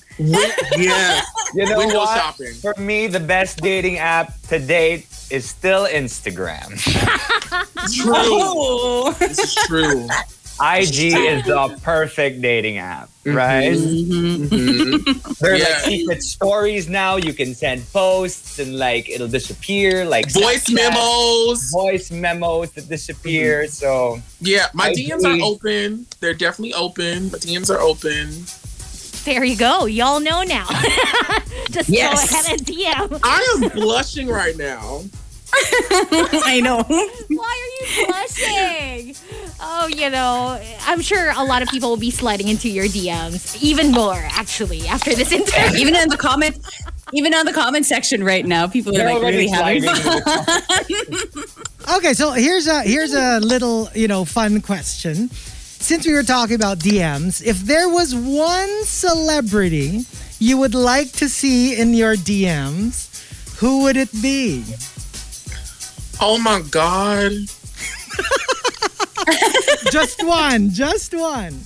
Yeah. You know Window what? shopping. For me, the best dating app to date is still Instagram. True. Oh. This is true. IG is the perfect dating app, mm-hmm. right? Mhm. There are Yeah. like secret stories now. You can send posts and like it'll disappear, like Voice Snapchat, memos. voice memos that disappear. Mm-hmm. So Yeah, my I DMs are open. They're definitely open. My DMs are open. There you go. Y'all know now. Just Yes. go ahead and DM. I am blushing right now. I know. Why are you blushing? Oh, you know, I'm sure a lot of people will be sliding into your DMs even more, actually, after this interview. even in the comment even on the comment section right now, people are they're like already really having fun. Okay, so here's a here's a little you know fun question. Since we were talking about DMs, if there was one celebrity you would like to see in your DMs, who would it be? Oh my god. Just one, just one.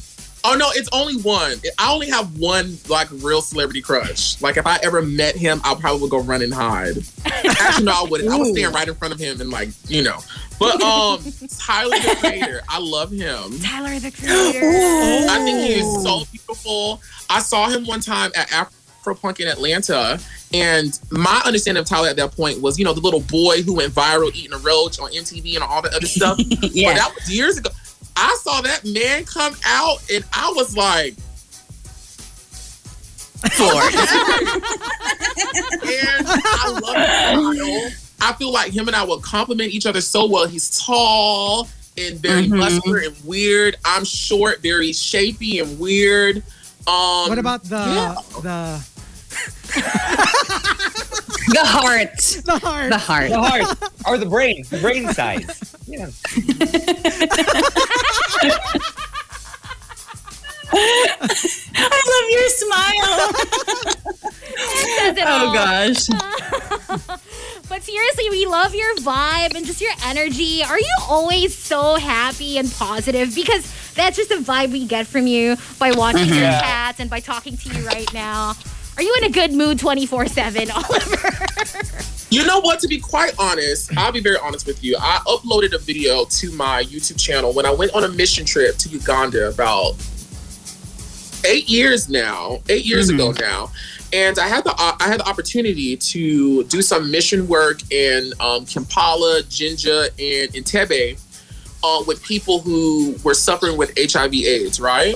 Oh no, it's only one. I only have one like real celebrity crush. Like if I ever met him, I'll probably go run and hide. Actually, no, I wouldn't. I would stand right in front of him and like you know. But um, Tyler the Creator, I love him. Tyler the Creator. I think he is so beautiful. I saw him one time at Afropunk in Atlanta, and my understanding of Tyler at that point was, you know, the little boy who went viral eating a roach on MTV and all that other stuff. Yeah. But that was years ago. I saw that man come out, and I was like, and I love his style. I feel like him and I will complement each other so well. He's tall and very Mhm. muscular and weird. I'm short, very shapy and weird. Um, What about the yeah. the The heart. the heart? The heart. The heart or the brain, the brain size. Yeah. I love your smile. Oh all. gosh. But seriously, we love your vibe and just your energy. Are you always so happy and positive? Because that's just the vibe we get from you by watching your mm-hmm. Yeah. cats and by talking to you right now. Are you in a good mood 24 7, Oliver? You know what? To be quite honest, I'll be very honest with you. I uploaded a video to my YouTube channel when I went on a mission trip to Uganda about eight years now, eight years ago now, and I had the uh, I had the opportunity to do some mission work in um, Kampala, Jinja, and Entebbe uh, with people who were suffering with HIV/AIDS. Right,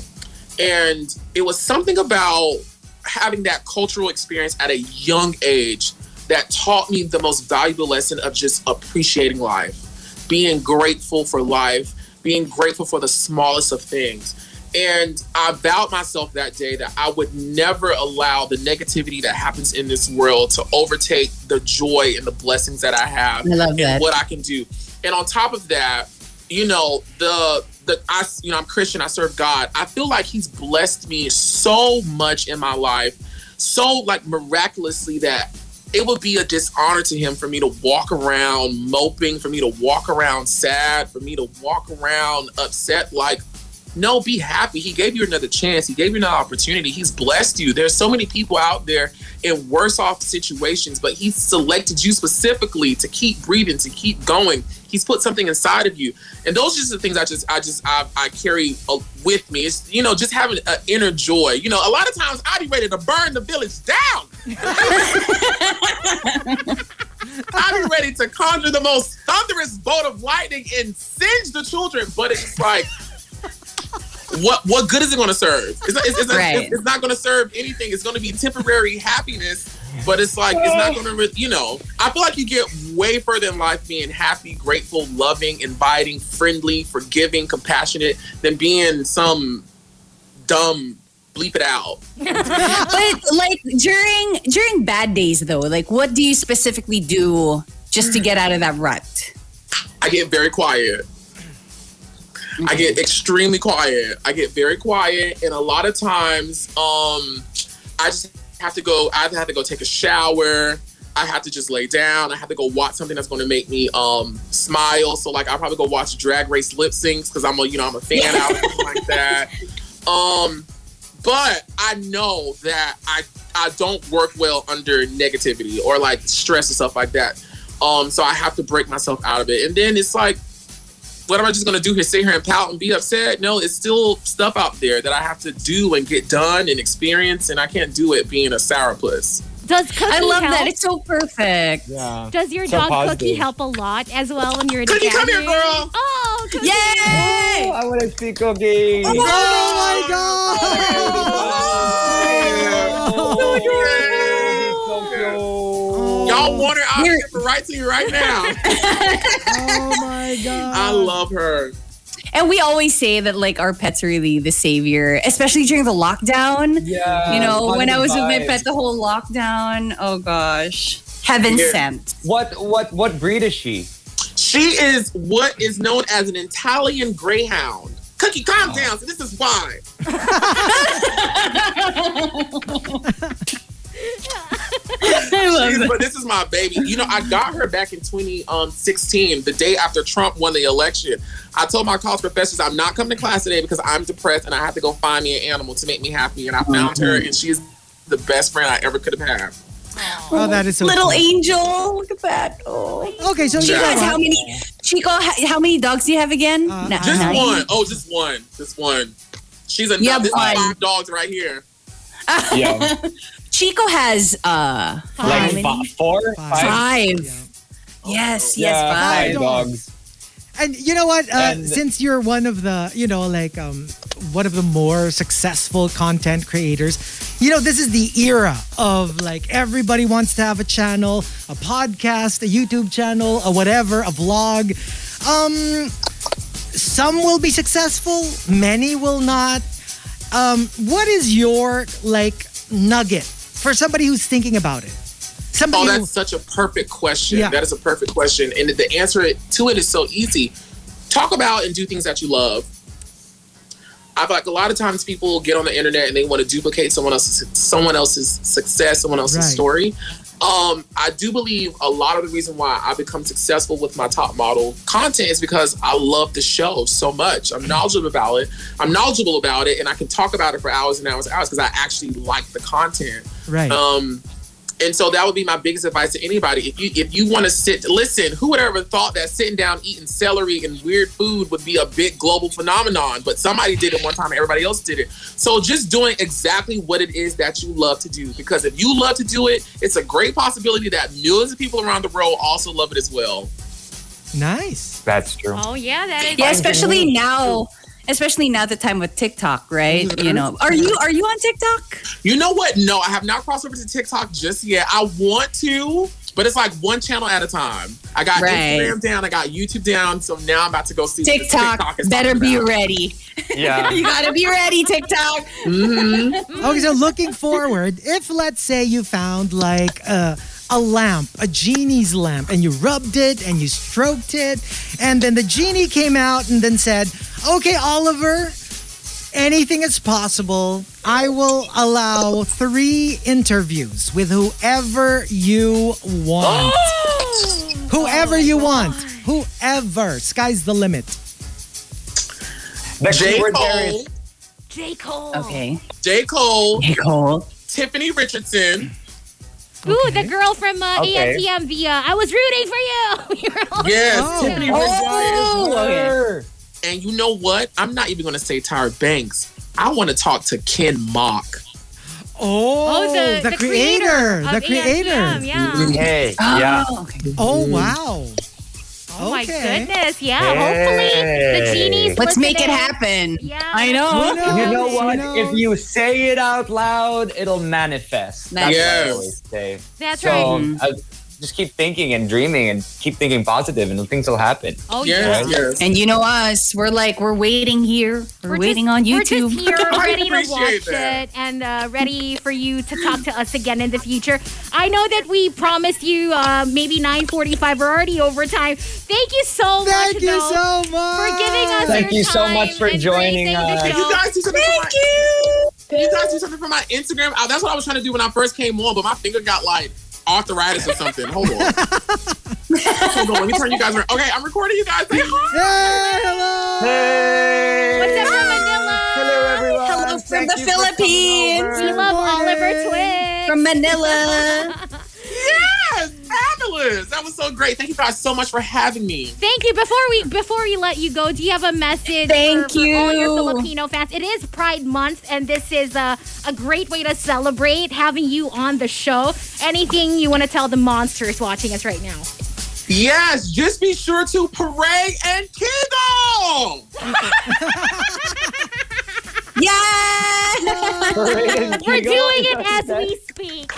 and it was something about having that cultural experience at a young age that taught me the most valuable lesson of just appreciating life, being grateful for life, being grateful for the smallest of things. And I vowed myself that day that I would never allow the negativity that happens in this world to overtake the joy and the blessings that I have I and that. what I can do. And on top of that, you know, the the I you know, I'm Christian, I serve God. I feel like he's blessed me so much in my life, so like miraculously that it would be a dishonor to him for me to walk around moping, for me to walk around sad, for me to walk around upset. Like, no, be happy. He gave you another chance. He gave you another opportunity. He's blessed you. There's so many people out there in worse off situations, but he selected you specifically to keep breathing, to keep going. He's put something inside of you, and those are just the things I just, I just, I, I carry uh, with me. It's you know, just having an inner joy. You know, a lot of times I'd be ready to burn the village down. I'd be ready to conjure the most thunderous bolt of lightning and singe the children, but it's like. What what good is it going to serve? It's, not- it's, it's, Right. it's, it's not going to serve anything. It's going to be temporary happiness, but it's like it's not going to. You know, I feel like you get way further in life being happy, grateful, loving, inviting, friendly, forgiving, compassionate than being some dumb bleep it out. But like during during bad days though, like what do you specifically do just to get out of that rut? I get very quiet. I get extremely quiet. I get very quiet, and a lot of times, um, I just have to go. I have to go take a shower. I have to just lay down. I have to go watch something that's going to make me um smile. So like, I'll probably go watch Drag Race lip syncs because I'm a you know I'm a fan out like that. Um, but I know that I I don't work well under negativity or like stress and stuff like that. Um, so I have to break myself out of it, and then it's like what am I just gonna do here? Sit here and pout and be upset? No, it's still stuff out there that I have to do and get done and experience, and I can't do it being a sourpuss. Does Cookie I love help? that. It's so perfect. Yeah. Does your So dog Cookie help a lot as well when you're in Cookie, the come here, girl. Oh, Cookie. Yay! Oh, I want to see cookie. Oh, oh, oh my god! So cute. Y'all want her out here for right to you right now. Oh my god! I love her. And we always say that like our pets are really the savior, especially during the lockdown. Yeah. you know, when I was with my pet the whole lockdown, oh gosh. Heaven Here. sent. What what what breed is she? She is what is known as an Italian Greyhound. Cookie, calm oh. down. So this is why. but this is my baby. You know, I got her back in 2016, the day after Trump won the election. I told my college professors I'm not coming to class today because I'm depressed and I have to go find me an animal to make me happy. And I found her, and she's the best friend I ever could have had. Oh, that is so Little cute. angel. Look at that. Oh. Okay, so Chico, you know has how many? Chico, how, how many dogs do you have again? Uh, Na- Just have- nine? one. Oh, just one. Just one. She's a You have this five dogs right here. Yeah. Chico has uh like many? fi- four, Five. five. five. Yes, Yeah, yes, five five. dogs. dogs. And you know what? Uh, since you're one of the, you know, like um, one of the more successful content creators, you know, this is the era of like everybody wants to have a channel, a podcast, a YouTube channel, a whatever, a vlog. Um, some will be successful, many will not. Um, what is your like nugget for somebody who's thinking about it? Somebody Oh, who, that's such a perfect question. Yeah. That is a perfect question. And the answer to it is so easy. Talk about and do things that you love. I feel like a lot of times people get on the internet and they want to duplicate someone else's someone else's success, someone else's Right. story. Um, I do believe a lot of the reason why I become successful with my top model content is because I love the show so much. I'm knowledgeable about it. I'm knowledgeable about it, and I can talk about it for hours and hours and hours because I actually like the content. right. Um, and so that would be my biggest advice to anybody. If you if you want to sit, listen. Who would ever thought that sitting down eating celery and weird food would be a big global phenomenon? But somebody did it one time. Everybody else did it. So just doing exactly what it is that you love to do. Because if you love to do it, it's a great possibility that millions of people around the world also love it as well. nice. That's true. Oh yeah, that is. Yeah, especially now. Especially now the time with TikTok, right? You know, are you are you on TikTok? You know what? No, I have not crossed over to TikTok just yet. I want to, but it's like one channel at a time. I got Right. Instagram down, I got YouTube down, so now I'm about to go see what TikTok, is better be about. ready. Yeah. You gotta be ready, TikTok. Mhm. Okay, so looking forward, if let's say you found like a, a lamp, a genie's lamp, and you rubbed it and you stroked it, and then the genie came out and then said, Okay, Oliver, anything is possible. I will allow three interviews with whoever you want. whoever you want. Whoever. Sky's the limit. The J. keyword there is Cole, J Cole. Okay. J. Cole, Nicole. Tiffany Richardson. Ooh, the girl from uh, Okay. ANTM via I was rooting for you. Yes, Oh. Tiffany Oh, Richardson. okay. Her. And you know what? I'm not even going to say Tyra Banks. I want to talk to Ken Mok. Oh, Oh, the, the, creator. of The creator. ANTM, yeah. Hey, yeah. Oh, okay. Oh, wow. Oh my Okay. goodness, yeah. Hopefully the genie's Let's make it happen. Yeah. I know. Knows? You know what? knows? If you say it out loud, it'll manifest. That's what I Yes. always say. That's so right. uh, just keep thinking and dreaming and keep thinking positive, and things will happen. Oh yeah. yes. And you know us, we're like, we're waiting here. We're, waiting just, on We're just here, ready to watch that. it and uh, ready for you to talk to us again in the future. I know that we promised you uh, maybe 9:45. We're already over time. Thank you so much, Thank you though, so much. for giving us Thank your you so time much for and joining the us. Can show. you guys do something for my, you. Can you guys do something for my Instagram? Uh, that's what I was trying to do when I first came on, but my finger got like arthritis or something. Hold on. Hold on. Let me turn you guys around. Okay, I'm recording you guys. Say hi. Hey, hello. Hey! What's up from Manila? Hello, everyone. Hello from Thank the you for coming Philippines. We love. Oliver Twixt. From Manila. Yes, fabulous. That was so great. Thank you guys so much for having me. Thank you. Before we before we let you go, do you have a message Thank for, for all your you. Filipino fans? It is Pride Month, and this is a, a great way to celebrate having you on the show. Anything you want to tell the monsters watching us right now? Yes, just be sure to parade and giggle. Yeah. Parade We're doing it as we speak.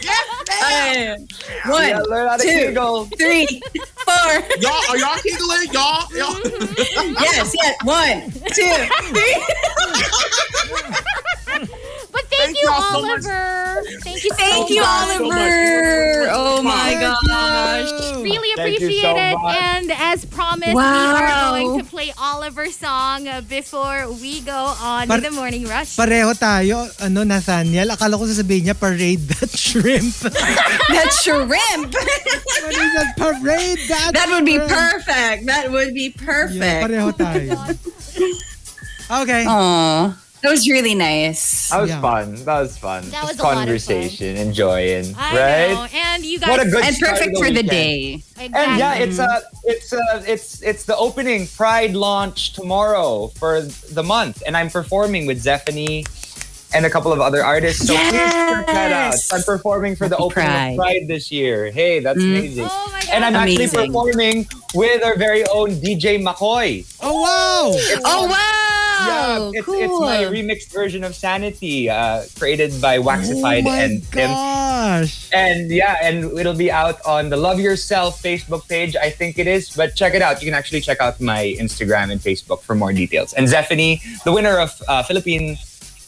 Yes, ma'am. One, Yeah, learn how to two. giggle. three, four. Y'all, are y'all giggling? Y'all, mm-hmm. y'all. Yes, yes. One, two, three. But thank, Thank you, y'all so. Oliver. Thank you so Thank you, much. so. Oliver. Oh my gosh. Really appreciate so it. much. And as promised, we are going to play Oliver's song uh, before we go on Par- the morning rush. Pareho tayo, ano, Nathaniel. Akala ko sasabihin niya, parade that shrimp. That shrimp. But parade that That would be perfect. That would be Yeah, perfect. pareho tayo. Okay. Aw. That was really nice. That was Yeah. fun. That was fun. That was Just a lot of conversation, enjoying, I right? know. And you guys What a good and start perfect to for the weekend. day. exactly. And yeah, it's uh it's uh it's it's the opening Pride launch tomorrow for the month, and I'm performing with Zephanie and a couple of other artists. So please check that out. Yes! I'm performing for the Happy opening Pride. of Pride this year. Hey, that's Mm. amazing. Oh my And I'm actually performing with our very own DJ McCoy. Oh, wow! Oh wow! Yeah, it's, cool. it's my remixed version of Sanity, uh, created by Waxified oh my and Tim. gosh. And yeah, and it'll be out on the Love Yourself Facebook page, I think it is. But check it out. You can actually check out my Instagram and Facebook for more details. And Zephanie, the winner of uh, Philippine I-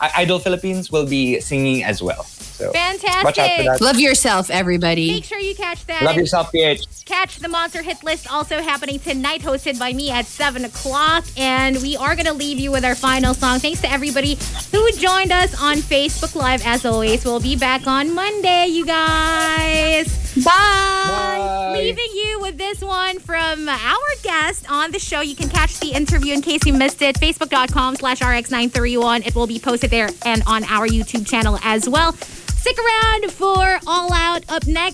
Idol Philippines, will be singing as well. So Fantastic. watch out for that. Love yourself, everybody. Make sure you catch that. Love yourself, PH. Catch the Monster Hit List also happening tonight, hosted by me at 7 o'clock. And we are going to leave you with our final song. Thanks to everybody who joined us on Facebook Live. As always, we'll be back on Monday, you guys. Bye. Bye. Leaving you with this one from our guest on the show. You can catch the interview in case you missed it. Facebook.com slash RX931. It will be posted there and on our YouTube channel as well. Stick around for All Out up next.